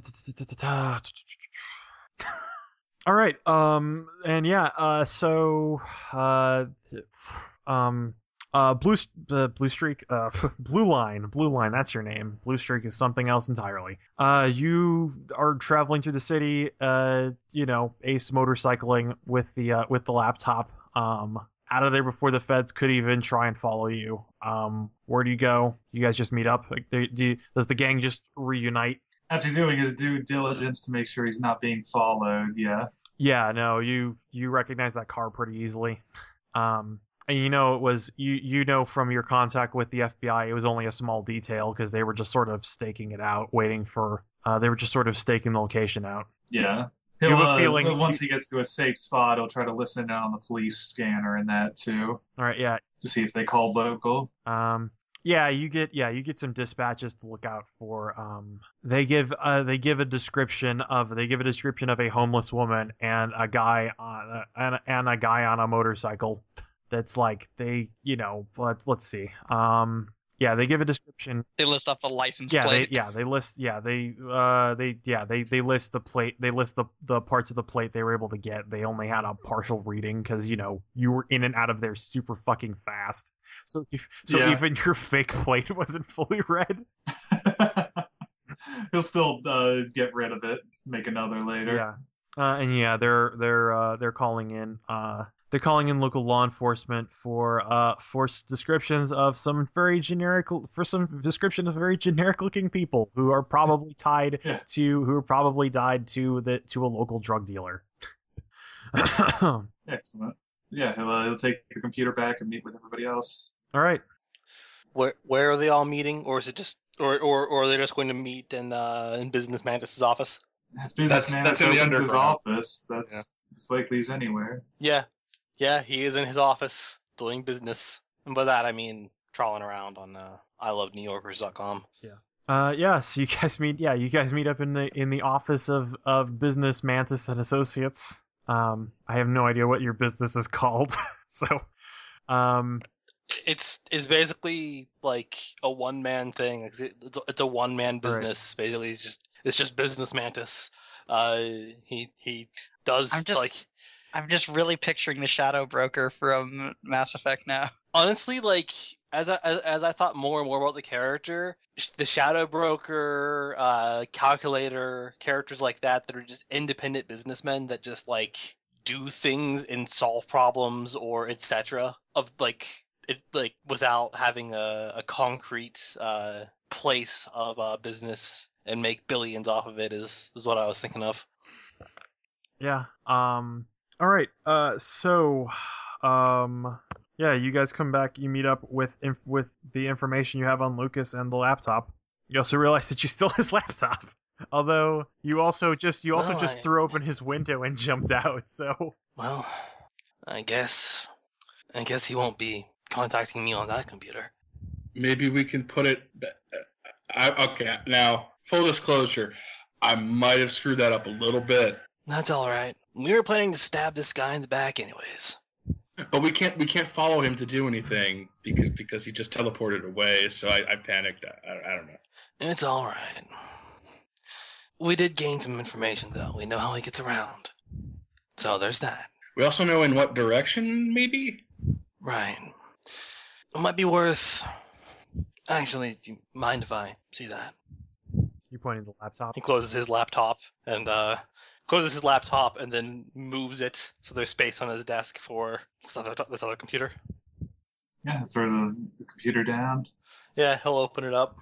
All right. Um. And yeah. Uh. So. Uh. Um. Uh. Blue. Uh, blue streak. Uh. blue line. Blue line. That's your name. Blue streak is something else entirely. Uh. You are traveling through the city. Uh. You know, ace motorcycling with the uh with the laptop. Um. Out of there before the feds could even try and follow you. Um. Where do you go? You guys just meet up. Like, do, do does the gang just reunite? After doing his due diligence to make sure he's not being followed, yeah. Yeah, no, you you recognize that car pretty easily. Um, and you know it was you you know from your contact with the FBI it was only a small detail because they were just sort of staking it out, waiting for uh they were just sort of staking the location out. Yeah. He'll, have a uh, feeling- once he gets to a safe spot, he'll try to listen in on the police scanner and that too, All right, yeah, to see if they called local. um, yeah, you get yeah you get some dispatches to look out for. Um, they give uh they give a description of they give a description of a homeless woman and a guy on a, and, and a guy on a motorcycle. That's like they you know let let's see um yeah they give a description They list off the license yeah plate. they yeah they list yeah they uh they yeah they they list the plate they list the the parts of the plate they were able to get they only had a partial reading because you know you were in and out of there super fucking fast so if, so Yeah. even your fake plate wasn't fully read he'll still uh, get rid of it, make another later. yeah uh, and yeah they're they're uh they're calling in uh they're calling in local law enforcement for uh for descriptions of some very generic for some description of very generic looking people who are probably tied to who are probably tied to the to a local drug dealer. Excellent. Yeah, he'll, uh, he'll take the computer back and meet with everybody else. All right. Where where are they all meeting, or is it just, or or, or are they just going to meet in uh in Business Mantis's office? If businessman that's in the underground. office, that's as likely as anywhere. Yeah, yeah, he is in his office doing business, and by that I mean trawling around on uh, ilovenewyorkers.com. Uh, yeah. So you guys meet. Yeah, you guys meet up in the in the office of of Business Mantis and Associates. Um, I have no idea what your business is called. so, um, It's it's basically like a one man thing. It's a, it's a one man business. Basically, it's just it's just Business Mantis. Uh, he he does I'm just- like I'm just really picturing the Shadow Broker from Mass Effect now. honestly like as I as, as I thought more and more about the character, the Shadow Broker, uh, calculator, characters like that that are just independent businessmen that just like do things and solve problems or etc. Of like it like without having a, a concrete uh place of uh business and make billions off of it is is what I was thinking of. Yeah. Um. All right. Uh. So, um. Yeah. You guys come back. You meet up with inf- with the information you have on Lucas and the laptop. You also realize that you still his laptop. Although you also just you also Well, just I- threw open his window and jumped out. So Well, I guess. I guess he won't be contacting me on that computer. Maybe we can put it. I, okay, now full disclosure, I might have screwed that up a little bit, That's all right. We were planning to stab this guy in the back, anyways. but we can't we can't follow him to do anything because because he just teleported away. So I, I panicked. I, I, don't know. It's all right. We did gain some information, though. We know how he gets around. So there's that. We also know in what direction, maybe. Right. It might be worth. Actually, do you mind if I see that? You pointed the laptop. He closes his laptop and uh, closes his laptop and then moves it so there's space on his desk for this other this other computer. Yeah, throw the, the computer down. Yeah, he'll open it up.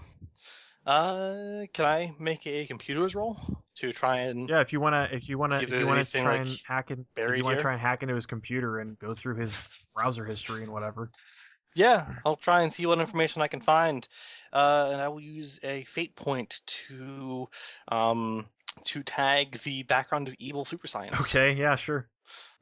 Uh, can I make a computers roll to try and Yeah, if you wanna, if you wanna, if, if you wanna try like, and hack in, if you wanna here? try and hack into his computer and go through his browser history and whatever. Yeah, I'll try and see what information I can find, uh, and I will use a fate point to um, to tag the background of evil super science. Okay, yeah, sure.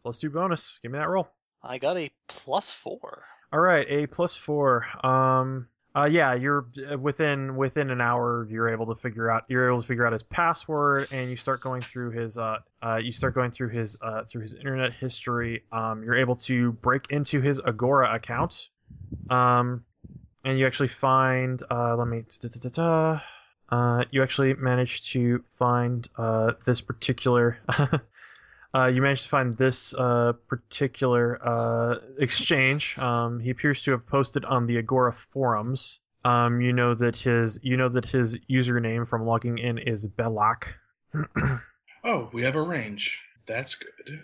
Plus two bonus. Give me that roll. I got a plus four. All right, a plus four. Um, uh, yeah, you're uh, within within an hour. You're able to figure out you're able to figure out his password, and you start going through his uh, uh you start going through his uh through his internet history. Um, you're able to break into his Agora account. Um, and you actually find uh, let me uh, you actually manage to find uh this particular. Uh, you managed to find this uh, particular uh, exchange. Um, he appears to have posted on the Agora forums. Um, you know that his you know that his username from logging in is Belloc. Oh, we have a range. That's good.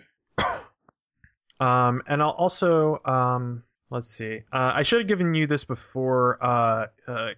Um, and I'll also um, let's see. Uh, I should have given you this before. Uh, uh,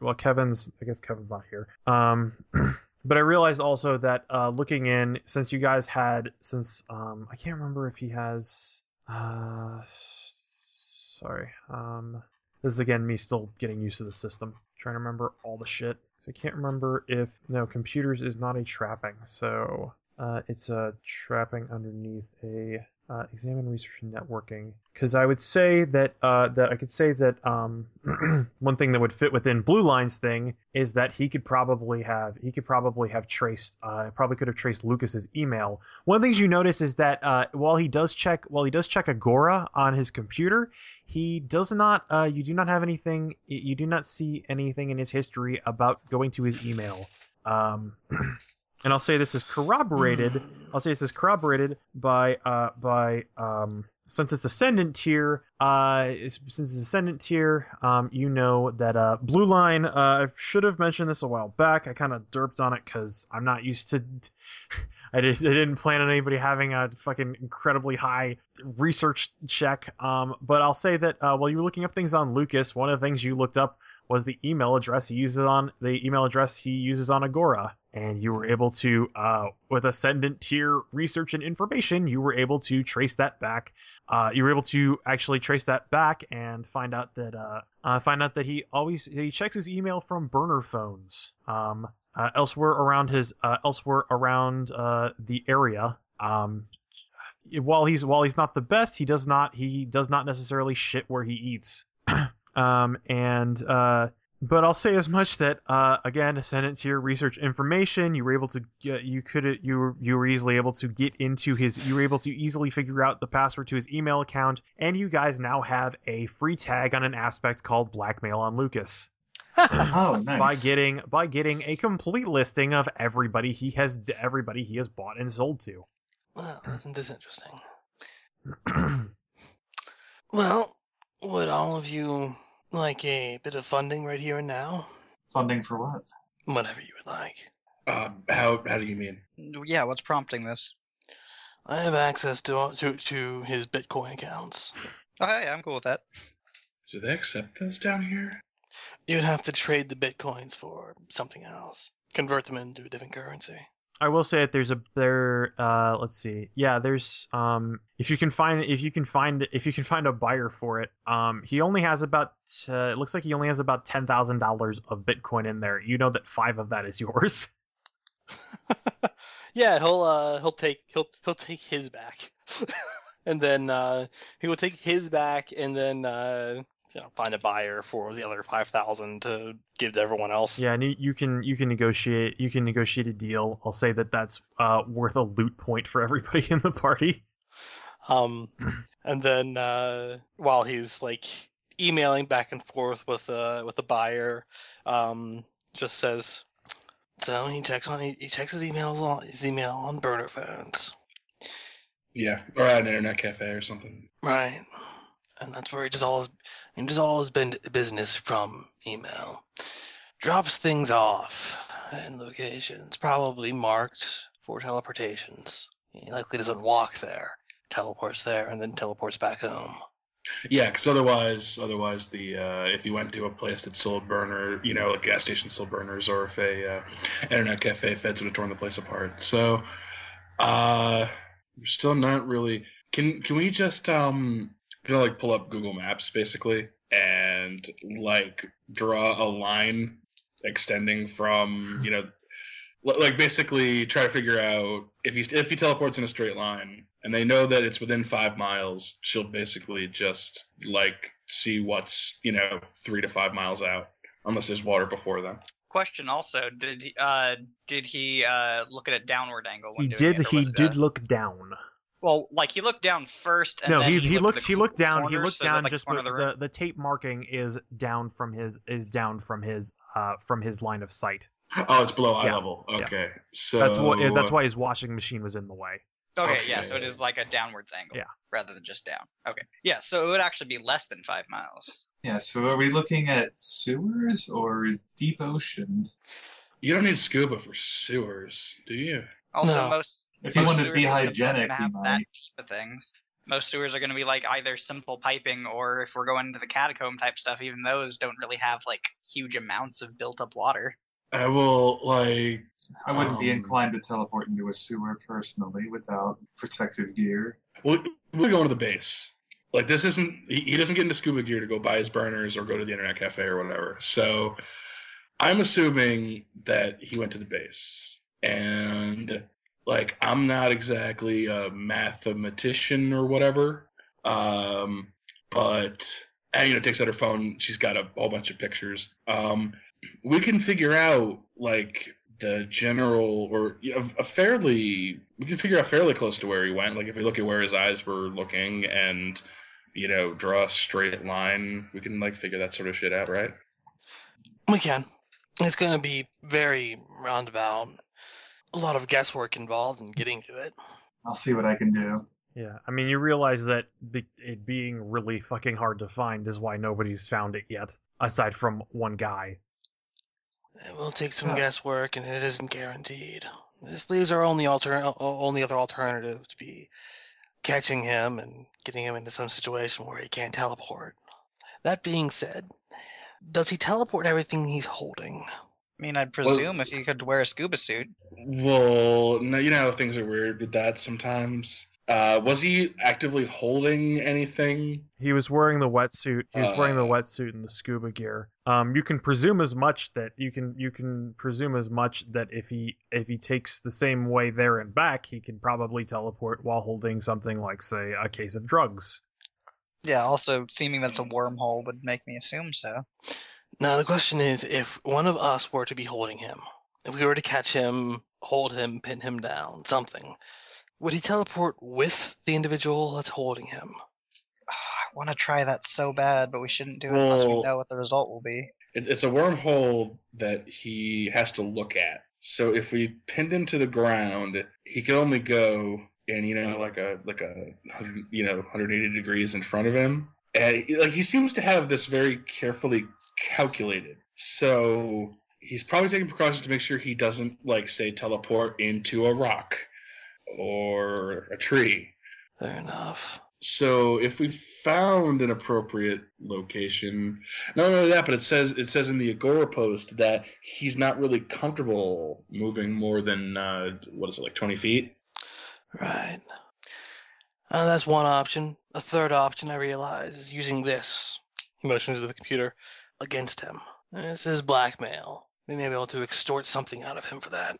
well, Kevin's. I guess Kevin's not here. Um, but I realized also that uh, looking in, since you guys had, since um, I can't remember if he has. Uh, sorry. Um, this is again me still getting used to the system, trying to remember all the shit. So I can't remember if no computers is not a trapping, so uh, it's a trapping underneath a uh, examine research and networking because I would say that uh, that I could say that um, one thing that would fit within Blue Line's thing is that he could probably have he could probably have traced uh, probably could have traced Lucas's email. One of the things you notice is that uh, while he does check while he does check Agora on his computer, he does not uh, you do not have anything you do not see anything in his history about going to his email. Um, and I'll say this is corroborated. I'll say this is corroborated by uh by um since it's ascendant tier, uh, since it's ascendant tier, um, you know that uh, blue line. Uh, I should have mentioned this a while back. I kind of derped on it because I'm not used to. I, did, I didn't plan on anybody having a fucking incredibly high research check. Um, but I'll say that uh, while you were looking up things on Lucas, one of the things you looked up was the email address he uses on the email address he uses on Agora, and you were able to, uh, with ascendant tier research and information, you were able to trace that back. Uh, you were able to actually trace that back and find out that uh, uh, find out that he always he checks his email from burner phones. Um, uh, elsewhere around his uh, elsewhere around the area. Um, while he's while he's not the best, he does not he does not necessarily shit where he eats. um, and uh, but I'll say as much that uh, again, ascendant tier research information, you were able to get, you could you were you were easily able to get into his you were able to easily figure out the password to his email account, and you guys now have a free tag on an aspect called blackmail on Lucas Oh, nice. by getting by getting a complete listing of everybody he has everybody he has bought and sold to. Well, isn't this interesting? Well, would all of you like a bit of funding right here and now? funding for what? Whatever you would like. Um, how how do you mean? Yeah, what's prompting this? I have access to to, to his Bitcoin accounts. Oh, yeah, I'm cool with that. Do they accept those down here? You'd have to trade the Bitcoins for something else. Convert them into a different currency. I will say that there's a there. Uh, let's see. Yeah, there's um. If you can find if you can find if you can find a buyer for it. Um, he only has about. Uh, it looks like he only has about ten thousand dollars of Bitcoin in there. You know that five of that is yours. yeah, he'll uh he'll take he'll he'll take his back, and then uh he will take his back, and then uh you know find a buyer for the other five thousand to give to everyone else. Yeah, and you, you can you can negotiate you can negotiate a deal. I'll say that that's uh worth a loot point for everybody in the party. Um, and then uh, while he's like emailing back and forth with uh with the buyer, um, just says, so he checks on he, he checks his emails on his email on burner phones, Yeah, or at an internet cafe or something. right? And that's where he does all his he does all his ben- business from email. Drops things off in locations probably marked for teleportations. He likely doesn't walk there, teleports there, and then teleports back home. Yeah, because otherwise, otherwise the uh, if you went to a place that sold burner, you know, a gas station sold burners, or if a uh, internet cafe feds would have torn the place apart. So, uh, we're still not really. Can can we just um, you know, like pull up Google Maps basically and like draw a line extending from you know, like basically try to figure out if he if he teleports in a straight line and they know that it's within five miles, she'll basically just like see what's you know three to five miles out, unless there's water before them. Question also, did he, uh, did he uh, look at a downward angle when He doing did it, he did a- look down. Well, like he looked down first, and no, then he he, he looked, looked at the he looked down he looked so down like just the, the the the tape marking is down from his is down from his uh from his line of sight. Oh, it's below eye Yeah, level. yeah. Okay, so That's what that's why his washing machine was in the way. Okay, yeah, so it is like a downwards angle Yeah. rather than just down. Okay, yeah, so it would actually be less than five miles. Yeah, so are we looking at sewers or deep ocean? you don't need scuba for sewers, do you? Also, No. most If you most want to sewer be systems aren't hygienic, gonna you have that deep of things. Most sewers are going to be like either simple piping, or if we're going into the catacomb type stuff, even those don't really have like huge amounts of built up water. I will like. I wouldn't be Um, inclined to teleport into a sewer personally without protective gear. We'll, we'll go into the base. Like this isn't. He, he doesn't get into scuba gear to go buy his burners or go to the internet cafe or whatever. So I'm assuming that he went to the base, and like I'm not exactly a mathematician or whatever, um, but and, you know takes out her phone. She's got a whole bunch of pictures. Um, we can figure out like the general or know, a fairly we can figure out fairly close to where he went. Like if we look at where his eyes were looking and you know draw a straight line, we can like figure that sort of shit out, right? We can. It's going to be very roundabout. A lot of guesswork involved in getting to it. I'll see what I can do. Yeah, I mean you realize that be- it being really fucking hard to find is why nobody's found it yet, aside from one guy. It will take some Yeah. guesswork, and it isn't guaranteed. This leaves our only alter only other alternative to be catching him and getting him into some situation where he can't teleport. That being said, does he teleport everything he's holding? I mean, I'd presume if you could wear a scuba suit. Well, no, you know how things are weird with that sometimes. Uh, was he actively holding anything? He was wearing the wetsuit. He was wearing the Uh. wetsuit and the scuba gear. Um, you can presume as much that you can you can presume as much that if he if he takes the same way there and back, he can probably teleport while holding something like say a case of drugs. Yeah, also seeming that it's a wormhole would make me assume so. Now the question is, if one of us were to be holding him, if we were to catch him, hold him, pin him down, something, would he teleport with the individual that's holding him? Ah, I want to try that so bad, but we shouldn't do it unless we Well- know what the result will be. It, it's a wormhole that he has to look at. So if we pinned him to the ground, he could only go in, you know, like a like a hundred- you know 180 degrees in front of him. And he- like he seems to have this very carefully calculated. So he's probably taking precautions to make sure he doesn't like say teleport into a rock or a tree. Fair enough. So if we found an appropriate location. Not only that, but it says it says in the Agora post that he's not really comfortable moving more than uh, what is it like twenty feet. Right. Uh, that's one option. A third option, I realize, is using this He motions to the computer. against him. This is blackmail. We may be able to extort something out of him for that.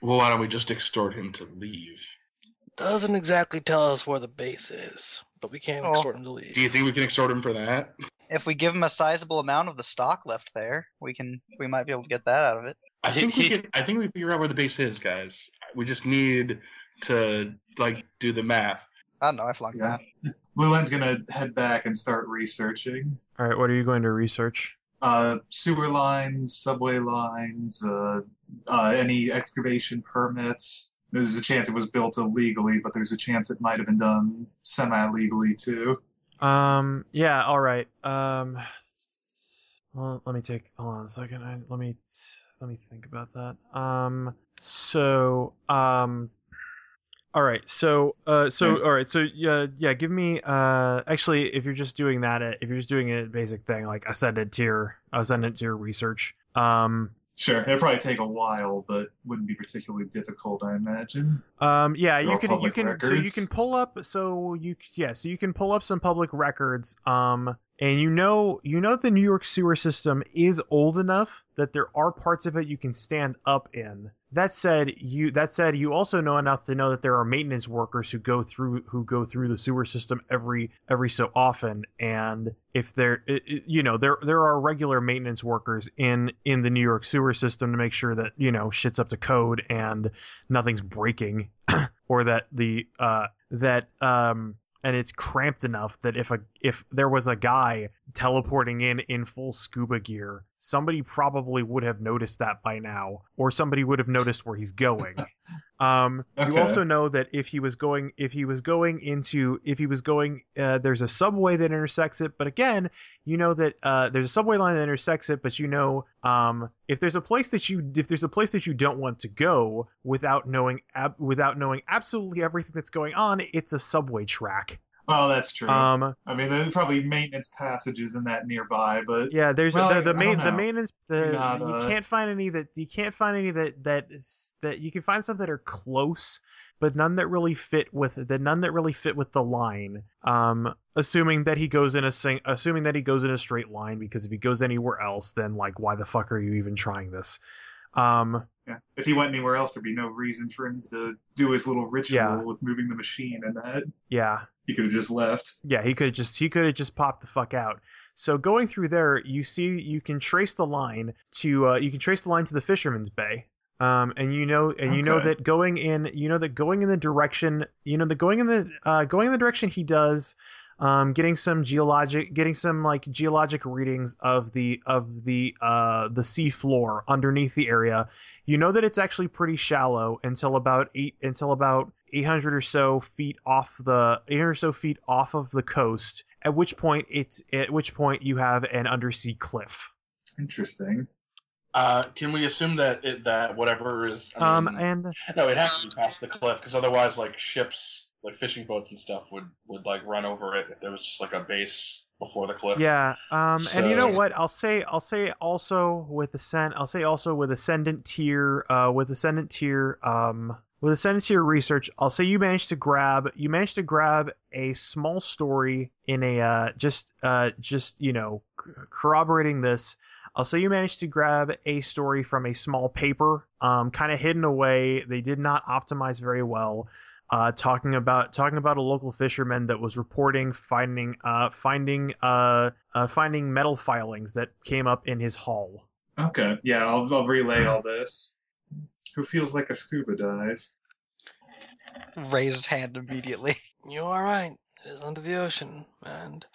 Well, why don't we just extort him to leave? Doesn't exactly tell us where the base is, but we can Oh. extort him to leave. Do you think we can extort him for that? If we give him a sizable amount of the stock left there, we can we might be able to get that out of it. I He- think we he- can. I think we figure out where the base is, guys. We just need to like do the math. I don't know. I flunked Yeah. that. Blue Line's gonna head back and start researching. All right, what are you going to research? Uh, sewer lines, subway lines, uh, uh, any excavation permits. There's a chance it was built illegally, but there's a chance it might have been done semi-legally too. Um, yeah, all right. Um, well, let me take. Hold on a second. I, let me let me think about that. Um, so um, all right. So uh, so all right. So yeah, yeah. Give me uh, actually, if you're just doing that, uh, if you're just doing a basic thing like ascendant tier, ascendant tier research. Um, Sure, it'll probably take a while, but wouldn't be particularly difficult, I imagine. Um, yeah, They're you can you can so you can pull up so you yeah so you can pull up some public records. Um, and you know you know the New York sewer system is old enough that there are parts of it you can stand up in. That said, you that said you also know enough to know that there are maintenance workers who go through who go through the sewer system every every so often, and if there you know there there are regular maintenance workers in in the New York sewer system to make sure that you know shit's up to code and nothing's breaking or that the uh that um and it's cramped enough that if a if there was a guy teleporting in in full scuba gear somebody probably would have noticed that by now or somebody would have noticed where he's going um you also know that if he was going if he was going into if he was going uh, there's a subway that intersects it but again you know that uh, there's a subway line that intersects it, but you know um, if there's a place that you if there's a place that you don't want to go without knowing ab- without knowing absolutely everything that's going on, it's a subway track. Well, that's true. Um, I mean, there's probably maintenance passages in that nearby, but yeah, there's Well, the, the I main the maintenance the Not, you uh, can't find any that you can't find any that that is, that you can find some that are close, but none that really fit with the none that really fit with the line. Um, assuming that he goes in a sing, assuming that he goes in a straight line, because if he goes anywhere else, then like why the fuck are you even trying this? Um, yeah, if he went anywhere else, there'd be no reason for him to do his little ritual Yeah. with moving the machine and that. yeah, He could have just left. Yeah, he could have just he could have just popped the fuck out. So going through there, you see you can trace the line to uh, you can trace the line to the Fisherman's Bay. Um, and you know and you know that going in you know that going in the direction you know that going in the uh, going in the direction he does um, getting some geologic getting some like geologic readings of the of the uh, the sea floor underneath the area you know that it's actually pretty shallow until about eight until about 800 or so feet off the 800 or so feet off of the coast at which point it's at which point you have an undersea cliff Interesting. Uh, can we assume that it, that whatever is? I um and no, it has to be past the cliff because otherwise, like ships, like fishing boats and stuff, would would like run over it if there was just like a base before the cliff. yeah um and you know what i'll say i'll say also with ascend i'll say also with ascendant tier uh with ascendant tier um with ascendant tier research i'll say you managed to grab you managed to grab a small story in a uh just uh just you know c- corroborating this I'll say you managed to grab a story from a small paper, um, kind of hidden away. They did not optimize very well. Uh, talking about talking about a local fisherman that was reporting finding uh, finding uh, uh, finding metal filings that came up in his haul. Okay, yeah, I'll, I'll relay all this. Who feels like a scuba dive? Raise his hand immediately. You are right. It is under the ocean, and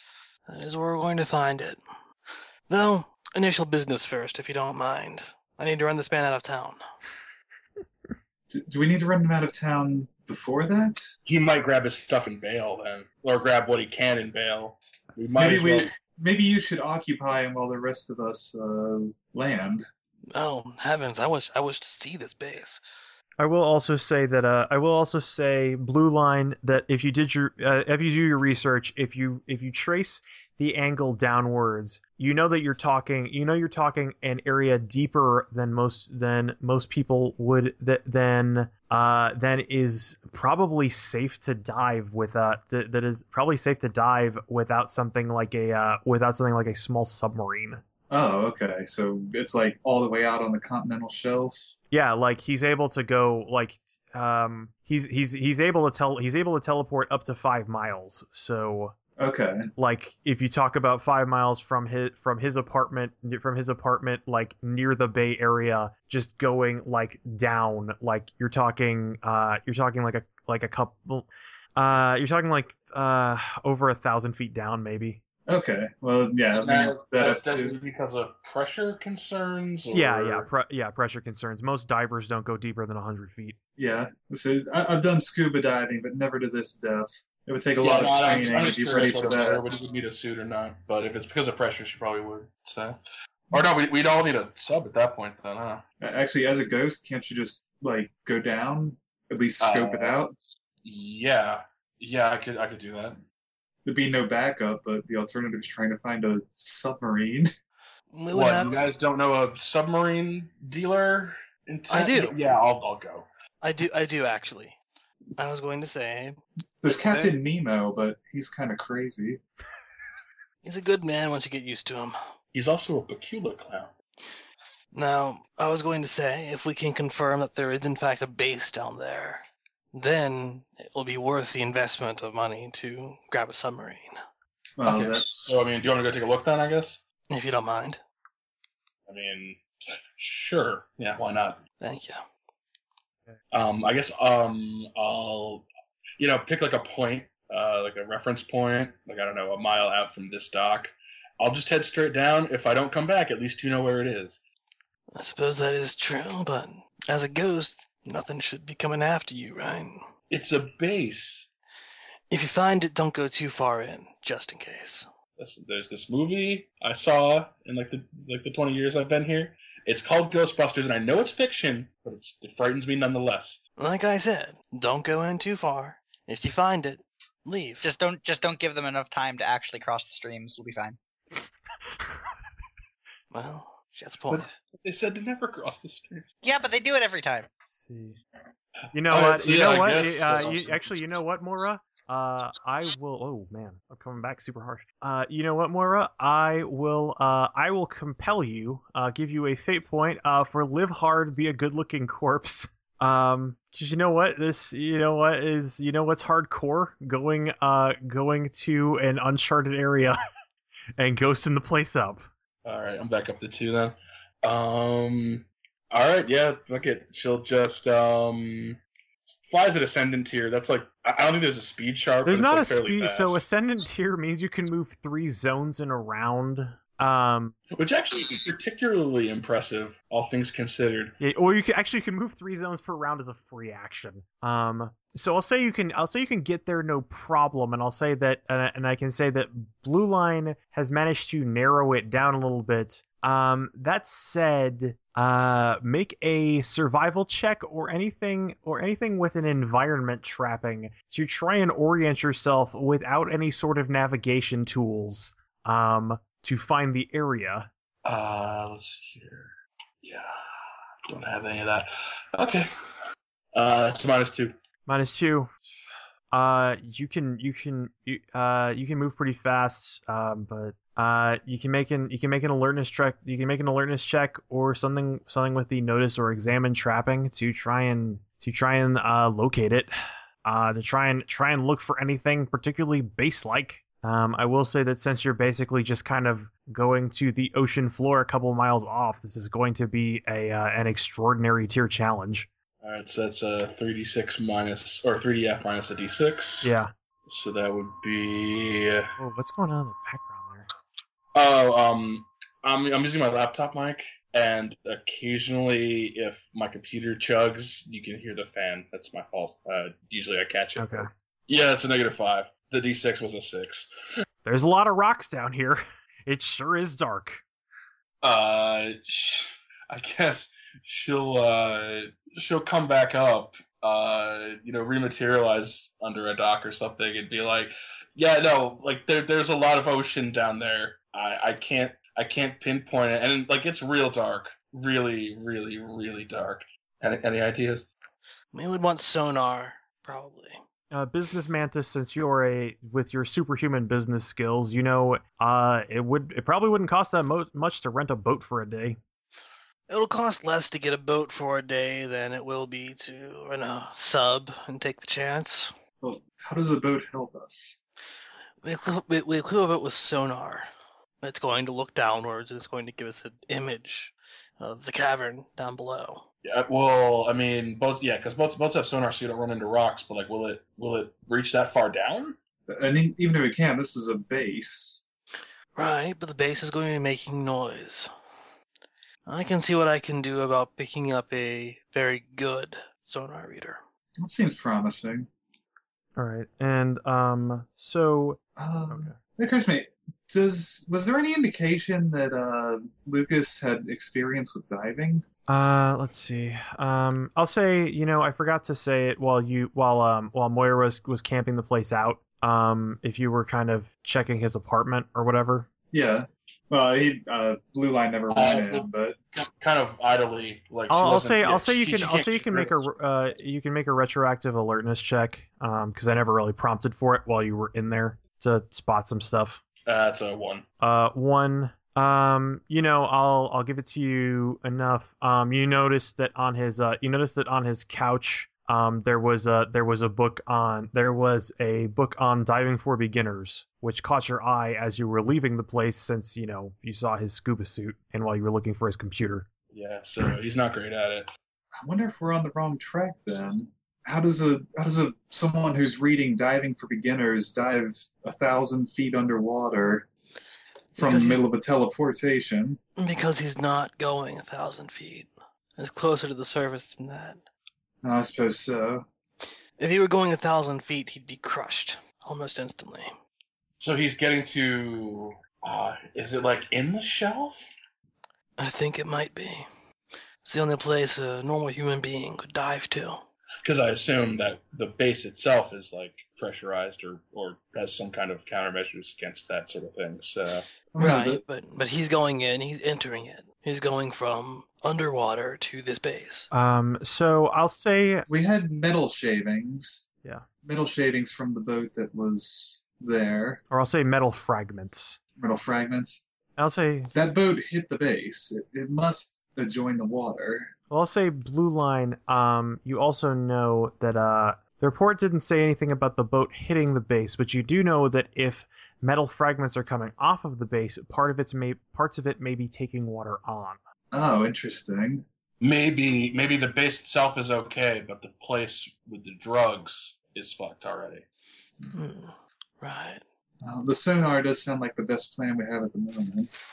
that is where we're going to find it. Though, initial business first, if you don't mind. I need to run this man out of town. Do, do we need to run him out of town before that? He might grab his stuff and bail then, or grab what he can and bail. We might Maybe as we, maybe you should occupy him while the rest of us uh, land. Oh heavens! I wish I wish to see this base. I will also say that uh, I will also say blue line that if you did your uh, if you do your research if you if you trace the angle downwards you know that you're talking you know you're talking an area deeper than most than most people would that then uh then is probably safe to dive with uh th- that is probably safe to dive without something like a uh without something like a small submarine Oh, okay. So it's like all the way out on the continental shelf. Yeah, like he's able to go like um he's he's he's able to tell he's able to teleport up to five miles. So Okay. like if you talk about five miles from his from his apartment from his apartment like near the Bay Area, just going like down, like you're talking uh you're talking like a like a couple uh you're talking like uh over a thousand feet down maybe. Okay. Well, yeah. Now, leave that that's, up that's because of pressure concerns. Or... Yeah, yeah, pre- yeah. Pressure concerns. Most divers don't go deeper than hundred feet. Yeah. So I, I've done scuba diving, but never to this depth. It would take a Yeah, lot no, of I'm- training I'm to be ready for whether Sarah that. would, would need a suit or not. But if it's because of pressure, she probably would. So, or no, we, we'd all need a sub at that point then, huh? Actually, as a ghost, can't you just like go down? At least scope it Uh, out. Yeah, yeah, I could I could do that. There'd be no backup, but the alternative is trying to find a submarine. We would What have you to- guys don't know a submarine dealer? In I do. Yeah, I'll I'll go. I do. I do actually. I was going to say There's Captain Nemo, but he's kind of crazy. he's a good man once you get used to him. He's also a peculiar clown. Now, I was going to say, if we can confirm that there is in fact a base down there, then it will be worth the investment of money to grab a submarine, Well, okay. that, So I mean, do you want to go take a look then? I guess. if you don't mind. I mean, sure. Yeah, why not? Thank you. Um, I guess um, I'll, you know, pick like a point, uh, like a reference point, like I don't know, a mile out from this dock. I'll just head straight down. If I don't come back, at least you know where it is. I suppose that is true, but as a ghost, nothing should be coming after you, right? It's a base. If you find it, don't go too far in, just in case. There's, there's this movie I saw in like the like the 20 years I've been here. It's called Ghostbusters, and I know it's fiction, but it's, it frightens me nonetheless. Like I said, don't go in too far. If you find it, leave. Just don't just don't give them enough time to actually cross the streams. We'll be fine. well, she has a point. They said to never cross the streams. Yeah, but they do it every time. Let's see. You know All right, what? so you yeah, know I what? guess Uh, you, awesome. actually, you know what, Moira? Uh, I will. Oh man, I'm coming back super harsh. Uh, you know what, Moira? I will. Uh, I will compel you. Uh, give you a fate point. Uh, for live hard, be a good-looking corpse. Um, 'cause you know what? This, you know what is, you know what's hardcore? Going, uh, going to an uncharted area and ghosting the place up. All right, I'm back up to two then. Um, all right, yeah, look it. She'll just um flies at ascendant tier. That's like I don't think there's a speed sharp. There's not a like fairly speed. So ascendant tier means you can move three zones in a round. Um, which actually is particularly impressive, all things considered. yeah, or you can actually you can move three zones per round as a free action. Um, so I'll say you can I'll say you can get there no problem, and I'll say that uh, and I can say that Blue Line has managed to narrow it down a little bit. Um, that said, uh, make a survival check or anything or anything with an environment trapping to try and orient yourself without any sort of navigation tools. Um, to find the area. Uh, let's see here. Yeah, don't have any of that. Okay. Uh, it's minus two. Minus two. Uh, you can you can you uh you can move pretty fast. Um, but uh you can make an you can make an alertness check. You can make an alertness check or something something with the notice or examine trapping to try and to try and uh locate it. Uh, to try and try and look for anything particularly base like. Um, I will say that since you're basically just kind of going to the ocean floor a couple miles off, this is going to be a uh, an extraordinary tier challenge. All right, so that's a 3d6 minus or 3df minus a d6. Yeah. So that would be. Oh, what's going on in the background? Oh, um, I'm I'm using my laptop mic, and occasionally, if my computer chugs, you can hear the fan. That's my fault. Uh, usually I catch it. Okay. Yeah, it's a negative five. The d6 was a six. There's a lot of rocks down here. It sure is dark. Uh, sh- I guess she'll uh she'll come back up, uh, you know, rematerialize under a dock or something, and be like, yeah, no, like there there's a lot of ocean down there. I I can't I can't pinpoint it, and like it's real dark, really, really, really dark. Any any ideas? We would want sonar, probably. Uh, business mantis, since you're a with your superhuman business skills, you know, uh, it would it probably wouldn't cost that mo- much to rent a boat for a day. It'll cost less to get a boat for a day than it will be to rent a sub and take the chance. Well, how does a boat help us? We equip, we, we equip it with sonar. It's going to look downwards. And it's going to give us an image of the cavern down below. Yeah, well, I mean, both yeah, because both boats have sonar, so you don't run into rocks. But like, will it will it reach that far down? And even if we can, this is a base. Right, but the base is going to be making noise. I can see what I can do about picking up a very good sonar reader. That seems promising. All right, and um, so Uh, Okay. It occurs to me, does was there any indication that uh, Lucas had experience with diving? Uh, let's see. Um, I'll say, you know, I forgot to say it while you, while um, while Moira was was camping the place out. Um, if you were kind of checking his apartment or whatever. Yeah. Well, he uh, Blue Line never went Uh, in, but Kind of idly, like I'll, I'll say, yeah, I'll say you she- can, she I'll say you can make a, uh, you can make a retroactive alertness check. Um, because I never really prompted for it while you were in there to spot some stuff. That's a one. Uh, one. Um, you know, I'll I'll give it to you enough. Um, you noticed that on his uh, you noticed that on his couch, um, there was a there was a book on there was a book on diving for beginners, which caught your eye as you were leaving the place, since you know you saw his scuba suit and while you were looking for his computer. Yeah, so he's not great at it. I wonder if we're on the wrong track then. How does a how does a someone who's reading diving for beginners dive a thousand feet underwater from Because the middle of a teleportation? Because he's not going a thousand feet. It's closer to the surface than that. I suppose so. If he were going a thousand feet, he'd be crushed almost instantly. So he's getting to. Uh, is it like in the shelf? I think it might be. It's the only place a normal human being could dive to. Because I assume that the base itself is like pressurized or or has some kind of countermeasures against that sort of thing. So I don't know, Right, the- but but he's going in, he's entering it. He's going from underwater to this base. Um, so I'll say we had metal shavings. Yeah. Metal shavings from the boat that was there. or I'll say metal fragments. Metal fragments. I'll say That boat hit the base. It, it must have joined the water. Well, I'll say blue line. Um, you also know that uh, the report didn't say anything about the boat hitting the base, but you do know that if metal fragments are coming off of the base, part of its may parts of it may be taking water on. Oh, interesting. maybe maybe the base itself is okay, but the place with the drugs is fucked already. Hmm. Right. Well, the sonar does sound like the best plan we have at the moment.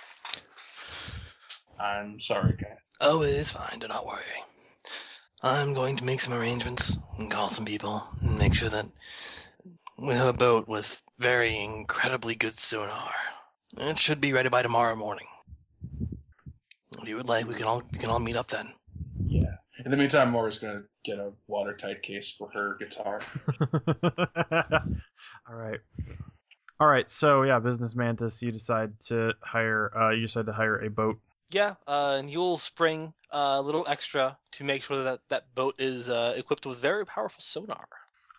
I'm sorry, guys. Oh, it is fine. Do not worry. I'm going to make some arrangements and call some people and make sure that we have a boat with very incredibly good sonar. It should be ready by tomorrow morning. If you would like, we can all we can all meet up then. Yeah. In the meantime, Moira's gonna get a watertight case for her guitar. All right. All right. So yeah, business mantis. You decide to hire. Uh, you decide to hire a boat. Yeah, uh, and you'll spring uh, a little extra to make sure that that boat is uh, equipped with very powerful sonar.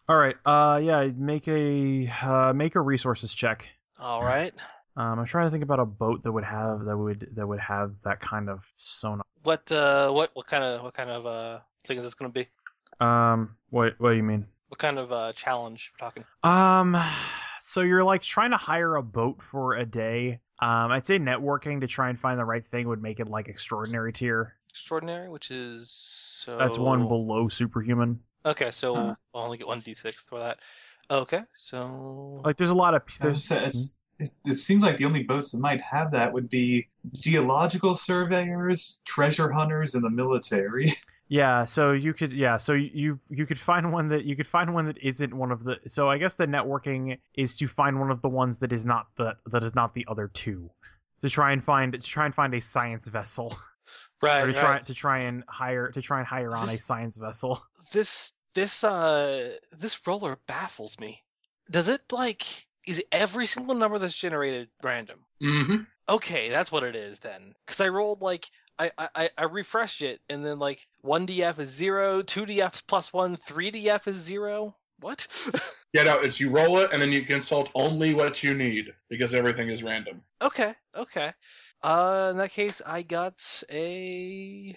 All right. Uh, yeah. Make a uh, make a resources check. All right. Um, I'm trying to think about a boat that would have that would that would have that kind of sonar. What uh, what what kind of what kind of uh, thing is this going to be? Um, what what do you mean? What kind of uh, challenge we're talking? Um, so you're like trying to hire a boat for a day. Um, I'd say networking to try and find the right thing would make it like extraordinary tier. Extraordinary, which is so. That's one below superhuman. Okay, so Huh. I'll only get one d6 for that. Okay, so Like there's a lot of There's, there's it's, it, it seems like the only boats that might have that would be geological surveyors, treasure hunters, and the military. yeah. So you could yeah. So you you could find one that you could find one that isn't one of the. So I guess the networking is to find one of the ones that is not the that is not the other two. To try and find to try and find a science vessel. Right, or to right. try to try and hire to try and hire on a science vessel. This this uh this roller baffles me. Does it like is every single number that's generated random? Mm-hmm. Okay, that's what it is then. Because I rolled like I, I I refreshed it and then like one DF is zero, two DF is plus one, three DF is zero. What? Yeah, no, it's you roll it and then you consult only what you need because everything is random. okay, okay. Uh, in that case, I got a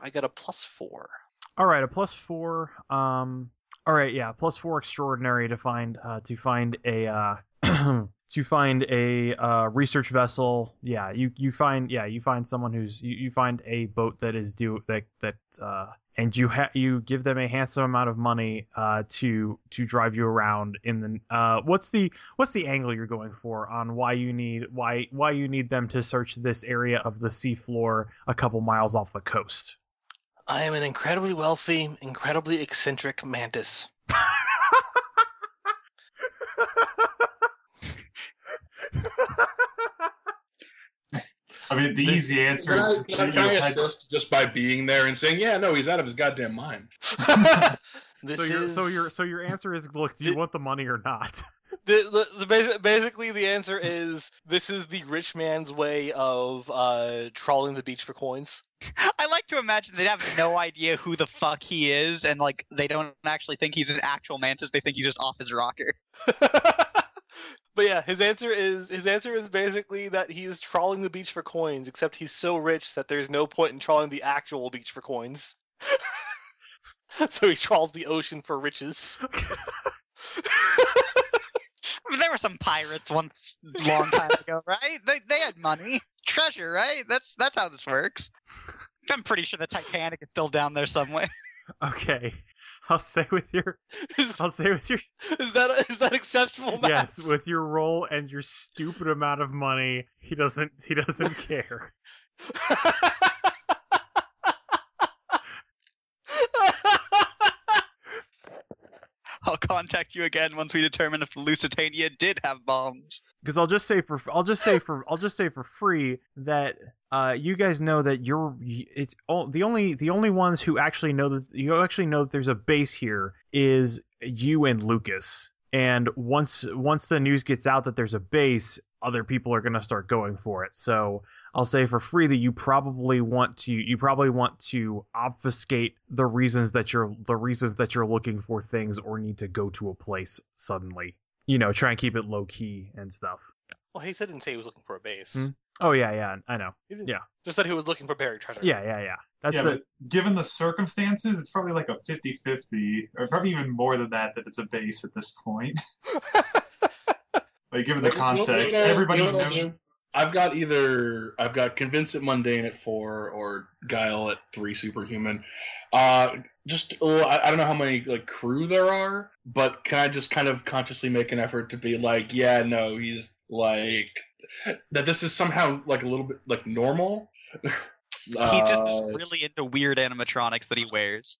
I got a plus four. All right, a plus four. Um, all right, yeah, plus four extraordinary to find uh, to find a uh, to find a uh, research vessel. Yeah, you you find yeah you find someone who's you, you find a boat that is due that that uh, and you ha- you give them a handsome amount of money uh, to to drive you around in the uh, what's the what's the angle you're going for on why you need why why you need them to search this area of the seafloor a couple miles off the coast. I am an incredibly wealthy, incredibly eccentric mantis. I mean, the This- easy answer Can is I, just can I, can I assist just by being there and saying, yeah, no, he's out of his goddamn mind? this so your is so your so your answer is look, do you want the money or not? the, the, the basi- basically the answer is this is the rich man's way of uh trawling the beach for coins. I like to imagine they have no idea who the fuck he is, and like they don't actually think he's an actual mantis. They think he's just off his rocker. But yeah, his answer is his answer is basically that he's trawling the beach for coins, except he's so rich that there's no point in trawling the actual beach for coins. so he trawls the ocean for riches. I mean, there were some pirates once, long time ago, right? They they had money, treasure, right? That's that's how this works. I'm pretty sure the Titanic is still down there somewhere. okay. I'll say with your is, I'll say with your is that is that acceptable? yes, with your role and your stupid amount of money, he doesn't he doesn't care. I'll contact you again once we determine if Lusitania did have bombs. Because I'll just say for I'll just say for I'll just say for free that uh, you guys know that you're it's all, the only the only ones who actually know that you actually know that there's a base here is you and Lucas. And once once the news gets out that there's a base, other people are gonna start going for it. So I'll say for free that you probably want to you probably want to obfuscate the reasons that you're the reasons that you're looking for things or need to go to a place suddenly. You know, try and keep it low key and stuff. well, he said didn't say he was looking for a base. Hmm. Oh yeah, yeah, I know. Yeah. Just that he was looking for buried treasure. Yeah, yeah, yeah. That's yeah, the but given the circumstances, it's probably like a 50-50, or probably even more than that, that it's a base at this point. Like, given the Like, you context, everybody you know what I'll knows. I've got either I've got convince it mundane at four or guile at three superhuman. Uh, just well, I, I don't know how many like crew there are, but can I just kind of consciously make an effort to be like, yeah, no, he's like that. This is somehow like a little bit like normal. He just Uh, is really into weird animatronics that he wears.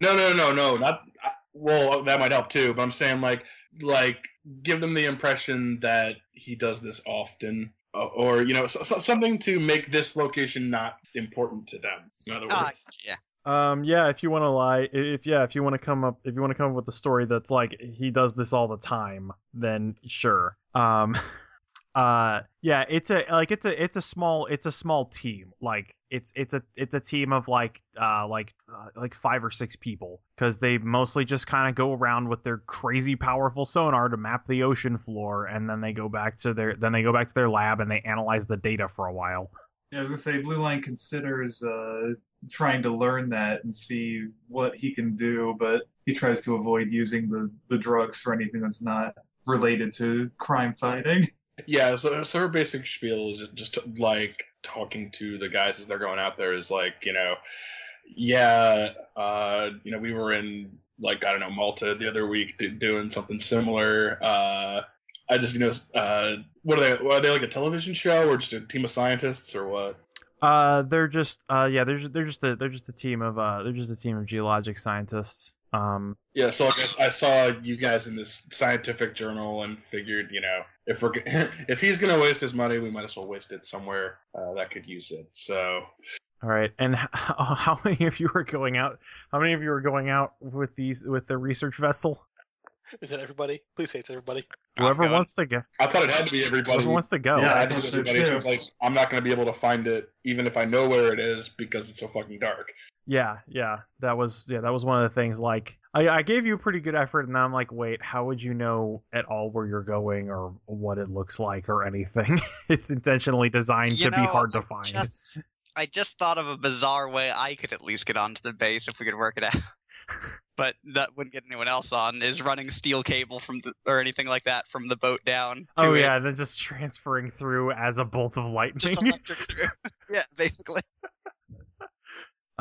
No, no, no, no, not. I- Well, that might help too, but I'm saying like, like, give them the impression that he does this often, uh, or you know, so, so- something to make this location not important to them. In other Ah, words, yeah. um yeah, if you want to lie, if yeah, if you want to come up if you want to come up with a story that's like he does this all the time, then sure. Um uh yeah, it's a like it's a it's a small it's a small team. Like it's it's a it's a team of like uh like uh, like five or six people cuz they mostly just kind of go around with their crazy powerful sonar to map the ocean floor and then they go back to their then they go back to their lab and they analyze the data for a while. Yeah, I was gonna say Blue Line considers uh, trying to learn that and see what he can do, but he tries to avoid using the, the drugs for anything that's not related to crime fighting. Yeah. So, so her basic spiel is just like talking to the guys as they're going out there is like, you know, yeah, uh, you know, we were in like I don't know Malta the other week do, doing something similar. Uh, I just you know, uh, what are they? Are they like a television show or just a team of scientists or what? Uh, they're just uh, yeah, they're just, they're just a they're just a team of uh, they're just a team of geologic scientists. Um, Yeah, so I guess I saw you guys in this scientific journal and figured, you know, if we're g- if he's gonna waste his money, we might as well waste it somewhere uh, that could use it. So all right. And how, how many of you are going out? How many of you are going out with these with the research vessel? Is it everybody? Please say it's everybody. Whoever wants to go. I thought it had to be everybody. Whoever wants to go. Yeah, Yeah, I I think think everybody. too. 'cause, Like, I'm not gonna be able to find it, even if I know where it is, because it's so fucking dark. Yeah, yeah, that was yeah, that was one of the things. Like, I, I gave you a pretty good effort, and I'm like, wait, how would you know at all where you're going or what it looks like or anything? it's intentionally designed You to be know, hard to find. Just, I just thought of a bizarre way I could at least get onto the base if we could work it out. but that wouldn't get anyone else on. Is running steel cable from the, or anything like that from the boat down. Oh it. yeah, then just transferring through as a bolt of lightning. just electric through. yeah, basically.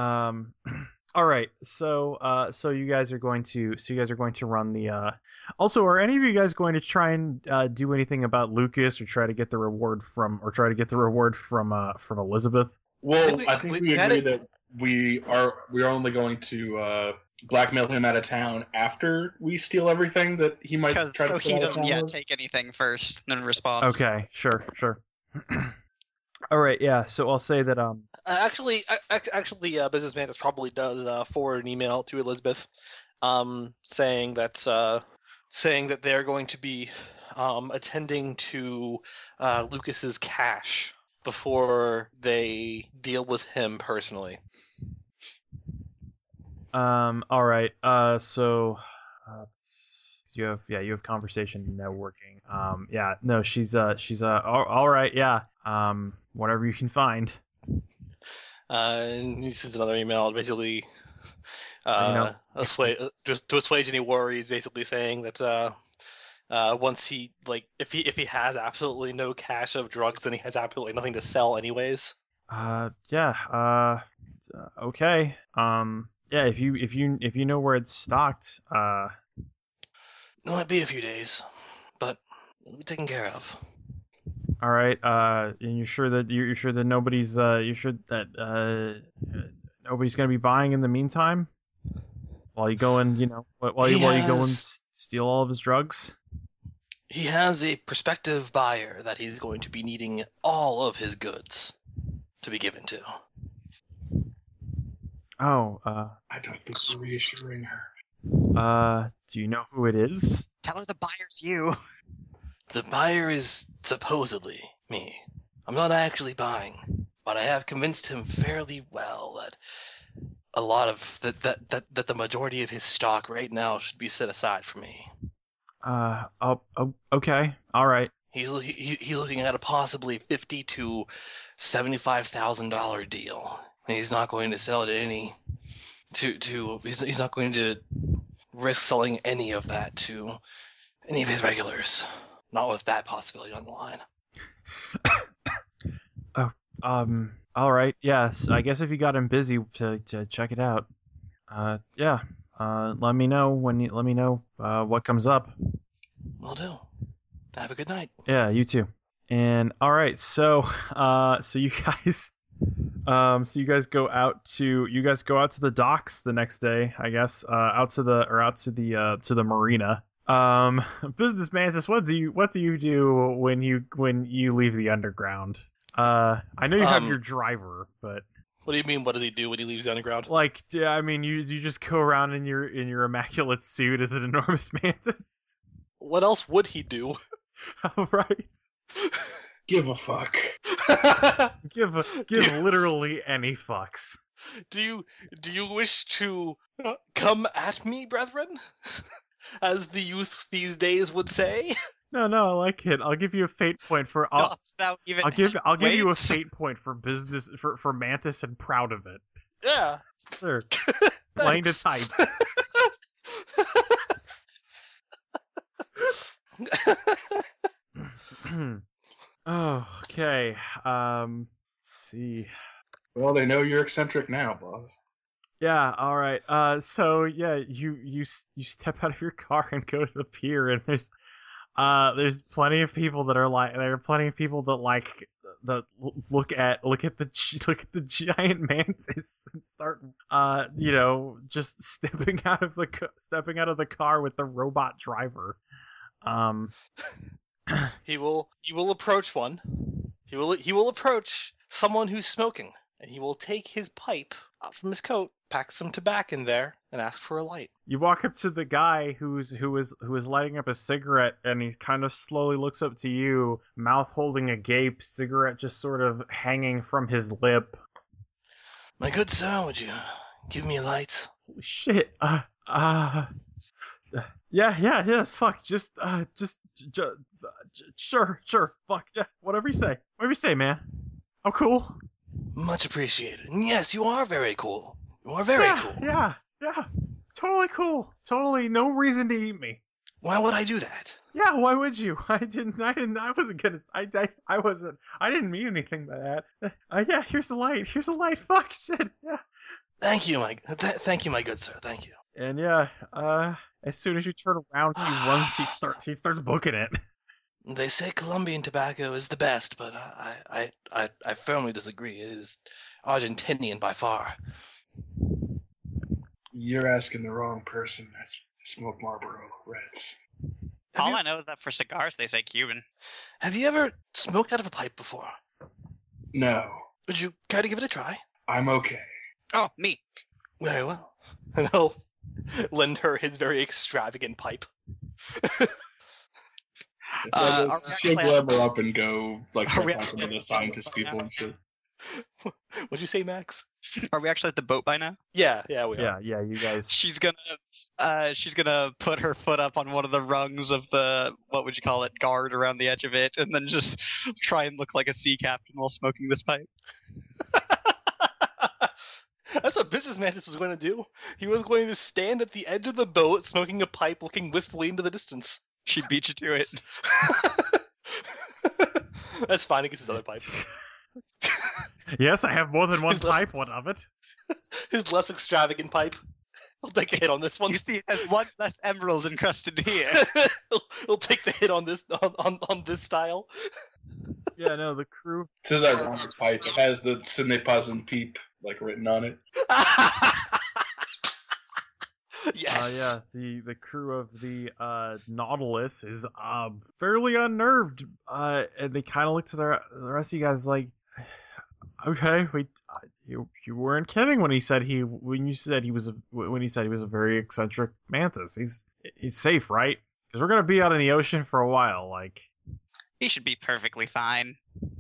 Um, all right. So, uh, so you guys are going to, so you guys are going to run the. Uh, also, are any of you guys going to try and uh, do anything about Lucas, or try to get the reward from, or try to get the reward from, uh, from Elizabeth? Well, I think we- I think we- we, we agree it- that we are we are only going to uh, blackmail him out of town after we steal everything that he might Because try to so put he doesn't town yeah with. take anything first, then respond. Okay, sure, sure. all right, yeah. So I'll say that. Um, actually, ac- ac- actually, uh, Business Mantis probably does uh, forward an email to Elizabeth, um, saying that uh, saying that they're going to be um, attending to uh, Lucas's cache before they deal with him personally. um, all right. Uh, so. Uh, you have yeah you have conversation networking um yeah no she's uh she's uh all, all right yeah um whatever you can find Uh, and he sends another email, basically, uh, assuage, just to assuage any worries, basically saying that uh, uh, once he like if he if he has absolutely no cache of drugs, then he has absolutely nothing to sell anyways. Uh, yeah. Uh, uh, okay. Um, yeah. If you if you if you know where it's stocked, uh, It might be a few days, but it'll be taken care of. All right. Uh, and you're sure that you're, you're sure that nobody's uh you're sure that uh nobody's gonna be buying in the meantime while you go and you know while while you while you go and steal all of his drugs. He has a prospective buyer that he's going to be needing all of his goods to be given to. Oh. Uh. I don't think we're reassuring her. Uh. Do you know who it is? Tell her the buyer's you. The buyer is supposedly me. I'm not actually buying, but I have convinced him fairly well that a lot of that that that, that the majority of his stock right now should be set aside for me. Uh. Oh. oh okay. All right. He's he, he- he's looking at a possibly fifty to seventy-five thousand dollar deal, and he's not going to sell to any to to he's, he's not going to risk selling any of that to any of his regulars. Not with that possibility on the line. oh, Um. All right. Yes. I guess if you got him busy to to check it out. Uh. Yeah. Uh. Let me know when you let me know uh what comes up. Will do. Have a good night. Yeah. You too. And all right. So uh. So you guys. Um. So you guys go out to you guys go out to the docks the next day. I guess. Uh. Out to the or out to the uh to the marina. Um. Business mantis. What do you what do you do when you when you leave the underground? Uh. I know you have Um, your driver, but. What do you mean? What does he do when he leaves the underground? Like, d- I mean, you you just go around in your in your immaculate suit as an enormous mantis. What else would he do? All right, Give a fuck. give a, give literally any fucks. do you do you wish to uh, come at me, brethren, as the youth these days would say? No, no, I like it. I'll give you a fate point for. I'll, Dost even I'll give I'll give you a weight? fate point for business for for mantis and proud of it. Yeah. Sure, plain to type. oh, okay. Um, let's see. Well, they know you're eccentric now, boss. Yeah, all right. Uh, so yeah, you you you step out of your car and go to the pier, and there's uh there's plenty of people that are like there are plenty of people that like the look at look at the look at the giant mantis and start uh you know just stepping out of the stepping out of the car with the robot driver. Um, He will he will approach one. He will he will approach someone who's smoking, and he will take his pipe out from his coat, pack some tobacco in there, and ask for a light. you walk up to the guy who's who is who is lighting up a cigarette, and he kind of slowly looks up to you, mouth holding agape, cigarette just sort of hanging from his lip. My good sir, would you give me a light? Holy shit. Uh, uh, yeah, yeah, yeah. Fuck. Just, uh, just, j- j- j- sure, sure. Fuck. Yeah. Whatever you say. Whatever you say, man. I'm cool. Much appreciated. And yes, you are very cool. You are very yeah, cool. Yeah, yeah. Totally cool. Totally no reason to eat me. Why would I do that? Yeah, why would you? I didn't. I didn't. I wasn't gonna. I. I, I wasn't. I didn't mean anything by that. Uh, yeah. Here's a light. Here's a light. Fuck. Shit. Yeah. Thank you, my th- thank you, my good sir. Thank you. And yeah. Uh. As soon as you turn around, he runs. He starts. He starts booking it. They say Colombian tobacco is the best, but I, I, I, I firmly disagree. It is Argentinian by far. You're asking the wrong person. I s- smoke Marlboro Reds. Have All you, I know is that for cigars they say Cuban. have you ever smoked out of a pipe before? No, Would you care to give it a try? I'm okay. Oh, me. Very well. And he'll lend her his very extravagant pipe. It's Uh, like, are let's we go actually- level up and go like Are start we talking to the scientist people and shit. What'd you say, Max? Are we actually at the boat by now? Yeah, yeah, we are. Yeah. Yeah. You guys. She's gonna, uh, she's gonna put her foot up on one of the rungs of the what would you call it, guard around the edge of it, and then just try and look like a sea captain while smoking this pipe. That's what Business Mantis was going to do. He was going to stand at the edge of the boat, smoking a pipe, looking wistfully into the distance. She beat you to it. That's fine. He gets his other pipe. Yes, I have more than one His less- type. What of it? His less extravagant pipe. He'll take a hit on this one. You see, it has one less emerald encrusted here. he'll, he'll take the hit on this on, on, on this style. Yeah. No. The crew. This is ironic pipe. It has the Sidney Possum peep like written on it. yes. Uh, yeah, the the crew of the uh, Nautilus is um fairly unnerved. Uh, and they kind of look to the, the rest of you guys like, okay, we uh, you you weren't kidding when he said he when you said he was a, when he said he was a very eccentric mantis. He's he's safe, right? Because we're gonna be out in the ocean for a while. Like, He should be perfectly fine.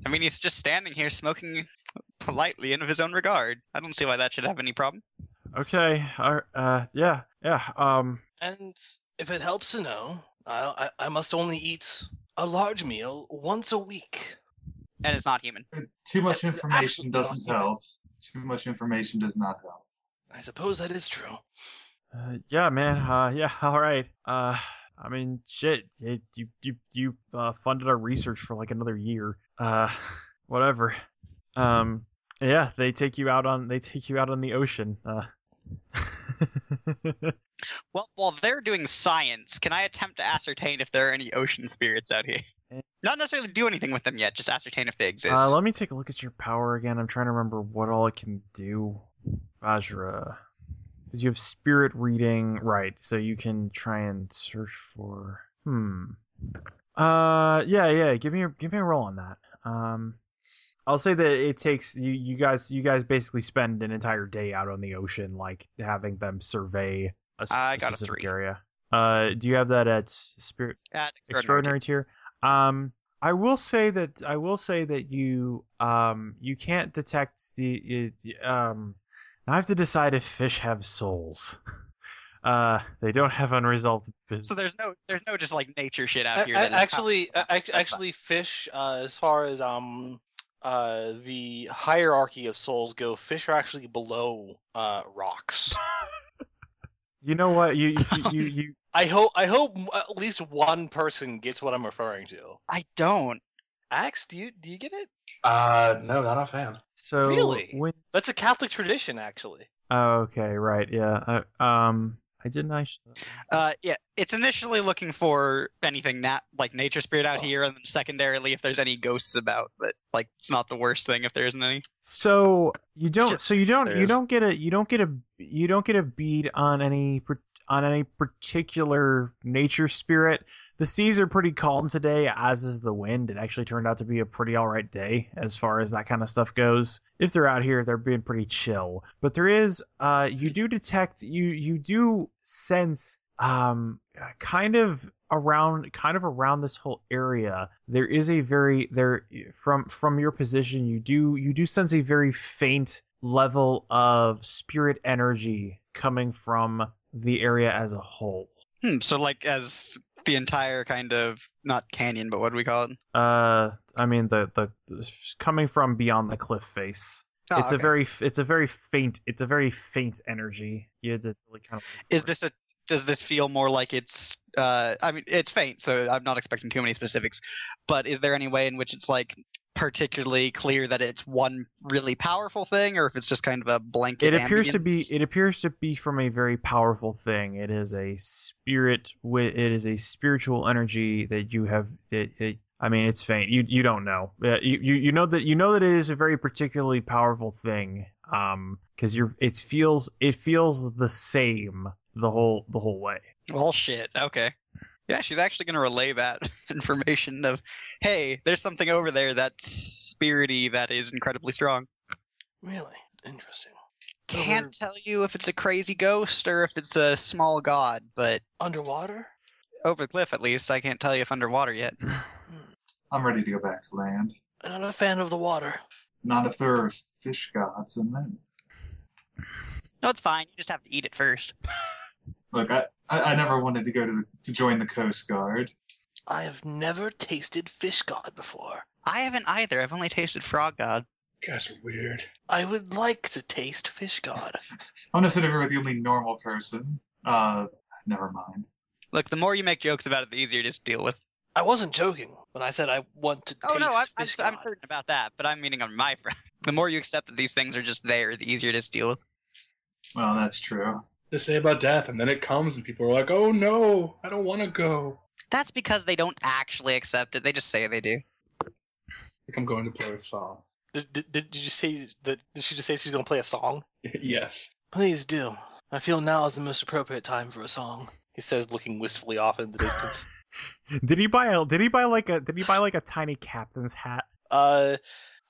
I mean, he's just standing here smoking politely and of his own regard. I don't see why that should have any problem. Okay, uh, yeah, yeah, um, And if it helps to know, I, I, I must only eat a large meal once a week. And it's not human. Too much That's information doesn't help. Too much information does not help. I suppose that is true. Uh, yeah, man. Uh, yeah. All right. Uh, I mean, shit. It, you you you uh, funded our research for like another year. Uh, whatever. Um, yeah. They take you out on they take you out on the ocean. Uh. Well, while they're doing science, can I attempt to ascertain if there are any ocean spirits out here? Not necessarily do anything with them yet, just ascertain if they exist. uh, let me take a look at your power again. I'm trying to remember what all it can do. Vajra. Because you have spirit reading, right? So you can try and search for. Hmm. Uh, yeah, yeah. Give me a give me a roll on that. Um, I'll say that it takes you you guys you guys basically spend an entire day out on the ocean, like having them survey a, sp- I a got a specific three. area. Uh, do you have that at spirit At extraordinary tier? Um, I will say that I will say that you um you can't detect the it, um. I have to decide if fish have souls. Uh, they don't have unresolved business. So there's no there's no just like nature shit out A- here. a- that is- actually, a- act- actually, fish. Uh, as far as um, uh, the hierarchy of souls go, fish are actually below uh rocks. You know what? You you you, you I hope I hope at least one person gets what I'm referring to. I don't. Axe, do you do you get it? Uh, no, not a fan. so Really? when That's a Catholic tradition, actually. oh, okay right yeah uh, um I didn't. I. Uh, yeah, it's initially looking for anything nat like nature spirit out Oh. here, and then secondarily if there's any ghosts about. But like, it's not the worst thing if there isn't any. So you don't. So you don't. You is. don't get a. You don't get a. You don't get a bead on any on any particular nature spirit. The seas are pretty calm today, as is the wind. It actually turned out to be a pretty alright day as far as that kind of stuff goes. If they're out here, they're being pretty chill. But there is. Uh, you do detect. You you do sense. Um, kind of around kind of around this whole area there is a very there from from your position you do you do sense a very faint level of spirit energy coming from the area as a whole Hmm. So like, as the entire kind of not canyon, but what do we call it? uh i mean the the coming from beyond the cliff face Oh, it's a very it's a very faint it's a very faint energy you had to really kind of Is this a? Does this feel more like it's? Uh, I mean, it's faint, so I'm not expecting too many specifics. But is there any way in which it's like particularly clear that it's one really powerful thing, or if it's just kind of a blanket? it appears to be it appears to be from a very powerful thing it is a spirit it is a spiritual energy that you have it, it i mean it's faint you you don't know Uh, you, you you know that you know that it is a very particularly powerful thing um because you're it feels it feels the same the whole the whole way Well, shit. Okay. Yeah, she's actually going to relay that information of, hey, there's something over there that's spirity that is incredibly strong. Really interesting. Can't Over- tell you if it's a crazy ghost or if it's a small god, but Underwater? over the cliff at least, I can't tell you if underwater yet. Hmm. I'm ready to go back to land. I'm not a fan of the water. Not if there are fish gods in there. No, it's fine. You just have to eat it first. Look, I, I, I never wanted to go to the, to join the Coast Guard. I have never tasted fish god before. I haven't either. I've only tasted frog god. You guys are weird. I would like to taste fish god. I'm gonna sit over with the only normal person. Uh, never mind. Look, the more you make jokes about it, the easier it is to deal with. I wasn't joking when I said I want to Oh taste no, I'm, I'm, fish I'm god. certain about that, but I'm meaning on my front. The more you accept that these things are just there, the easier it is to deal with. Well, that's true. They say about death, and then it comes, and people are like, "Oh no, I don't want to go." That's because they don't actually accept it. They just say they do. Like I'm going to play a song. Did, did, did you say that? Did she just say she's gonna play a song? yes. Please do. I feel now is the most appropriate time for a song. He says, looking wistfully off in the distance. did he buy a did he buy like a did he buy like a tiny captain's hat uh,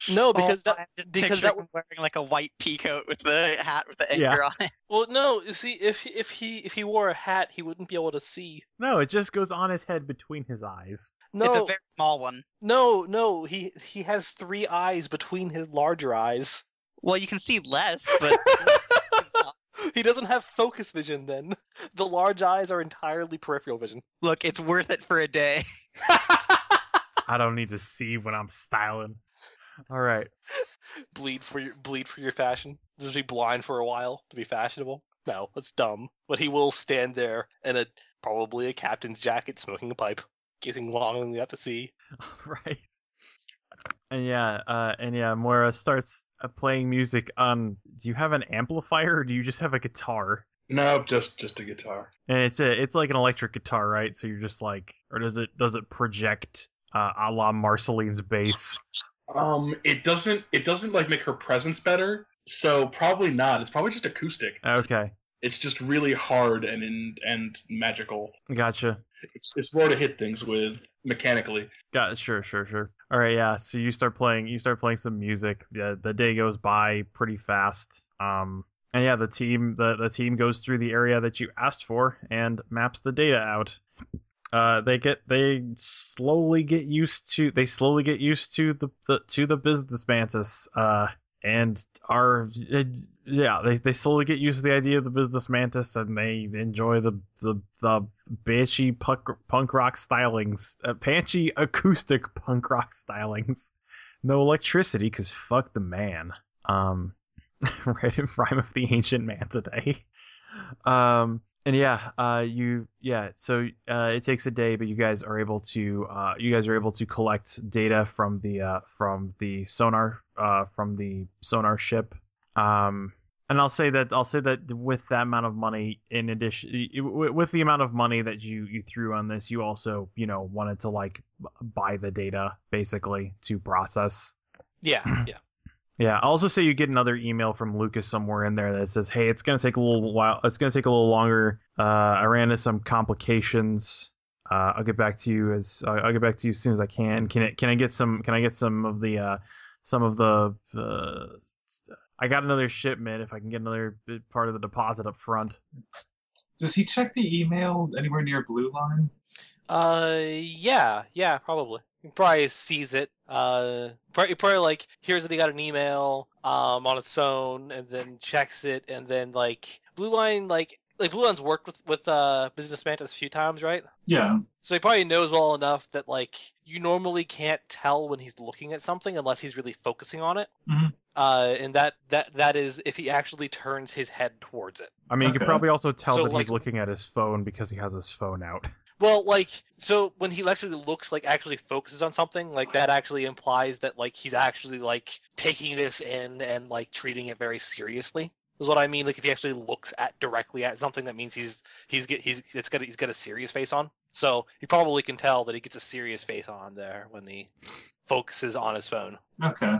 no, because Oh, that because that was wearing like a white peacoat with the hat with the anchor Yeah. on it. well, no. you See, if if he if he wore a hat, he wouldn't be able to see. no it just goes on his head between his eyes No, It's a very small one. no, no. He he has three eyes between his larger eyes. Well, you can see less, but he doesn't have focus vision. Then the large eyes are entirely peripheral vision. look, it's worth it for a day. i don't need to see when i'm styling all right bleed for your bleed for your fashion. Just be blind for a while to be fashionable. No, that's dumb. But he will stand there in a probably a captain's jacket, smoking a pipe, gazing longingly at the sea. right. And yeah, uh, and yeah, Moira starts uh, playing music on. Do you have an amplifier or do you just have a guitar? No, just just a guitar. And it's a, it's like an electric guitar, right? So you're just like, or does it does it project uh, a la Marceline's bass? Um, it doesn't it doesn't like make her presence better. So probably not. It's probably just acoustic. Okay, It's just really hard and and, and magical. gotcha. It's it's more to hit things with mechanically. Got it. Sure, sure, sure. All right, yeah. So you start playing. You start playing some music. The the day goes by pretty fast. Um, and yeah, the team the the team goes through the area that you asked for and maps the data out. Uh, they get they slowly get used to they slowly get used to the, the to the business mantis. Uh, and are uh, yeah they, they slowly get used to the idea of the business mantis and they enjoy the the the banshee punk, punk rock stylings uh, banshee acoustic punk rock stylings no electricity because fuck the man um right in rhyme of the ancient man today um and yeah uh you yeah so uh it takes a day but you guys are able to uh you guys are able to collect data from the uh from the sonar uh from the sonar ship um And I'll say that I'll say that with that amount of money, in addition, with the amount of money that you you threw on this, you also you know wanted to like buy the data basically to process. Yeah, yeah. Yeah, I'll also say you get another email from Lucas somewhere in there that says, "Hey, it's gonna take a little while. It's gonna take a little longer. Uh, I ran into some complications. Uh, I'll get back to you as uh, I'll get back to you as soon as I can. Can I can I get some can I get some of the uh, some of the uh, I got another shipment if I can get another part of the deposit up front. Does he check the email anywhere near Blue Line? Uh, yeah, yeah, probably. He probably sees it. Uh, probably, probably like hears that he got an email um on his phone, and then checks it, and then like Blue Line, like like Blue Line's worked with with uh Business Mantis a few times, right? Yeah. So he probably knows well enough that like you normally can't tell when he's looking at something unless he's really focusing on it. Mhm. Uh, and that that that is if he actually turns his head towards it. I mean, you can probably also tell So, that he's looking at his phone because he has his phone out. Well, like so when he actually looks like actually focuses on something, like that actually implies that like he's actually like taking this in and like treating it very seriously. Is what I mean. Like if he actually looks at directly at something, that means he's he's get he's it's got he's got a serious face on. So he probably can tell that he gets a serious face on there when he focuses on his phone. Okay.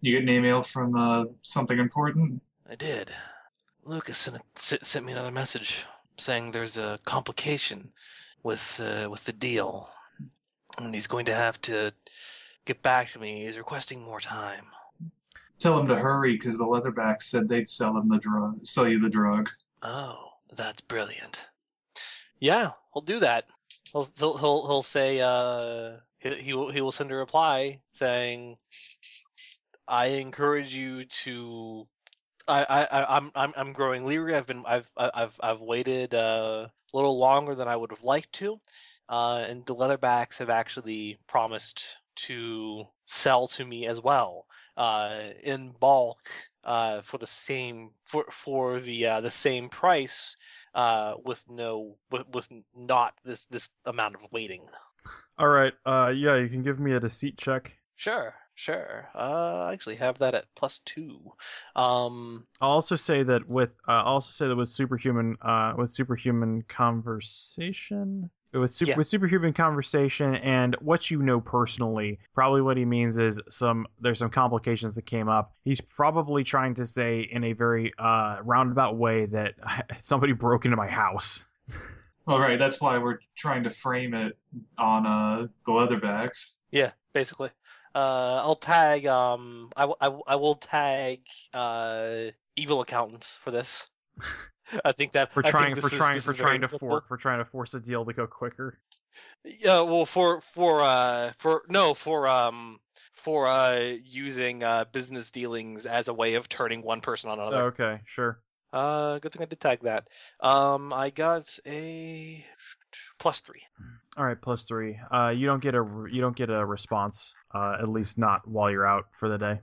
You get an email from uh, something important? I did. Lucas sent, sent me another message saying there's a complication with uh, with the deal, and he's going to have to get back to me. He's requesting more time. Tell him to hurry because the Leatherbacks said they'd sell him the drug, sell you the drug. Oh, that's brilliant. Yeah, he'll do that. He'll he'll he'll, he'll say uh he he will, he will send a reply saying I encourage you to I I I'm I'm I'm growing leery. I've been I've I've I've waited uh, a little longer than I would have liked to. Uh, and the Leatherbacks have actually promised to sell to me as well uh, in bulk uh, for the same for for the uh, the same price uh, with no with, with not this this amount of waiting. All right. Uh, yeah, you can give me a deceit check. Sure, sure. Uh, I actually have that at plus two. Um, I'll also say that with uh, I'll also say that with superhuman uh with superhuman conversation it was super Yeah. with superhuman conversation and what you know personally probably what he means is some there's some complications that came up he's probably trying to say in a very uh roundabout way that somebody broke into my house All right, that's why we're trying to frame it on uh, the Leatherbacks. yeah, basically. Uh, I'll tag. Um, I, w- I, w- I will tag. Uh, evil accountants for this. I think that think trying is- trying for is trying to fork for trying to force a deal to go quicker Yeah, well, for for uh for no for um for uh using uh business dealings as a way of turning one person on another. okay sure Uh, good thing I did tag that. Um, I got a plus three. All right, plus three. Uh, you don't get a you don't get a response. Uh, at least not while you're out for the day.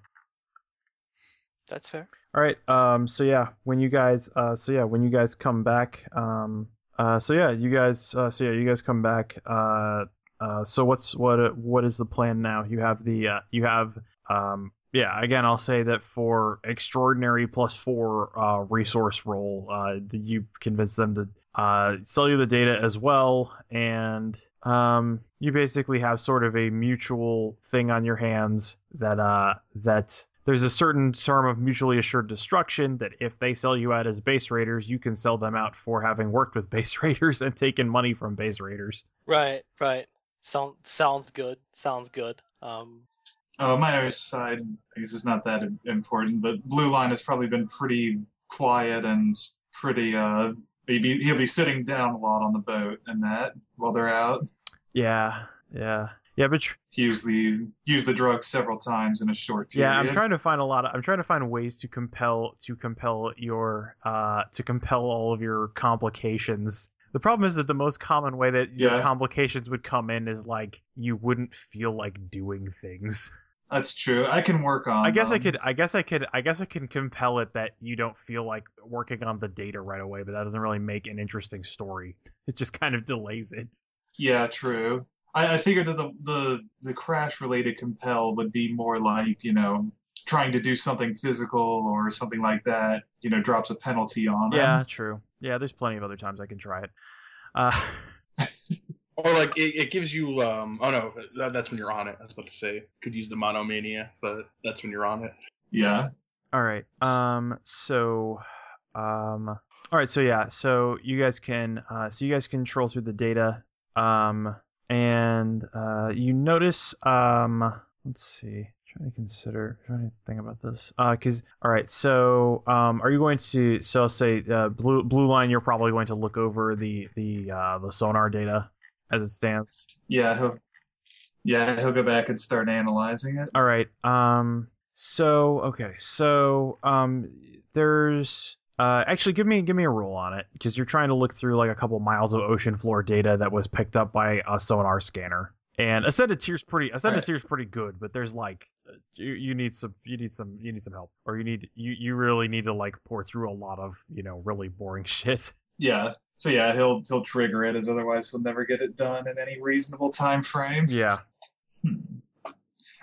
That's fair. All right. Um. So yeah, when you guys. Uh. So yeah, when you guys come back. Um. Uh. So yeah, you guys. Uh. So yeah, you guys come back. Uh. Uh. So what's what? What is the plan now? You have the. Uh, you have. Um. Yeah. Again, I'll say that for extraordinary plus four uh, resource roll, uh, you convince them to uh, sell you the data as well, and um, you basically have sort of a mutual thing on your hands that uh, that there's a certain term of mutually assured destruction that if they sell you out as base raiders, you can sell them out for having worked with base raiders and taken money from base raiders. Right, right. Sound sounds good. Sounds good. Um, Uh, my other side, I guess, is not that important, but Blue Line has probably been pretty quiet and pretty. Uh, maybe he'll be sitting down a lot on the boat and that while they're out. Yeah, yeah, yeah. But tr- He used the used the drug several times in a short period. yeah, I'm trying to find a lot of. I'm trying to find ways to compel to compel your uh to compel all of your complications. The problem is that the most common way that your Yeah. complications would come in is like you wouldn't feel like doing things. That's true. I can work on. I guess I could. I guess I could. I guess I can compel it that you don't feel like working on the data right away, but that doesn't really make an interesting story. It just kind of delays it. Yeah, true. I, I figured that the the the crash related compel would be more like you know trying to do something physical or something like that, you know, drops a penalty on Yeah, them. true. Yeah, there's plenty of other times I can try it. Uh, Or like it, it gives you um oh no that, that's when you're on it. I was about to say could use the monomania, but that's when you're on it. Yeah. all right. Um. So, um. All right. So yeah. So you guys can. Uh. So you guys can troll through the data. Um. And uh. You notice. Um. Let's see. Trying to consider. Trying to think about this. Uh. Cause. All right. So. Um. Are you going to? So I'll say. Uh. Blue. Blue line. You're probably going to look over the the uh the sonar data as it stands. Yeah, he'll yeah, he'll go back and start analyzing it. All right. Um. So okay. So um. There's uh. Actually, give me give me a roll on it because you're trying to look through like a couple miles of ocean floor data that was picked up by a sonar scanner. And ascended tier's pretty ascended Alright. tier's pretty good, but there's like you, you need some you need some you need some help or you need you you really need to like pour through a lot of you know really boring shit. Yeah. So yeah, he'll he'll trigger it as otherwise he'll never get it done in any reasonable time frame. Yeah. Hmm.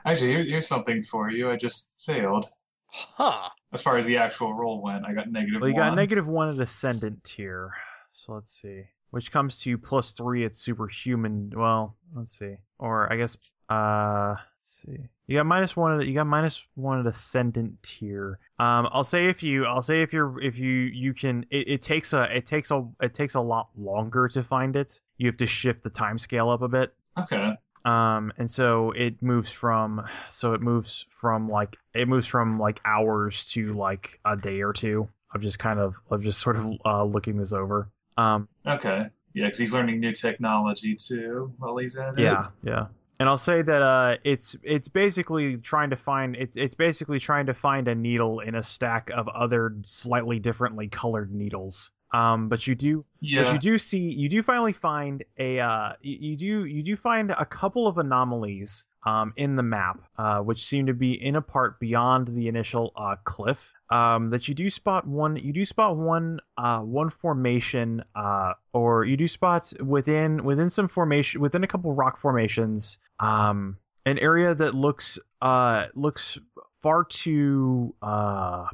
Actually, here, here's something for you. I just failed. Huh. As far as the actual roll went, I got negative Well, you one. got negative one at ascendant tier. So let's see. Which comes to plus three at superhuman. Well, let's see. Or I guess uh let's see. You got minus one at you got minus one at ascendant tier. Um I'll say if you I'll say if you're if you you can it, it takes a it takes a it takes a lot longer to find it. You have to shift the time scale up a bit. Okay. Um, and so it moves from so it moves from like it moves from like hours to like a day or two of just kind of of just sort of uh, looking this over. Um, Okay. Yeah, because he's learning new technology too while he's at it. yeah, yeah. And I'll say that uh, it's it's basically trying to find it, it's basically trying to find a needle in a stack of other slightly differently colored needles. Um, but you do But you do see, you do finally find a, uh, you, you do, you do find a couple of anomalies, um, in the map, uh, which seem to be in a part beyond the initial, uh, cliff. Um, that you do spot one, you do spot one, uh, one formation, uh, or you do spot within, within some formation, within a couple rock formations, um, an area that looks, uh, looks far too, uh,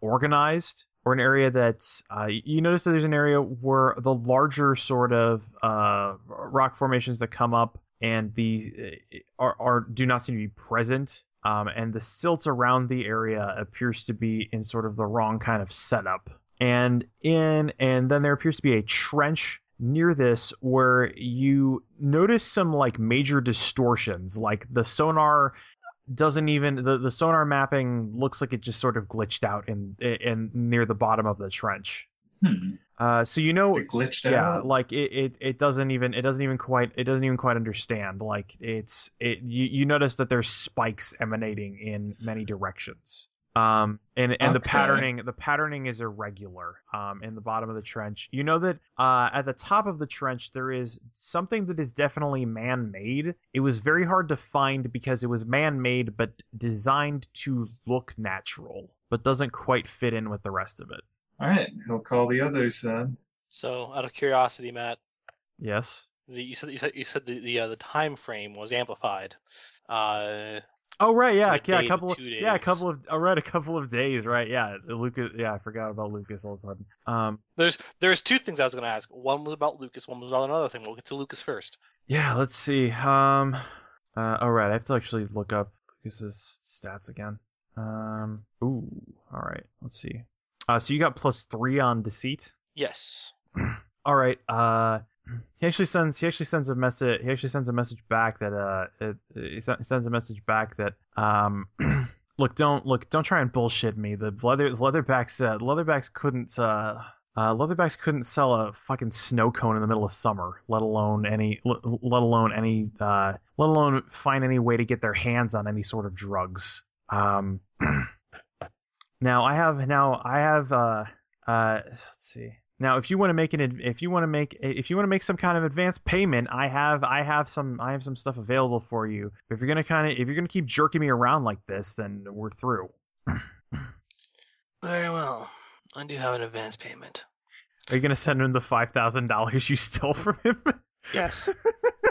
organized or an area that uh, you notice that there's an area where the larger sort of uh, rock formations that come up and these uh, are, are do not seem to be present um, and the silt around the area appears to be in sort of the wrong kind of setup. And in and then there appears to be a trench near this where you notice some like major distortions like the sonar doesn't even the, the sonar mapping looks like it just sort of glitched out in in near the bottom of the trench. Hmm. Uh, so you know, yeah, out? like it, it, it doesn't even it doesn't even quite it doesn't even quite understand. Like it's it you, you notice that there's spikes emanating in many directions. Um, and and the patterning the patterning is irregular. Um, in the bottom of the trench, you know that uh at the top of the trench there is something that is definitely man-made. It was very hard to find because it was man-made but designed to look natural, but doesn't quite fit in with the rest of it. All right. He'll call the others then. So, out of curiosity, Matt, Yes. the, you said you said, you said the the, uh, the time frame was amplified. Uh, Oh right, yeah, yeah, a couple of yeah, a couple of I read a couple of days, right? Yeah, Lucas. Yeah, I forgot about Lucas all of a sudden. Um, there's there's two things I was going to ask. One was about Lucas. One was about another thing. We'll get to Lucas first. yeah, let's see. Um, uh, all right, I have to actually look up Lucas's stats again. Um, ooh, all right, let's see. Uh, so you got plus three on deceit. Yes. All right. Uh, he actually sends he actually sends a message. He actually sends a message back that uh, it, he sends a message back that um, look, don't look, don't try and bullshit me. The leather leatherbacks uh, leatherbacks couldn't uh. Uh, leatherbacks couldn't sell a fucking snow cone in the middle of summer, let alone any, let, let alone any, uh, let alone find any way to get their hands on any sort of drugs. Um, now I have, now I have, uh, uh, let's see. Now, if you want to make an, if you want to make, if you want to make some kind of advance payment, I have, I have some, I have some stuff available for you. If you're gonna kind of, if you're gonna keep jerking me around like this, then we're through. Very well. I do have an advance payment. Are you gonna send him the five thousand dollars you stole from him? Yes.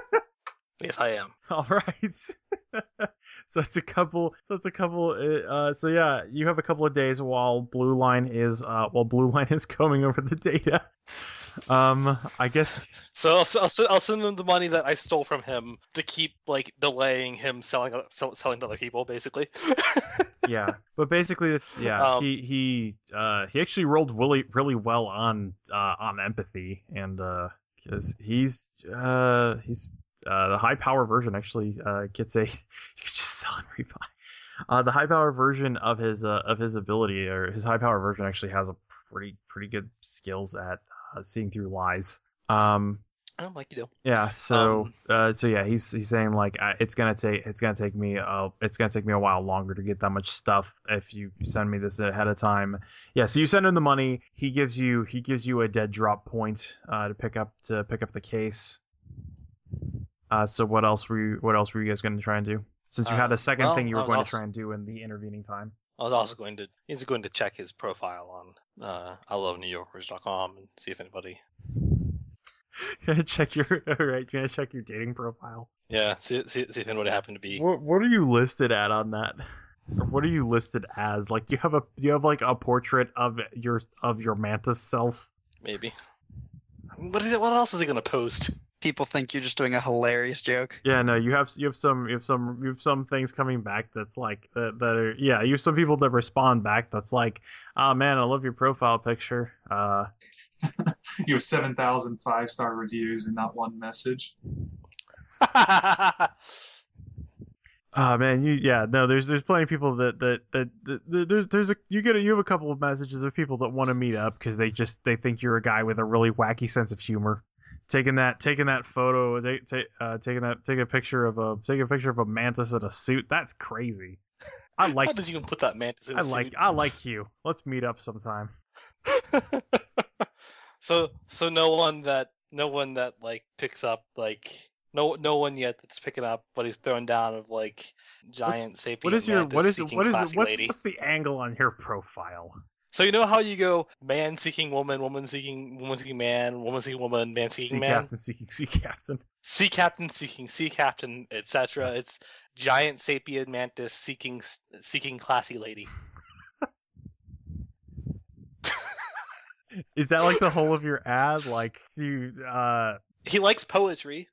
yes, I am. All right. so it's a couple. So it's a couple. Uh, so yeah, you have a couple of days while Blue Line is uh while Blue Line is combing over the data. Um, I guess So I'll, I'll, I'll send him the money that I stole from him to keep like delaying him selling sell, selling to other people, basically. yeah. But basically, yeah, Um, he he uh he actually rolled really really well on uh on empathy and uh because he's uh he's uh the high power version actually uh gets a you can just sell and rebuy. Uh, the high power version of his uh, of his ability or his high power version actually has a pretty pretty good skills at uh, seeing through lies. Um, I'm like you do. yeah. So, Um, uh, so yeah, he's he's saying like it's gonna take it's gonna take me uh it's gonna take me a while longer to get that much stuff if you send me this ahead of time. Yeah. So you send him the money. He gives you he gives you a dead drop point uh to pick up to pick up the case. Uh, so what else were you what else were you guys gonna try and do? Since you had Uh, a second well, thing you were going to try and do in the intervening time. I was also going to he's going to check his profile on uh, I love New Yorkers.com and see if anybody check your all right. You gonna check your dating profile. yeah see, see, see if anybody happened to be What what are you listed at on that? Or what are you listed as? Like, do you have a do you have like a portrait of your of your mantis self? maybe. What is it? What else is he gonna post? People think you're just doing a hilarious joke. Yeah, no, you have you have some you have some you have some things coming back that's like that, that are yeah you have some people that respond back that's like oh man I love your profile picture uh You have 7,000 five star reviews and not one message. oh man you yeah no there's there's plenty of people that that that, that, that there's there's a you get a, you have a couple of messages of people that want to meet up because they just they think you're a guy with a really wacky sense of humor taking that taking that photo they ta- uh, taking that taking a picture of a taking a picture of a mantis in a suit. That's crazy. I like How does you even put that mantis in a I like suit? I like you. Let's meet up sometime. So so no one that no one that like picks up like no no one yet that's picking up what he's throwing down of like giant sapient what is your what is what is classy what's, lady. what's the angle on your profile So you know how you go man seeking woman, woman seeking woman seeking man, woman seeking woman, man sea seeking man, captain seeking sea captain sea captain seeking sea captain, etc. It's giant sapient mantis seeking seeking classy lady. is that like the whole of your ad like do you, uh He likes poetry.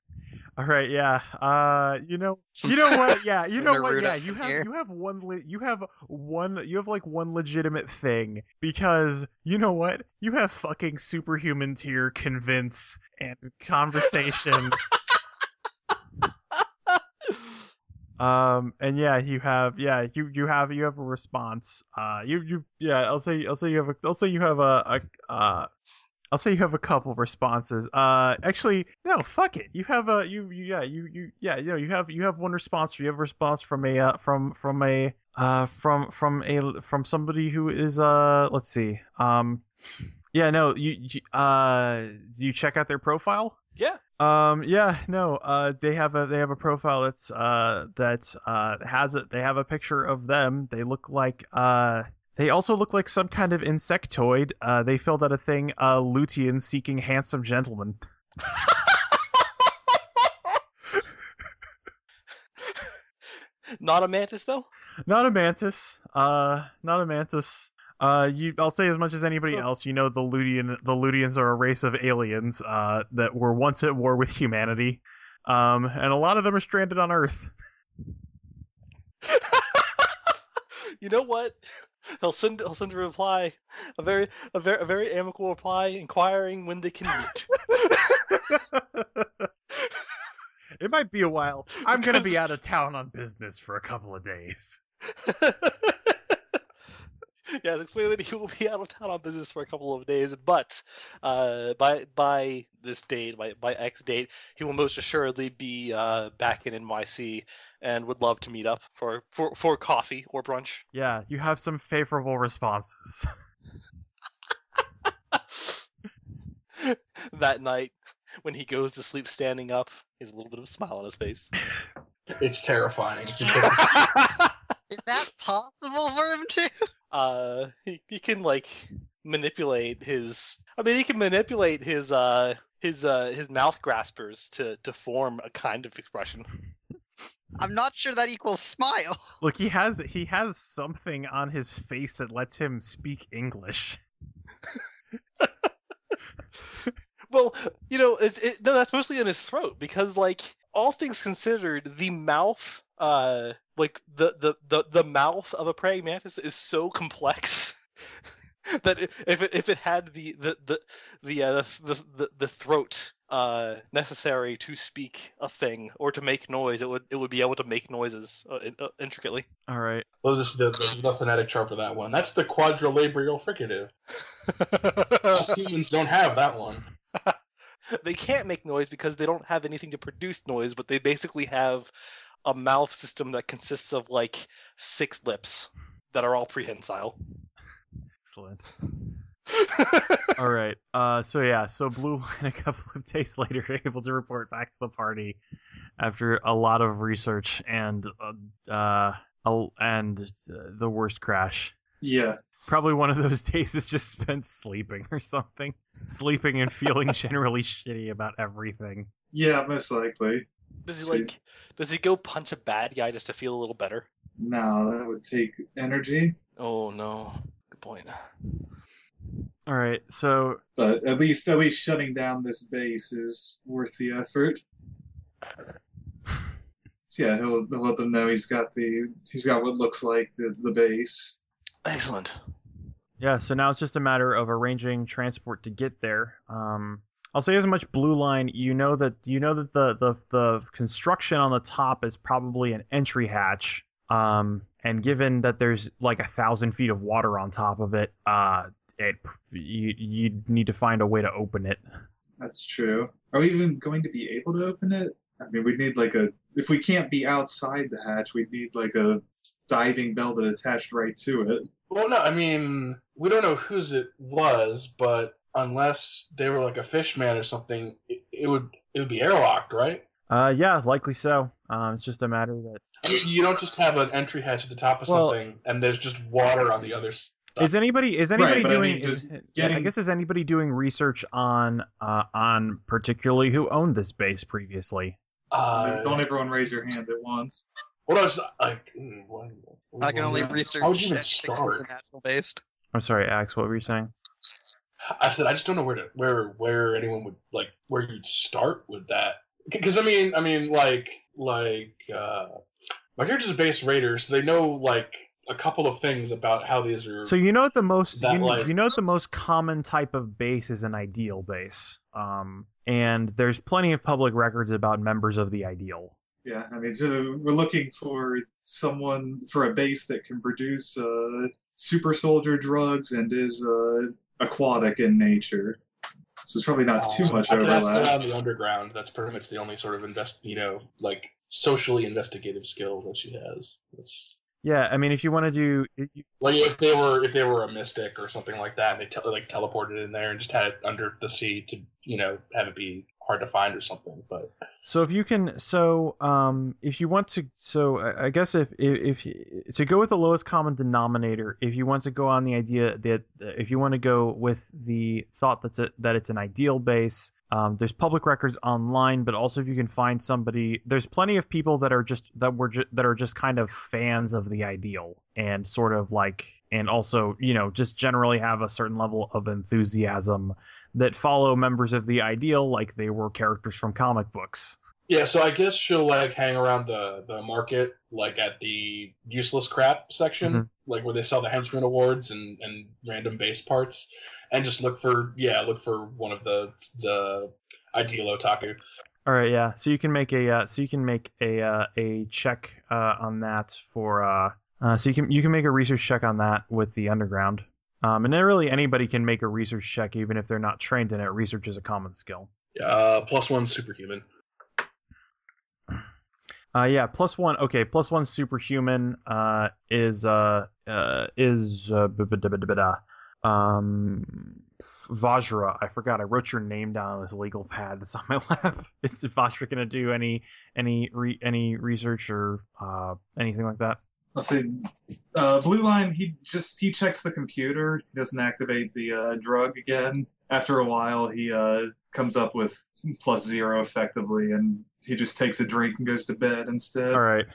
All right, yeah. Uh, you know, you know what? Yeah, you know what? Yeah, you have here. you have one le- you have one you have like one legitimate thing because you know what? You have fucking superhuman tier convince and conversation. um, and yeah, you have yeah you you have you have a response. Uh, you you yeah I'll say I'll say you have a I'll say you have a, a uh I'll say you have a couple responses. Uh, actually, no, fuck it. You have a you, you yeah you you yeah you know you have you have one response. You have a response from a uh, from from a uh from from a from somebody who is uh let's see um yeah no you, you uh you check out their profile. Yeah. Um yeah no uh they have a they have a profile that's uh that uh has it they have a picture of them they look like uh they also look like some kind of insectoid. Uh, they filled out a thing, uh, Lutean seeking handsome gentleman. Not a mantis though. Not a mantis. Uh, not a mantis. Uh, you, I'll say as much as anybody else. You know, the Lutean, the Luteans are a race of aliens, uh, that were once at war with humanity. Um, and a lot of them are stranded on Earth. you know what? He'll send he'll send a reply, a very a very a very amicable reply, inquiring when they can meet. it might be a while. I'm gonna be out of town on business for a couple of days. yes, explain that he will be out of town on business for a couple of days, but uh, by by this date, by by X date, he will most assuredly be uh, back in NYC and would love to meet up for for, for coffee or brunch. Yeah, you have some favorable responses. that night, when he goes to sleep standing up, he has a little bit of a smile on his face. It's terrifying. Is that possible for him to? Uh he, he can like manipulate his i mean he can manipulate his uh his uh his mouth graspers to to form a kind of expression I'm not sure that equals smile. Look, he has he has something on his face that lets him speak English. Well, you know, it's it, no, that's mostly in his throat because, like, all things considered, the mouth, uh, like the the the, the mouth of a praying mantis is so complex that if it if it had the the the the uh, the, the the throat uh necessary to speak a thing or to make noise, it would it would be able to make noises uh, in- uh, intricately. All right. Well, this is the, this is the phonetic chart for that one. That's the quadrilabial fricative. Us humans don't have that one. they can't make noise because they don't have anything to produce noise, but they basically have a mouth system that consists of like six lips that are all prehensile. Excellent. All right. Uh, so yeah, so Blue Line a couple of days later able to report back to the party after a lot of research and uh, uh and uh, the worst crash. Yeah. Probably one of those days is just spent sleeping or something, sleeping and feeling generally shitty about everything. Yeah, most likely. Does he See. like? Does he go punch a bad guy just to feel a little better? No, that would take energy. Oh no. Good point. All right. So But at least at least shutting down this base is worth the effort. So yeah, he'll, he'll let them know he's got the he's got what looks like the, the base. Excellent. Yeah, so now it's just a matter of arranging transport to get there. Um, I'll say as much blue line. You know that you know that the the the construction on the top is probably an entry hatch. Um, and given that there's like a thousand feet of water on top of it, uh, it you you need to find a way to open it. That's true. Are we even going to be able to open it? I mean, we need like a if we can't be outside the hatch, we need like a diving bell that attached right to it. Well, no, I mean, we don't know whose it was, but unless they were like a fish man or something, it, it would it would be airlocked, right? Uh, yeah, likely so. Um, it's just a matter that you don't just have an entry hatch at the top of Well- something and there's just water on the other side. Is anybody is anybody but I doing mean, is, just I guess is anybody doing research on uh on particularly who owned this base previously? Uh, Don't everyone raise your hand at once. What I was like, mm, what- what- I can only research How would you even start? based. I'm sorry, Axe, what were you saying? I said I just don't know where to where where anyone would like where you'd start with that because I mean I mean like like uh, my character's a base raider, so they know like a couple of things about how these are. So you know what the most That, you, know, like- you know what the most common type of base is an ideal base. Um and there's plenty of public records about members of the ideal. Yeah, I mean, so we're looking for someone for a base that can produce uh, super soldier drugs and is uh, aquatic in nature. So it's probably not too Uh, much I can ask overlap. around the underground. That's pretty much the only sort of invest you know like socially investigative skill that she has. That's Yeah, I mean if you want to do if you- like if they were if they were a mystic or something like that, and they te- like teleported in there and just had it under the sea to you know have it be hard to find or something. But So if you can, so um, if you want to, so I guess if if, if to go with the lowest common denominator, if you want to go on the idea that if you want to go with the thought that's a, that it's an ideal base, um, there's public records online, but also if you can find somebody, there's plenty of people that are just that were ju- that are just kind of fans of the ideal and sort of like and also you know just generally have a certain level of enthusiasm that follow members of the ideal like they were characters from comic books. Yeah, so I guess she'll like hang around the the market, like at the useless crap section, Mhm. like where they sell the henchman awards and and random base parts, and just look for yeah, look for one of the the ideal otaku. All right, yeah. So you can make a uh, so you can make a uh, a check uh, on that for uh, uh, so you can you can make a research check on that with the underground. Um, and then really anybody can make a research check even if they're not trained in it. Research is a common skill. Uh, plus one superhuman. Uh, yeah, plus one. Okay, plus one superhuman uh, is uh, uh, is uh, um Vajra. I forgot. I wrote your name down on this legal pad that's on my lap. Is Vajra gonna do any any re- any research or uh, anything like that? Let's see. Uh, Blue Line, he just he checks the computer. He doesn't activate the uh, drug again. After a while, he uh, comes up with plus zero effectively, and he just takes a drink and goes to bed instead. All right.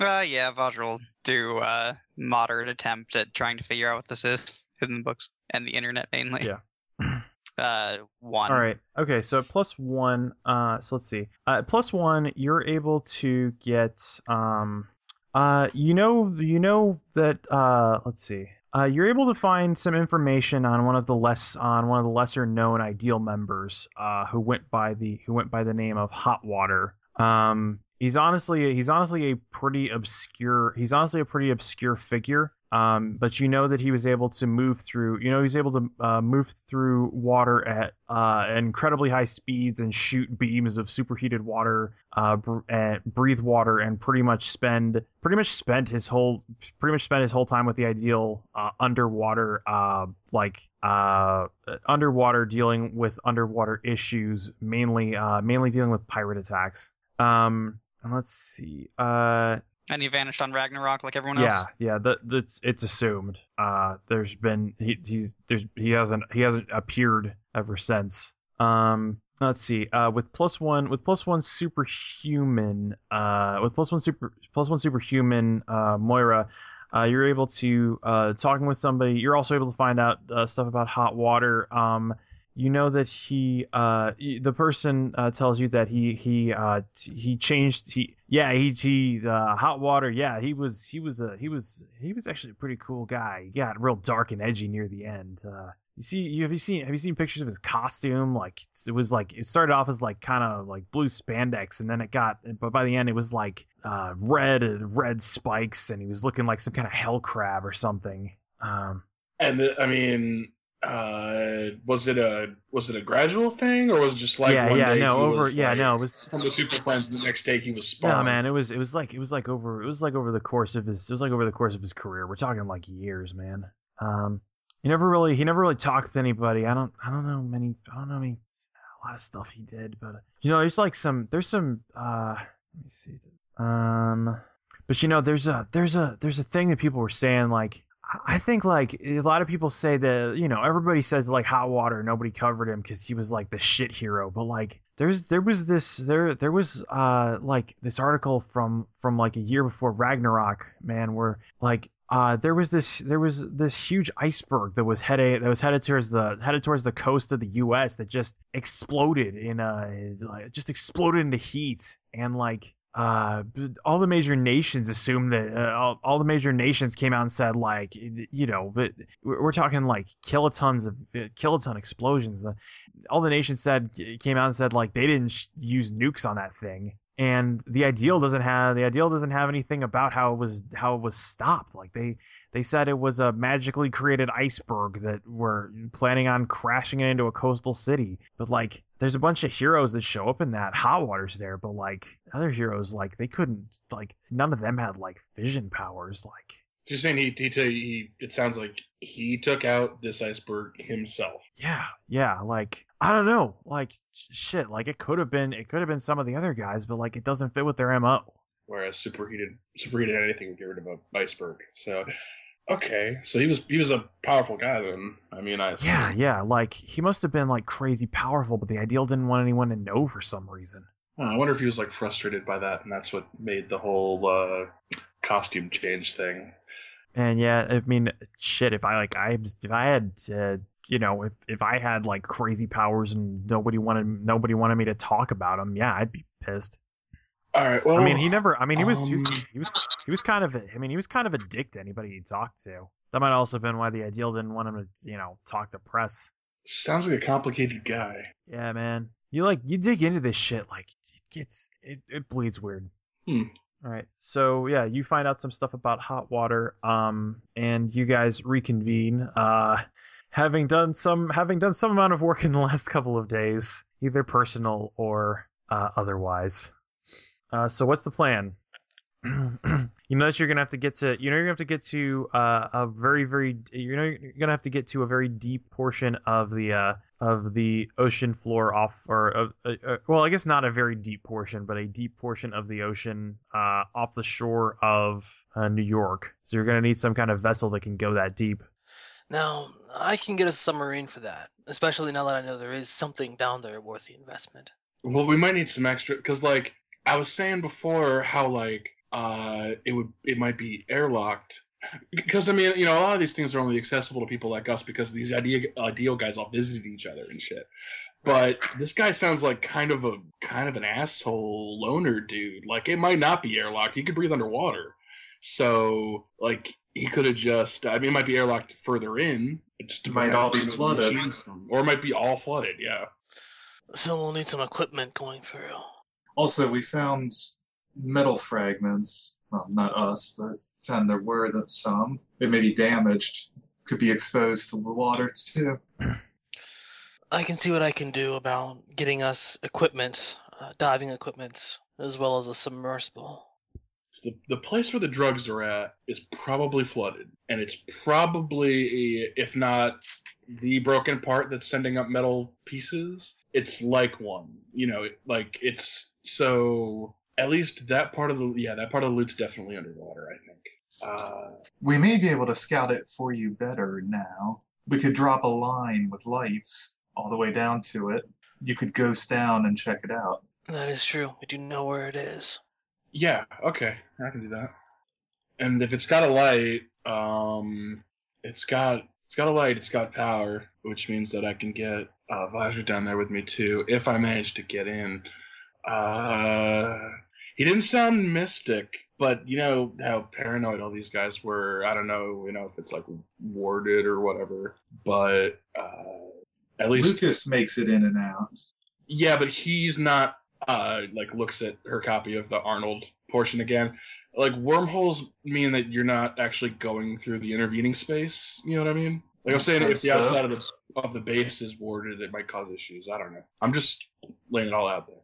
Uh, yeah, Vajra will do a moderate attempt at trying to figure out what this is in the books and the internet mainly. Yeah. Uh, one. All right. Okay. So plus one. Uh, so let's see. Uh, plus one, you're able to get. Um, uh, you know, you know that. Uh, let's see. Uh, you're able to find some information on one of the less on one of the lesser known ideal members. Uh, who went by the who went by the name of Hot Water. Um, he's honestly he's honestly a pretty obscure he's honestly a pretty obscure figure. Um, but you know that he was able to move through. You know he's able to uh, move through water at uh, incredibly high speeds and shoot beams of superheated water, uh, br- breathe water, and pretty much spend pretty much spent his whole pretty much spent his whole time with the ideal uh, underwater uh, like uh, underwater dealing with underwater issues, mainly mainly dealing with pirate attacks. Um, let's see. Uh, And he vanished on Ragnarok like everyone else. yeah, yeah. That that's it's assumed. Uh, there's been he he's there's he hasn't he hasn't appeared ever since. Um, let's see. Uh, with plus one with plus one superhuman. Uh, with plus one super plus one superhuman. Uh, Moira. Uh, you're able to uh talking with somebody. You're also able to find out uh, stuff about hot water. Um, you know that he uh the person uh, tells you that he he uh he changed he yeah he he uh hot water yeah he was he was a he was he was actually a pretty cool guy. He got real dark and edgy near the end uh you see you have you seen have you seen pictures of his costume? Like it was like it started off as like kind of like blue spandex and then it got but by the end it was like uh red red spikes and he was looking like some kind of hell crab or something um. And the, I mean, uh, was it a was it a gradual thing or was it just like yeah one yeah day no over yeah like, no it was from the super friends and the next day he was spawned? No, man, it was it was like it was like over it was like over the course of his it was like over the course of his career. We're talking like years, man. Um, he never really he never really talked to anybody. I don't I don't know many I don't know any a lot of stuff he did, but you know there's like some there's some uh let me see um but you know there's a there's a there's a thing that people were saying like I- think like a lot of people say that you know everybody says like hot water nobody covered him because he was like the shit hero. But like there's there was this there there was uh like this article from from like a year before Ragnarok man where like uh there was this there was this huge iceberg that was headed that was headed towards the headed towards the coast of the US that just exploded in uh just exploded into heat. And like uh all the major nations assumed that uh, all, all the major nations came out and said like you know but we're talking like kilotons of uh, kiloton explosions. Uh, all the nations said came out and said like they didn't sh- use nukes on that thing. And the ideal doesn't have the ideal doesn't have anything about how it was how it was stopped. Like they they said it was a magically created iceberg that were planning on crashing it into a coastal city but like there's a bunch of heroes that show up in that hot water's there but like other heroes like they couldn't like none of them had like vision powers like Just saying, he, he, he, it sounds like he took out this iceberg himself. Yeah, yeah, like I don't know, like shit, like it could have been it could have been some of the other guys, but like it doesn't fit with their MO. Whereas superheated, superheated anything would get rid of an iceberg. So, okay, so he was he was a powerful guy then. I mean, I assume. Yeah, yeah, like he must have been like crazy powerful, but the ideal didn't want anyone to know for some reason. I wonder if he was like frustrated by that, and that's what made the whole uh, costume change thing. And yeah, I mean, shit, if I like I if I had uh, you know, if if I had like crazy powers and nobody wanted nobody wanted me to talk about them, yeah, I'd be pissed. All right, well, I mean, he never. I mean, he was he, um, was he was he was kind of. A, I mean, he was kind of a dick to anybody he talked to. That might also have been why the ideal didn't want him to, you know, talk to press. sounds like a complicated guy. Yeah, man. You like you dig into this shit, like it gets it, it bleeds weird. Hmm. All right. So yeah, you find out some stuff about hot water, um, and you guys reconvene, uh, having done some having done some amount of work in the last couple of days, either personal or uh, otherwise. Uh, so what's the plan? you know that you're gonna have to get to you know you're gonna have to get to uh, a very very you know you're gonna have to get to a very deep portion of the uh, of the ocean floor off or uh, uh, well I guess not a very deep portion but a deep portion of the ocean uh, off the shore of uh, New York so you're gonna need some kind of vessel that can go that deep Now, I can get a submarine for that, especially now that I know there is something down there worth the investment. Well, we might need some extra because, like, I was saying before how like uh it would it might be airlocked because I mean you know a lot of these things are only accessible to people like us because these idea ideal guys all visited each other and shit. But this guy sounds like kind of a kind of an asshole loner dude. Like it might not be airlocked. He could breathe underwater. So like he could have just I mean it might be airlocked further in. It just It might all be flooded. from- Or it might be all flooded, yeah. So we'll need some equipment going through. Also, we found metal fragments. Well, not us, but found there were that some. It may be damaged. Could be exposed to the water too. I can see what I can do about getting us equipment, uh, diving equipment, as well as a submersible. the, the place where the drugs are at is probably flooded and it's probably if not the broken part that's sending up metal pieces it's like one you know like it's so at least that part of the yeah that part of the loot's definitely underwater i think uh We may be able to scout it for you better now. We could drop a line with lights all the way down to it. You could ghost down and check it out. That is true. We do know where it is. yeah okay i can do that and if it's got a light um it's got it's got a light it's got power which means that i can get uh Vajra down there with me too if i manage to get in uh he didn't sound mystic but you know how paranoid all these guys were i don't know you know if it's like warded or whatever but uh at least Lucas makes it in and out. yeah, but he's not uh like looks at her copy of the Arnold portion again. Like wormholes mean that you're not actually going through the intervening space. You know what I mean? Like I'm saying, if the outside of the of the base is warded, it might cause issues. I don't know. I'm just laying it all out there.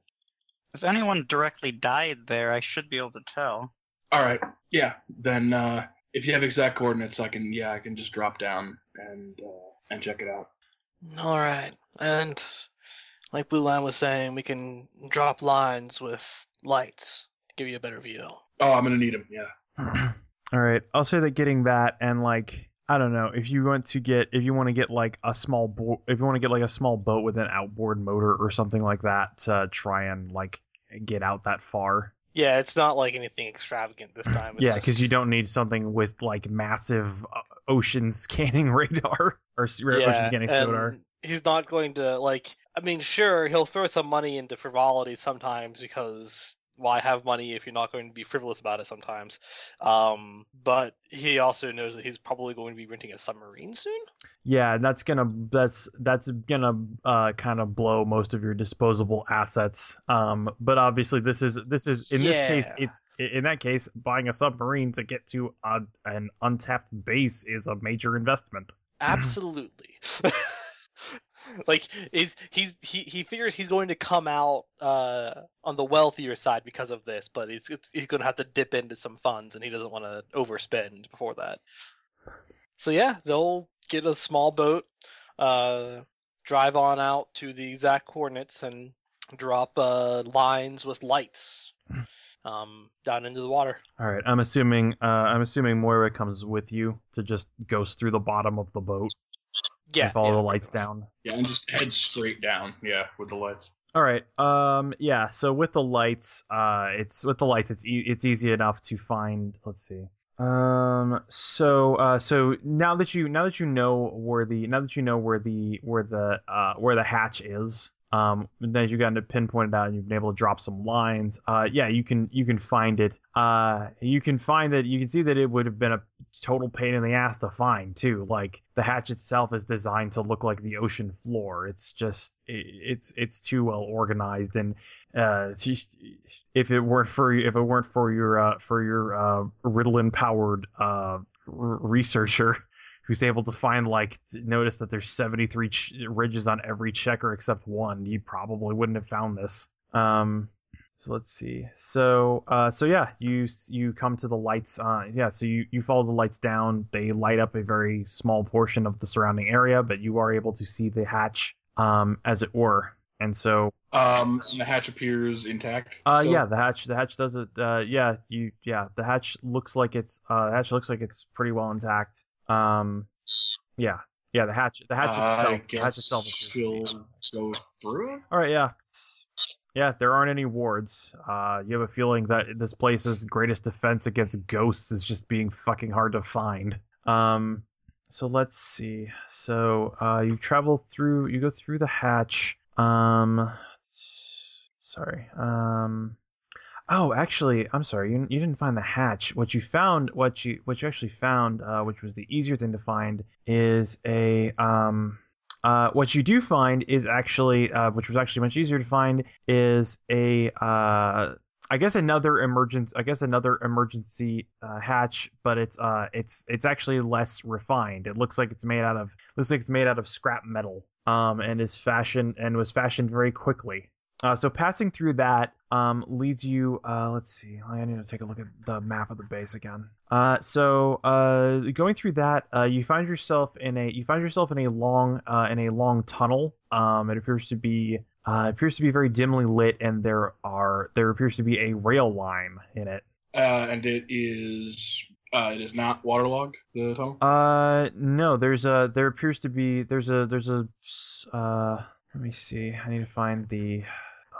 If anyone directly died there, I should be able to tell. All right, yeah. Then uh if you have exact coordinates, I can yeah I can just drop down and uh, and check it out. All right. And like Blue Line was saying, we can drop lines with lights to give you a better view. Oh, I'm gonna need him. Yeah. All right, I'll say that getting that and like I don't know if you want to get if you want to get like a small boat if you want to get like a small boat with an outboard motor or something like that to try and like get out that far. Yeah, it's not like anything extravagant this time. It's yeah, just- because you don't need something with like massive uh, ocean scanning radar or s- ocean scanning sonar. he's not going to like. I mean, sure, he'll throw some money into frivolity sometimes because why have money if you're not going to be frivolous about it sometimes? Um, but he also knows that he's probably going to be renting a submarine soon. Yeah, and that's gonna that's that's gonna uh, kind of blow most of your disposable assets. Um, but obviously this is this is in this case it's in that case buying a submarine to get to a, an untapped base is a major investment. Absolutely. like is he's he he figures he's going to come out uh on the wealthier side because of this, but he's he's going to have to dip into some funds, and he doesn't want to overspend before that. So yeah, they'll get a small boat, uh, drive on out to the exact coordinates, and drop uh lines with lights, um, down into the water. All right, I'm assuming uh, I'm assuming Moira comes with you to just ghost through the bottom of the boat Yeah, and follow yeah. the lights down. Yeah, and just head straight down. Yeah, with the lights. All right. Um. Yeah. So with the lights, uh, it's with the lights, it's e- it's easy enough to find. Let's see. Um. So. Uh. So now that you now that you know where the now that you know where the where the uh where the hatch is. Um. Now you've gotten it out and you've been able to drop some lines. Uh. Yeah. You can you can find it. Uh. You can find that you can see that it would have been a total pain in the ass to find too. Like the hatch itself is designed to look like the ocean floor. It's just it, it's it's too well organized and uh just- if it weren't for if it weren't for your uh for your uh Ritalin powered uh r- researcher who's able to find like notice that there's 73 ch- ridges on every checker except one you probably wouldn't have found this um so let's see. So, uh, so yeah, you you come to the lights. Uh, yeah, so you you follow the lights down. They light up a very small portion of the surrounding area, but you are able to see the hatch, um, as it were. And so, Um, and the hatch appears intact. uh, yeah, the hatch the hatch does it. Uh, yeah, you yeah, the hatch looks like it's uh, the hatch looks like it's pretty well intact. Um, yeah, yeah, the hatch the hatch I itself the guess hatch itself is go through. all right. Yeah, Yeah, there aren't any wards. Uh, you have a feeling that this place's greatest defense against ghosts is just being fucking hard to find. Um, so let's see. So uh, you travel through, you go through the hatch. Um, sorry. Um, oh, actually, I'm sorry. You, you didn't find the hatch. What you found, what you what you actually found, uh, which was the easier thing to find, is a um. Uh, what you do find is actually, uh, which was actually much easier to find, is a uh, I guess another emergency. I guess another emergency uh, hatch, but it's uh, it's it's actually less refined. It looks like it's made out of looks like it's made out of scrap metal. Um, and is fashioned and was fashioned very quickly. Uh, so passing through that um, leads you. Uh, let's see. I need to take a look at the map of the base again. Uh, so uh, going through that, uh, you find yourself in a you find yourself in a long uh, in a long tunnel. Um, it appears to be uh, it appears to be very dimly lit, and there are there appears to be a rail line in it. Uh, and it is uh, it is not waterlogged. The tunnel. Uh, no, there's a there appears to be there's a there's a uh let me see. I need to find the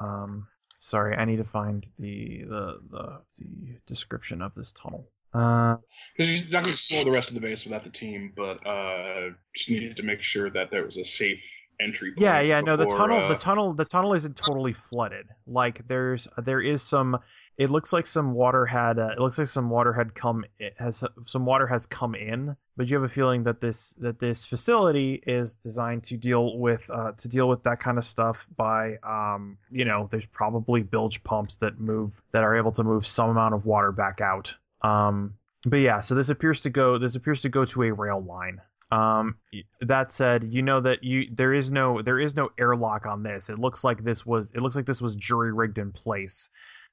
um sorry, I need to find the the the, the description of this tunnel. Uh Because you're not going to explore the rest of the base without the team, but uh, just needed to make sure that there was a safe entry. Point yeah, yeah, no, the tunnel uh, the tunnel the tunnel isn't totally flooded. Like there's there is some it looks like some water had uh, it looks like some water had come has some water has come in, but you have a feeling that this that this facility is designed to deal with uh, to deal with that kind of stuff by um you know there's probably bilge pumps that move that are able to move some amount of water back out. Um but yeah, so this appears to go this appears to go to a rail line. Um, that said, you know that you there is no there is no airlock on this. It looks like this was it looks like this was jury rigged in place.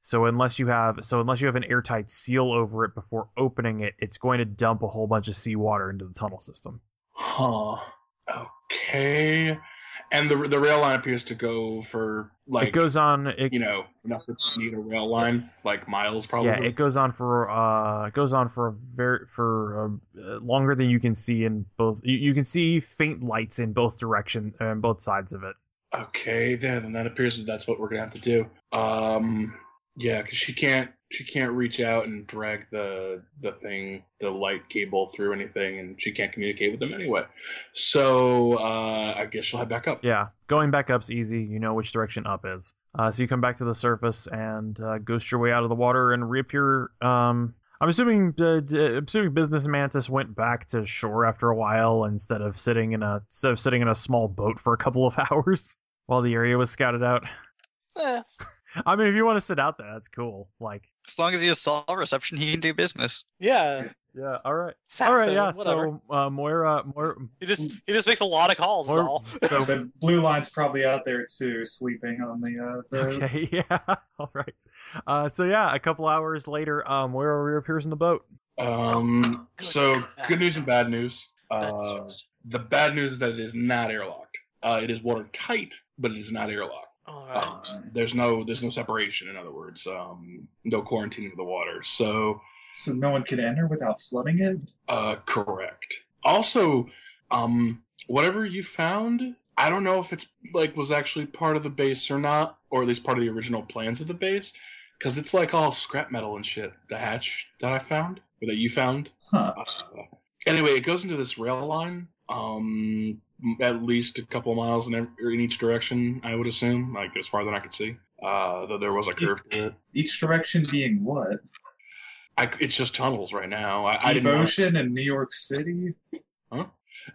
So unless you have so unless you have an airtight seal over it before opening it, it's going to dump a whole bunch of seawater into the tunnel system. Huh. Okay. And the the rail line appears to go for like it goes on it, you know enough to need a rail line like miles probably. yeah, it goes on for uh it goes on for a very for uh, longer than you can see in both you, you can see faint lights in both direction and both sides of it. Okay, then and that appears that that's what we're gonna have to do. Um, yeah, because she can't she can't reach out and drag the the thing the light cable through anything, and she can't communicate with them anyway. So uh, I guess she'll head back up. Yeah, going back up's easy. You know which direction up is. Uh, so you come back to the surface and uh, ghost your way out of the water and reappear. Um, I'm assuming uh, d- I'm assuming Business Mantis went back to shore after a while instead of sitting in a instead of sitting in a small boat for a couple of hours while the area was scouted out. Eh, I mean, if you want to sit out there, that's cool. Like, As long as he has solid reception, he can do business. yeah. yeah, all right, Sat all right, yeah. Whatever. So uh, Moira, Moira, he just he just makes a lot of calls. Is Moira all. So so the Blue Line's probably out there too, sleeping on the uh, the Okay, yeah. All right. Uh, so yeah, a couple hours later, um, Moira reappears in the boat. Um, Good. so good news and bad news. Bad Uh, news. the bad news is that it is not airlocked. Uh, it is watertight, but it is not airlocked. All right. Um, there's no there's no separation. In other words, um, no quarantining of the water. So so no one can enter without flooding it. Uh, correct. Also, um, whatever you found, I don't know if it's like was actually part of the base or not, or at least part of the original plans of the base, because it's like all scrap metal and shit. The hatch that I found, or that you found. Huh. Uh, anyway, it goes into this rail line. Um, at least a couple miles in, ev- in each direction, I would assume, like as far as I could see. Uh, though there was a curve to it. Each direction being what? I, it's just tunnels right now. I, I Deep didn't Ocean and New York City. Huh?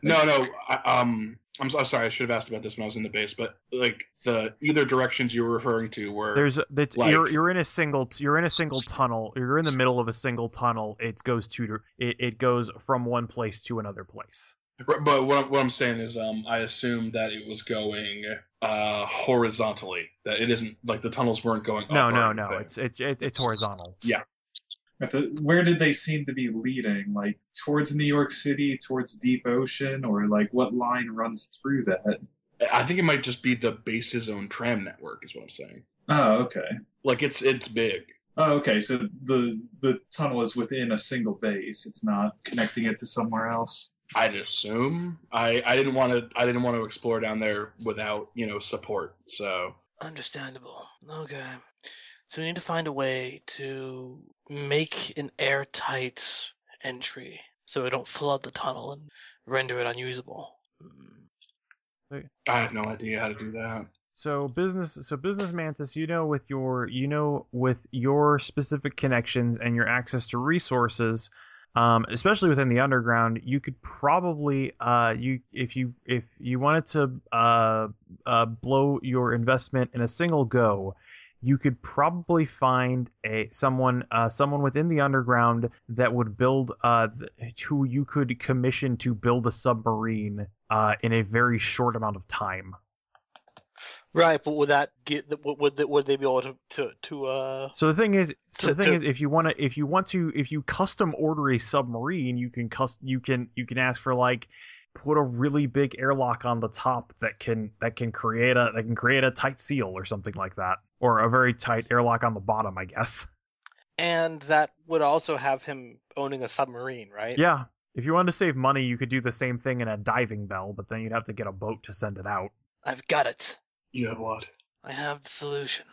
No, no. I, um, I'm, I'm sorry. I should have asked about this when I was in the base, but like the either directions you were referring to were There's it's, Like- you're you're in a single you're in a single tunnel. You're in the middle of a single tunnel. It goes to it, it goes from one place to another place. Right, But what I'm, what I'm saying is, um, I assumed that it was going uh horizontally. That it isn't like the tunnels weren't going. No, up no, no. It's it's it's, it's horizontal. Yeah. The- Where did they seem to be leading? Like towards New York City, towards Deep Ocean, or like what line runs through that? I think it might just be the base's own tram network. Is what I'm saying. Oh, okay. Like it's it's big. Oh, okay. So the the tunnel is within a single base. It's not connecting it to somewhere else. I'd assume. I I didn't want to I didn't want to explore down there without you know support. So Understandable. Okay. So we need to find a way to make an airtight entry so we don't flood the tunnel and render it unusable. Hmm. I have no idea how to do that. So business, so business mantis, you know, with your, you know, with your specific connections and your access to resources, um, especially within the underground, you could probably, uh, you if you if you wanted to, uh, uh, blow your investment in a single go, you could probably find a someone, uh, someone within the underground that would build, uh, who you could commission to build a submarine, uh, in a very short amount of time. Right, but would that get? Would would, would they be able to to, to uh? So the thing is, so To- the thing to- is, if you want to, if you want to, if you custom order a submarine, you can cus, you can, you can ask for like, put a really big airlock on the top that can that can create a that can create a tight seal or something like that, or a very tight airlock on the bottom, I guess. And that would also have him owning a submarine, right? Yeah, if you wanted to save money, you could do the same thing in a diving bell, but then you'd have to get a boat to send it out. I've got it. You have what? I have the solution.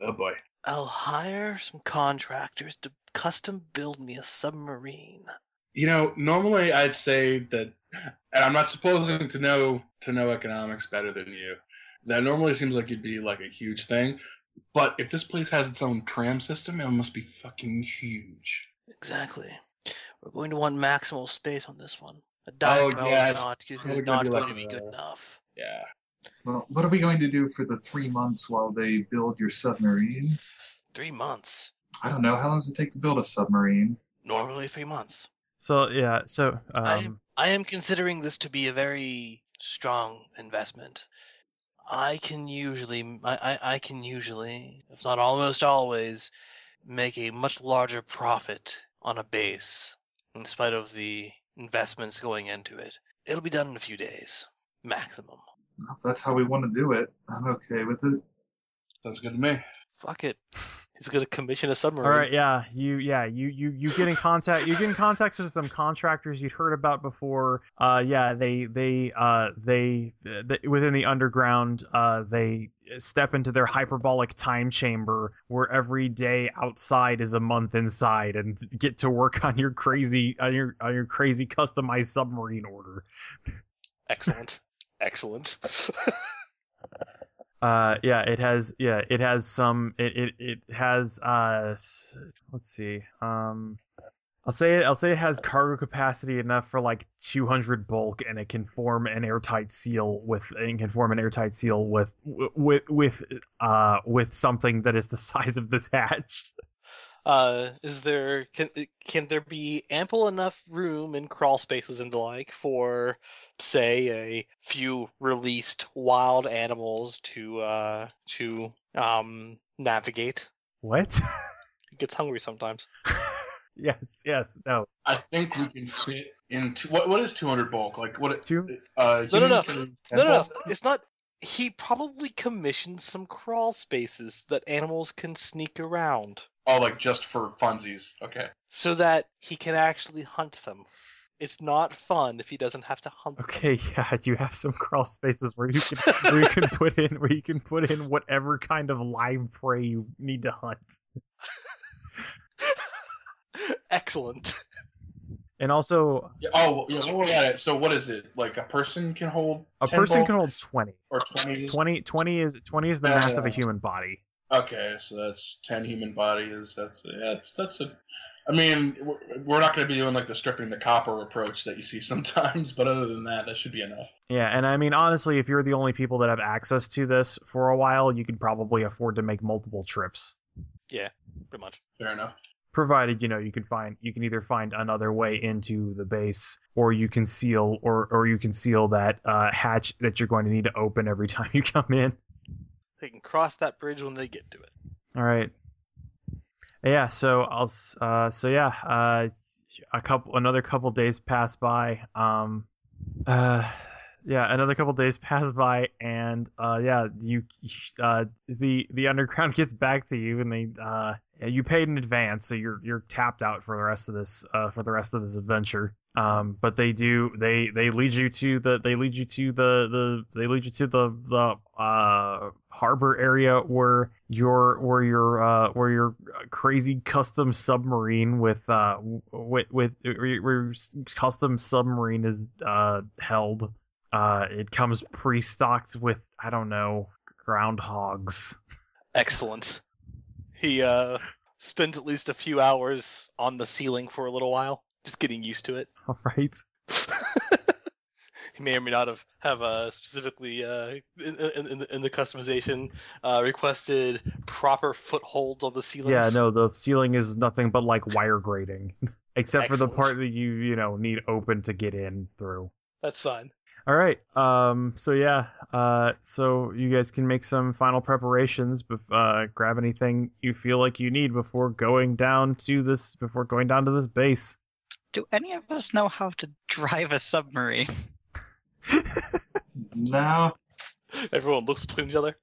Oh boy. I'll hire some contractors to custom build me a submarine. You know, normally I'd say that, and I'm not supposing to know to know economics better than you. That normally seems like you'd be like a huge thing, but if this place has its own tram system, it must be fucking huge. Exactly. We're going to want maximal space on this one. A diving Oh, yeah, is not, is probably gonna not be going like to be good enough. Yeah. Well, what are we going to do for the three months while they build your submarine? Three months. I don't know. How long does it take to build a submarine? Normally three months. So yeah, so I, um, I am considering this to be a very strong investment. I can usually, I, I, I can usually, if not almost always, make a much larger profit on a base in spite of the investments going into it. It'll be done in a few days, maximum. If that's how we want to do it, I'm okay with it. Sounds good to me. Fuck it. He's going to commission a submarine. All right, yeah, you, yeah, you, you, you get in contact. You get in contact with some contractors you'd heard about before. Uh, yeah, they, they, uh, they, they within the underground, uh, they step into their hyperbolic time chamber where every day outside is a month inside, and get to work on your crazy, on your, on your crazy customized submarine order. Excellent. Excellent. Uh, yeah, it has, yeah, it has some, it, it, it has, uh, let's see, um, I'll say it, I'll say it has cargo capacity enough for like 200 bulk and it can form an airtight seal with, and can form an airtight seal with, with, with, uh, with something that is the size of this hatch. Uh, is there can can there be ample enough room in crawl spaces and the like for, say, a few released wild animals to uh to um navigate? What? It gets hungry sometimes. yes, yes, no. I think we can fit into what? What is 200 bulk? Like what? Two, Uh, No, no, no. No, no, no. It's not. He probably commissioned some crawl spaces that animals can sneak around, Oh, like just for funsies. Okay. so that he can actually hunt them. It's not fun if he doesn't have to hunt them. Okay, yeah, you have some crawl spaces where you can where you can put in where you can put in whatever kind of live prey you need to hunt. Excellent. And also, Yeah, oh, yeah. We'll at it. So what is it? Like a person can hold. a 10 person bulk can hold 20. or 20. 20, 20 is 20 is the Yeah, mass of a human body. Okay, so that's 10 human bodies. That's yeah, that's that's a. I mean, we're- we're not going to be doing like the stripping the copper approach that you see sometimes, but other than that, that should be enough. Yeah, and I mean honestly, if you're the only people that have access to this for a while, you could probably afford to make multiple trips. Yeah, pretty much. Fair enough. provided you know you can find you can either find another way into the base or you can seal or or you can seal that uh, hatch that you're going to need to open every time you come in They can cross that bridge when they get to it. all right yeah so i'll uh so yeah uh a couple another couple days pass by um uh yeah another couple days pass by and uh yeah you uh the the underground gets back to you and they uh you paid in advance so you're you're tapped out for the rest of this uh for the rest of this adventure Um, but they do they they lead you to the they lead you to the the they lead you to the the uh harbor area where your where your uh where your crazy custom submarine with uh with with where your custom submarine is uh held. Uh, it comes pre-stocked with I don't know groundhogs. Excellent. He uh spent at least a few hours on the ceiling for a little while, just getting used to it. All right. he may or may not have have uh, specifically uh, in, in, in, the, customization uh, requested proper footholds on the ceiling. Yeah, no, the ceiling is nothing but like wire grating, except for the part that you you know need open to get in through. That's fine. All right. Um. So yeah. Uh. So you guys can make some final preparations. But uh, grab anything you feel like you need before going down to this. Before going down to this base. Do any of us know how to drive a submarine? No. Everyone looks between each other.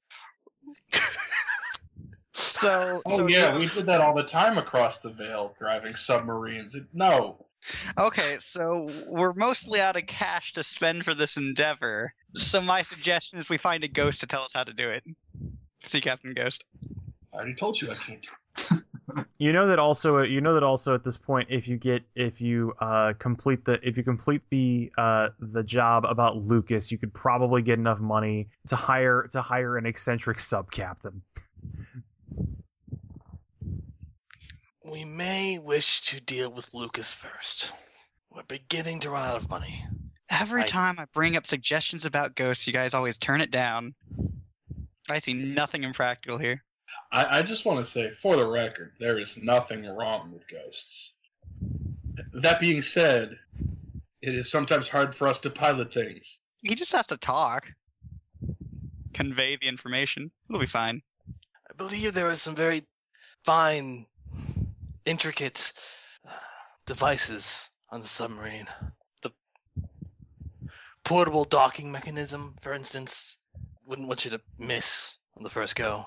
So, Oh so yeah, you- we did that all the time across the Veil, driving submarines. No, Okay, so we're mostly out of cash to spend for this endeavor. So my suggestion is we find a ghost to tell us how to do it. See Captain Ghost. I already told you I can't. You know that also. You know that also at this point, if you get if you uh complete the if you complete the uh the job about Lucas, you could probably get enough money to hire to hire an eccentric sub captain. We may wish to deal with Lucas first. We're beginning to run out of money. Every I- time I bring up suggestions about ghosts, you guys always turn it down. I see nothing impractical here. I, I just want to say, for the record, there is nothing wrong with ghosts. That being said, it is sometimes hard for us to pilot things. He just has to talk, convey the information. It'll be fine. I believe there are some very fine, intricate uh, devices on the submarine. The portable docking mechanism, for instance, wouldn't want you to miss on the first go.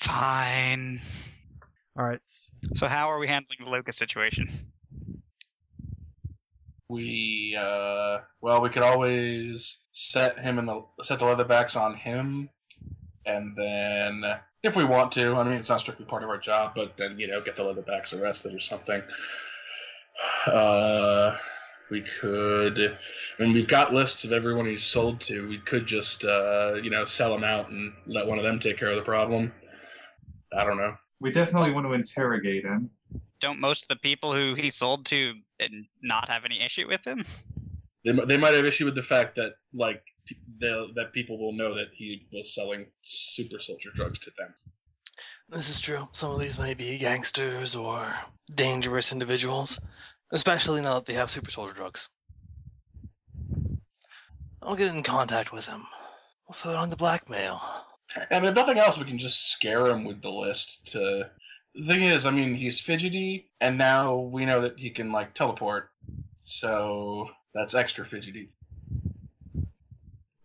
Fine. All right. So how are we handling the Lucas situation? We, uh, well, we could always set him in the set the leatherbacks on him, and then if we want to, I mean, it's not strictly part of our job, but then you know, get the leatherbacks arrested or something. Uh, we could. I mean, we've got lists of everyone he's sold to. We could just, uh, you know, sell him out and let one of them take care of the problem. I don't know. We definitely want to interrogate him. Don't most of the people who he sold to not have any issue with him? They, they might have issue with the fact that like that people will know that he was selling super soldier drugs to them. This is true. Some of these may be gangsters or dangerous individuals, especially now that they have super soldier drugs. I'll get in contact with him. We'll throw it on the blackmail. And if nothing else, we can just scare him with the list. To the thing is, I mean, he's fidgety, and now we know that he can like teleport, so that's extra fidgety.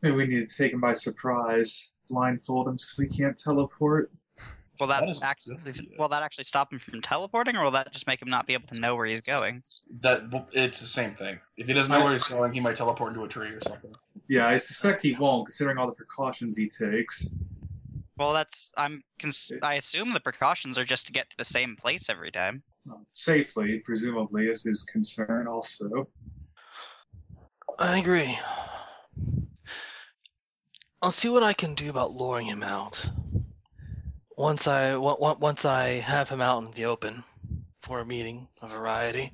Maybe we need to take him by surprise, blindfold him so he can't teleport. Will that, That is a actually good will that actually stop him from teleporting, or will that just make him not be able to know where he's going? That it's the same thing. If he doesn't know where he's going, he might teleport into a tree or something. Yeah, I suspect he won't, considering all the precautions he takes. Well, that's I'm. Cons- I assume the precautions are just to get to the same place every time. Um, Safely, presumably, is his concern also. I agree. I'll see what I can do about luring him out. Once I on- on- once I have him out in the open for a meeting a variety,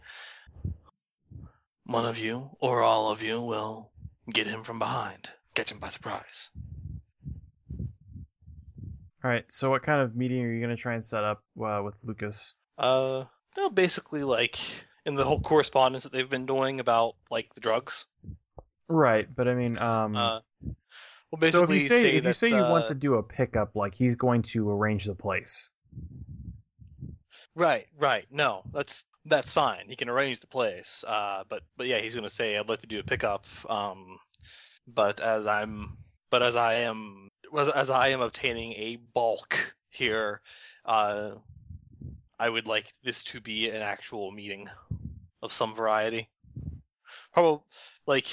one of you or all of you will get him from behind, catch him by surprise. All right. So what kind of meeting are you gonna try and set up uh, with Lucas? Uh, no, basically like in the whole correspondence that they've been doing about like the drugs. Right. But I mean, um. Uh, well, so if you say, if you say you want uh, to do a pickup, like he's going to arrange the place. Right, right. No, that's that's fine. He can arrange the place. Uh, but but yeah, he's gonna say I'd like to do a pickup. Um, but as I'm but as I am as, as I am obtaining a bulk here, uh, I would like this to be an actual meeting. of some variety. Probably like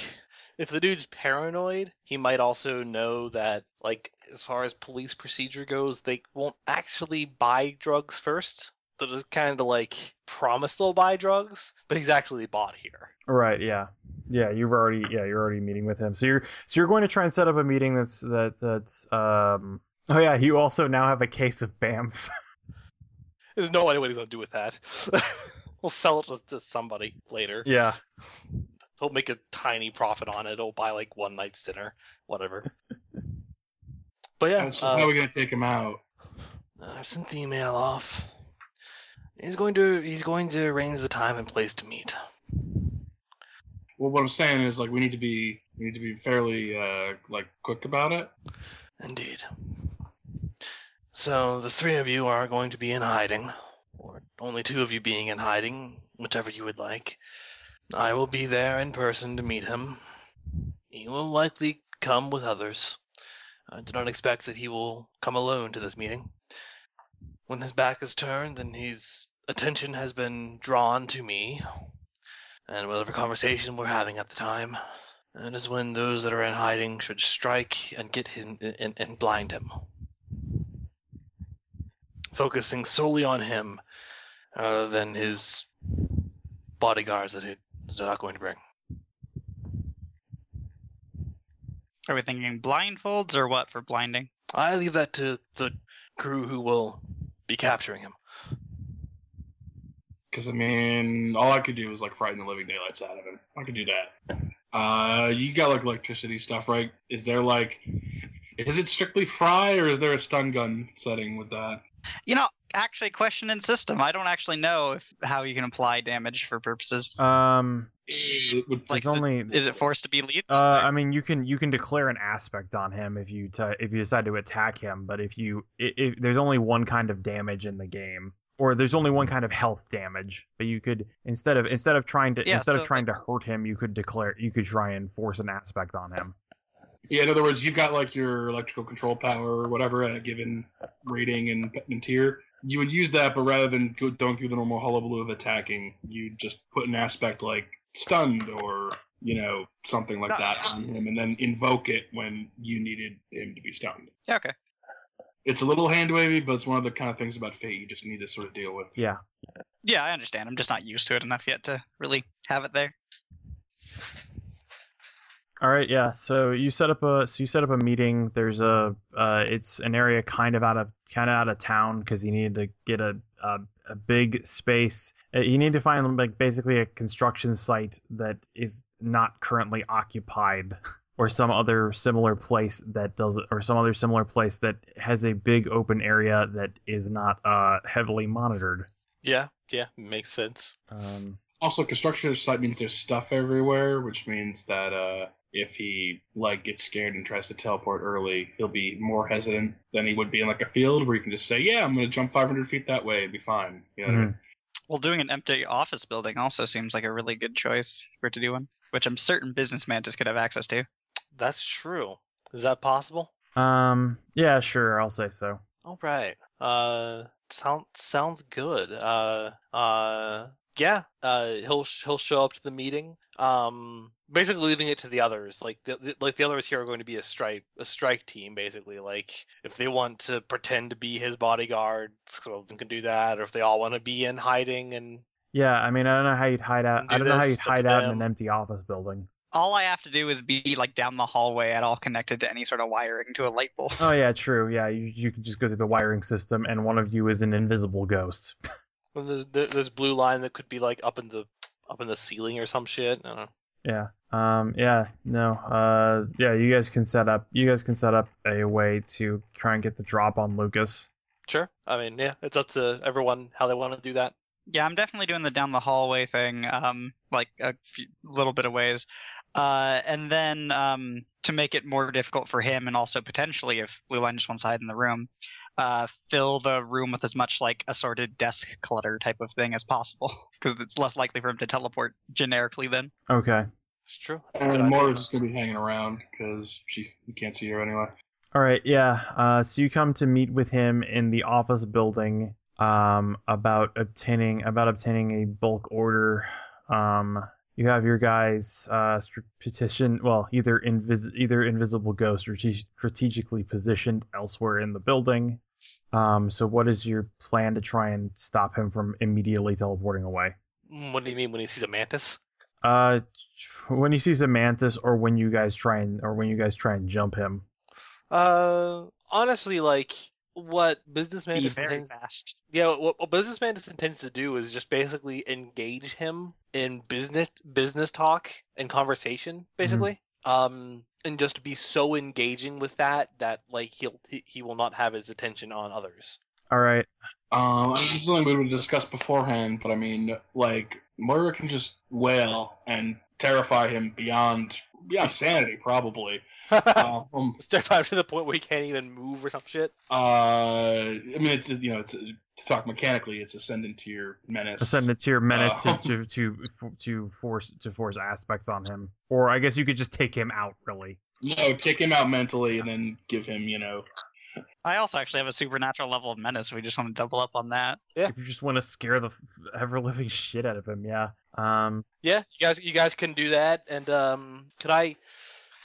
if the dude's paranoid, he might also know that like as far as police procedure goes, they won't actually buy drugs first. They'll just kind of like promise they'll buy drugs, but he's actually bought here. Right. Yeah. Yeah. You've already. Yeah. You're already meeting with him. So you're. So you're going to try and set up a meeting that's that that's. Um. Oh yeah. You also now have a case of BAMF. There's no idea what he's gonna do with that. we'll sell it to, to somebody later. yeah. He'll make a tiny profit on it. He'll buy like one night's dinner, whatever. But yeah, so uh, how are we gonna take him out? I've sent the email off. He's going to he's going to arrange the time and place to meet. Well, what I'm saying is like we need to be we need to be fairly uh like quick about it. Indeed. So the three of you are going to be in hiding, or only two of you being in hiding, whichever you would like. I will be there in person to meet him. He will likely come with others. I do not expect that he will come alone to this meeting. When his back is turned, then his attention has been drawn to me, and whatever conversation we're having at the time, that is when those that are in hiding should strike and get him and, and blind him. Focusing solely on him rather than his bodyguards that he's not going to bring. Are we thinking blindfolds or what for blinding? I leave that to the crew who will be capturing him. Because I mean, all I could do was like frighten the living daylights out of him. I could do that. Uh, you got like electricity stuff, right? Is there like, is it strictly fry or is there a stun gun setting with that? You know, actually, question in system. I don't actually know if how you can apply damage for purposes. Um. It would- Like, It's only. Is it forced to be lethal? Uh, I mean, you can you can declare an aspect on him if you t- if you decide to attack him, but if you if, if there's only one kind of damage in the game, or there's only one kind of health damage, but you could instead of instead of trying to Yeah, instead so, of trying to hurt him, you could declare you could try and force an aspect on him. Yeah, in other words, you've got like your electrical control power or whatever at a given rating and, and tier. You would use that, but rather than go, going through the normal hullabaloo of attacking, you just put an aspect like stunned or you know something like that on him, and then invoke it when you needed him to be stunned. yeah, okay. It's a little hand wavy, but it's one of the kind of things about fate you just need to sort of deal with. Yeah. Yeah, I understand. I'm just not used to it enough yet to really have it there. All right, yeah. So you set up a so you set up a meeting. There's a uh, it's an area kind of out of kind of out of town because you need to get a, a a big space. Uh, You need to find like basically a construction site that is not currently occupied, or some other similar place that does or some other similar place that has a big open area that is not uh heavily monitored. yeah, yeah, makes sense. Um, Also, construction site means there's stuff everywhere, which means that uh, if he like gets scared and tries to teleport early, he'll be more hesitant than he would be in like a field where you can just say, "Yeah, I'm gonna jump 500 feet that way, it'd be fine." You know what I mean? Well, doing an empty office building also seems like a really good choice for it to do one, which I'm certain Business Mantis could have access to. That's true. Is that possible? um, yeah, sure, I'll say so. All right. Uh, sound sounds good. Uh, uh, yeah. Uh, he'll he'll show up to the meeting. Um, basically leaving it to the others. Like the, the like the others here are going to be a strike a strike team. Basically, like if they want to pretend to be his bodyguard, some of them can do that. Or if they all want to be in hiding and Yeah, I mean, I don't know how you'd hide out. Do I don't know how you'd hide to out in an empty office building. All I have to do is be like down the hallway at all connected to any sort of wiring to a light bulb. Oh yeah, true. Yeah, you you can just go through the wiring system, and one of you is an invisible ghost. well, there's there, there's Blue Line that could be like up in the up in the ceiling or some shit. I don't know. yeah. Um. Yeah. No. Uh. Yeah. You guys can set up. You guys can set up a way to try and get the drop on Lucas. Sure. I mean, yeah, it's up to everyone how they want to do that. Yeah, I'm definitely doing the down the hallway thing, um, like a few, little bit of ways. Uh, and then um, to make it more difficult for him, and also potentially if Blue Line just wants to hide in the room, uh, fill the room with as much like assorted desk clutter type of thing as possible, because it's less likely for him to teleport generically then. Okay. It's true. That's And idea. Moira's just gonna be hanging around because she you can't see her anyway. All right. Yeah. Uh. So you come to meet with him in the office building. Um. About obtaining about obtaining a bulk order. Um, you have your guys uh, petition, well, either invis- either invisible ghost strate- strategically positioned elsewhere in the building. Um, so what is your plan to try and stop him from immediately teleporting away? Mm, What do you mean when he sees a mantis? Uh, when he sees a mantis, or when you guys try and, or when you guys try and jump him. Uh, honestly, like what business Be mantis intends, fast. yeah, what, what business mantis intends to do is just basically engage him in business business talk and conversation, basically. Um, and just be so engaging with that that like he'll he, he will not have his attention on others. All right. Um, I mean, this is something we would discuss beforehand, but I mean, like Moira can just wail and terrify him beyond beyond sanity, probably. Um, Step out to the point where he can't even move or some shit. uh, I mean, it's you know, it's to talk mechanically, it's ascendant tier menace. Ascendant tier menace Uh, to, to to to force to force aspects on him, or I guess you could just take him out. Really. No, take him out mentally and then give him, you know, I also actually have a supernatural level of menace. We just want to double up on that. If you just want to scare the ever living shit out of him, yeah. Um, Yeah, you guys you guys can do that. And um, could I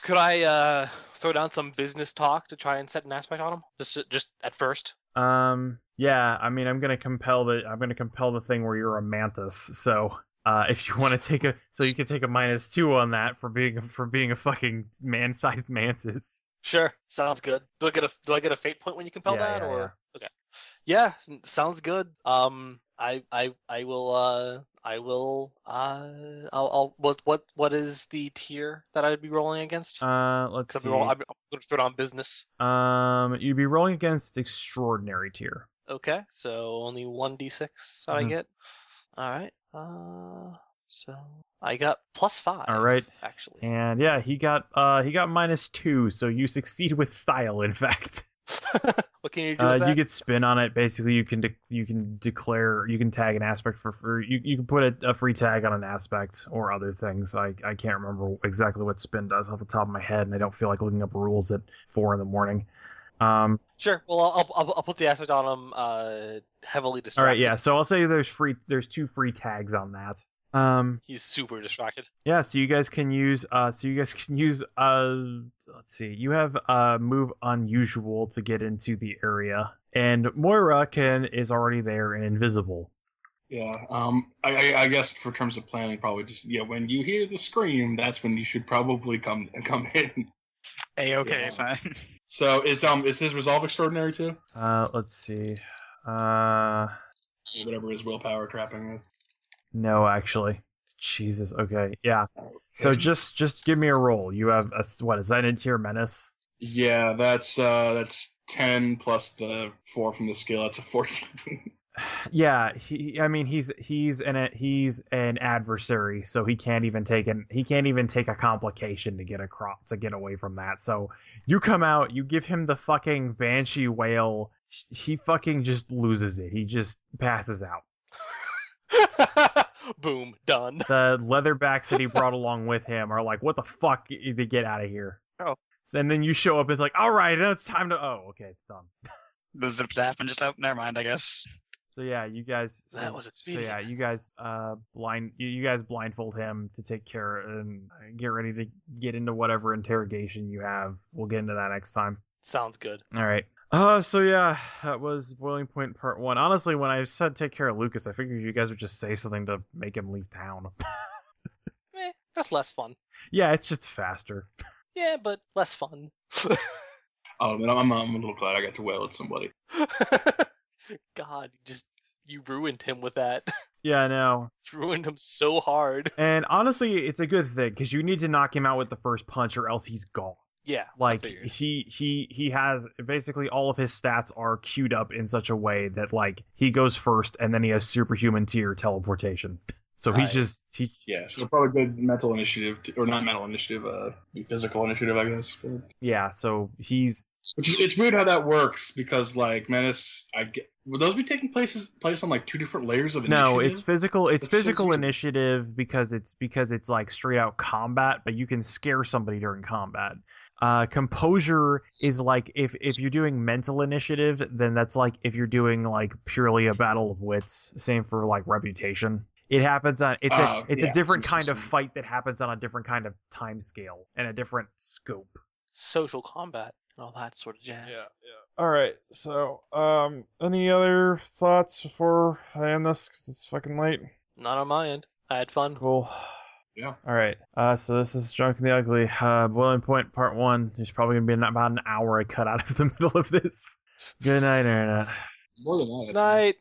could I uh throw down some business talk to try and set an aspect on him? Just just at first. um, yeah. I mean, I'm gonna compel the I'm gonna compel the thing where you're a mantis. So, uh, if you want to take a, so you can take a minus two on that for being for being a fucking man-sized mantis. Sure, sounds good. Do I get a do I get a fate point when you compel Yeah, that yeah, or okay? Yeah, sounds good. Um, I I I will uh I will uh I'll, I'll what what what is the tier that I'd be rolling against? Uh, let's see. I'm, roll, I'm going to throw it on business. Um, you'd be rolling against extraordinary tier. Okay, so only one d6 that I Mhm. get. All right. Uh, so I got plus five. All right. actually. And yeah, he got uh he got minus two, so you succeed with style. In fact. what can you do Uh, with that? you get spin on it. Basically, you can de- you can declare you can tag an aspect for, for you you can put a, a free tag on an aspect or other things. I I can't remember exactly what spin does off the top of my head, and I don't feel like looking up rules at four in the morning. Um. Sure. Well, I'll, I'll I'll put the aspect on him. Uh, heavily All distracted. right. Yeah. So I'll say there's free there's two free tags on that. Um. He's super distracted. Yeah. So you guys can use uh. So you guys can use uh. Let's see. You have uh move unusual to get into the area, and Moira can is already there and invisible. yeah. Um, I, I, I guess for terms of planning, probably just yeah, when you hear the scream, that's when you should probably come come in. Hey, okay, Yeah. fine. So is um is his resolve extraordinary too? Uh, let's see. Uh, Whatever his willpower trapping is. No, actually. Jesus. Okay. Yeah. So just just give me a roll. You have a what? A Zenith tier menace. Yeah, that's uh that's ten plus the four from the skill. That's a fourteen. Yeah. He. I mean, he's he's an he's an adversary, so he can't even take an he can't even take a complication to get across to get away from that. So you come out, you give him the fucking banshee wail. He fucking just loses it. He just passes out. Boom. Done. the leatherbacks that he brought along with him are like, "What the fuck? To get out of here!" Oh. And then you show up. It's like, "All right, now it's time to." Oh, okay, it's done. The zip zap and just oh, never mind. I guess. So yeah, you guys. So, That was so yeah, you guys uh blind you, you guys blindfold him to take care and get ready to get into whatever interrogation you have. We'll get into that next time. Sounds good. All right. Uh, so yeah, that was Boiling Point Part One. Honestly, when I said take care of Lucas, I figured you guys would just say something to make him leave town. Eh, that's less fun. yeah, it's just faster. Yeah, but less fun. oh, man, I'm I'm a little glad I got to wail at somebody. God, you just you ruined him with that. Yeah, I know. You ruined him so hard. And honestly, it's a good thing because you need to knock him out with the first punch, or else he's gone. Yeah. Like he he he has basically all of his stats are queued up in such a way that like he goes first, and then he has superhuman tier teleportation. So he's Right. just he Yeah, so probably good mental initiative, to, or not mental initiative, uh, physical initiative, I guess. yeah. So he's Which is, it's weird how that works because like Menace, I get would those be taking places place on like two different layers of initiative? no, it's physical. It's That's so physical weird. initiative because it's because it's like straight out combat, but you can scare somebody during combat. Uh, composure is like if if you're doing mental initiative, then that's like if you're doing like purely a battle of wits. Same for like reputation. It happens on it's a Oh, it's yeah, a different kind of fight that happens on a different kind of time scale and a different scope. Social combat and all that sort of jazz. Yeah, yeah. All right. So, um, any other thoughts before I end this? Because it's fucking late. Not on my end. I had fun. Cool. Yeah. All right. Uh, so this is Drunk and the Ugly. Uh, Boiling Point Part One. There's probably gonna be about an hour I cut out of the middle of this. Good night, Internet. More than that. Good night.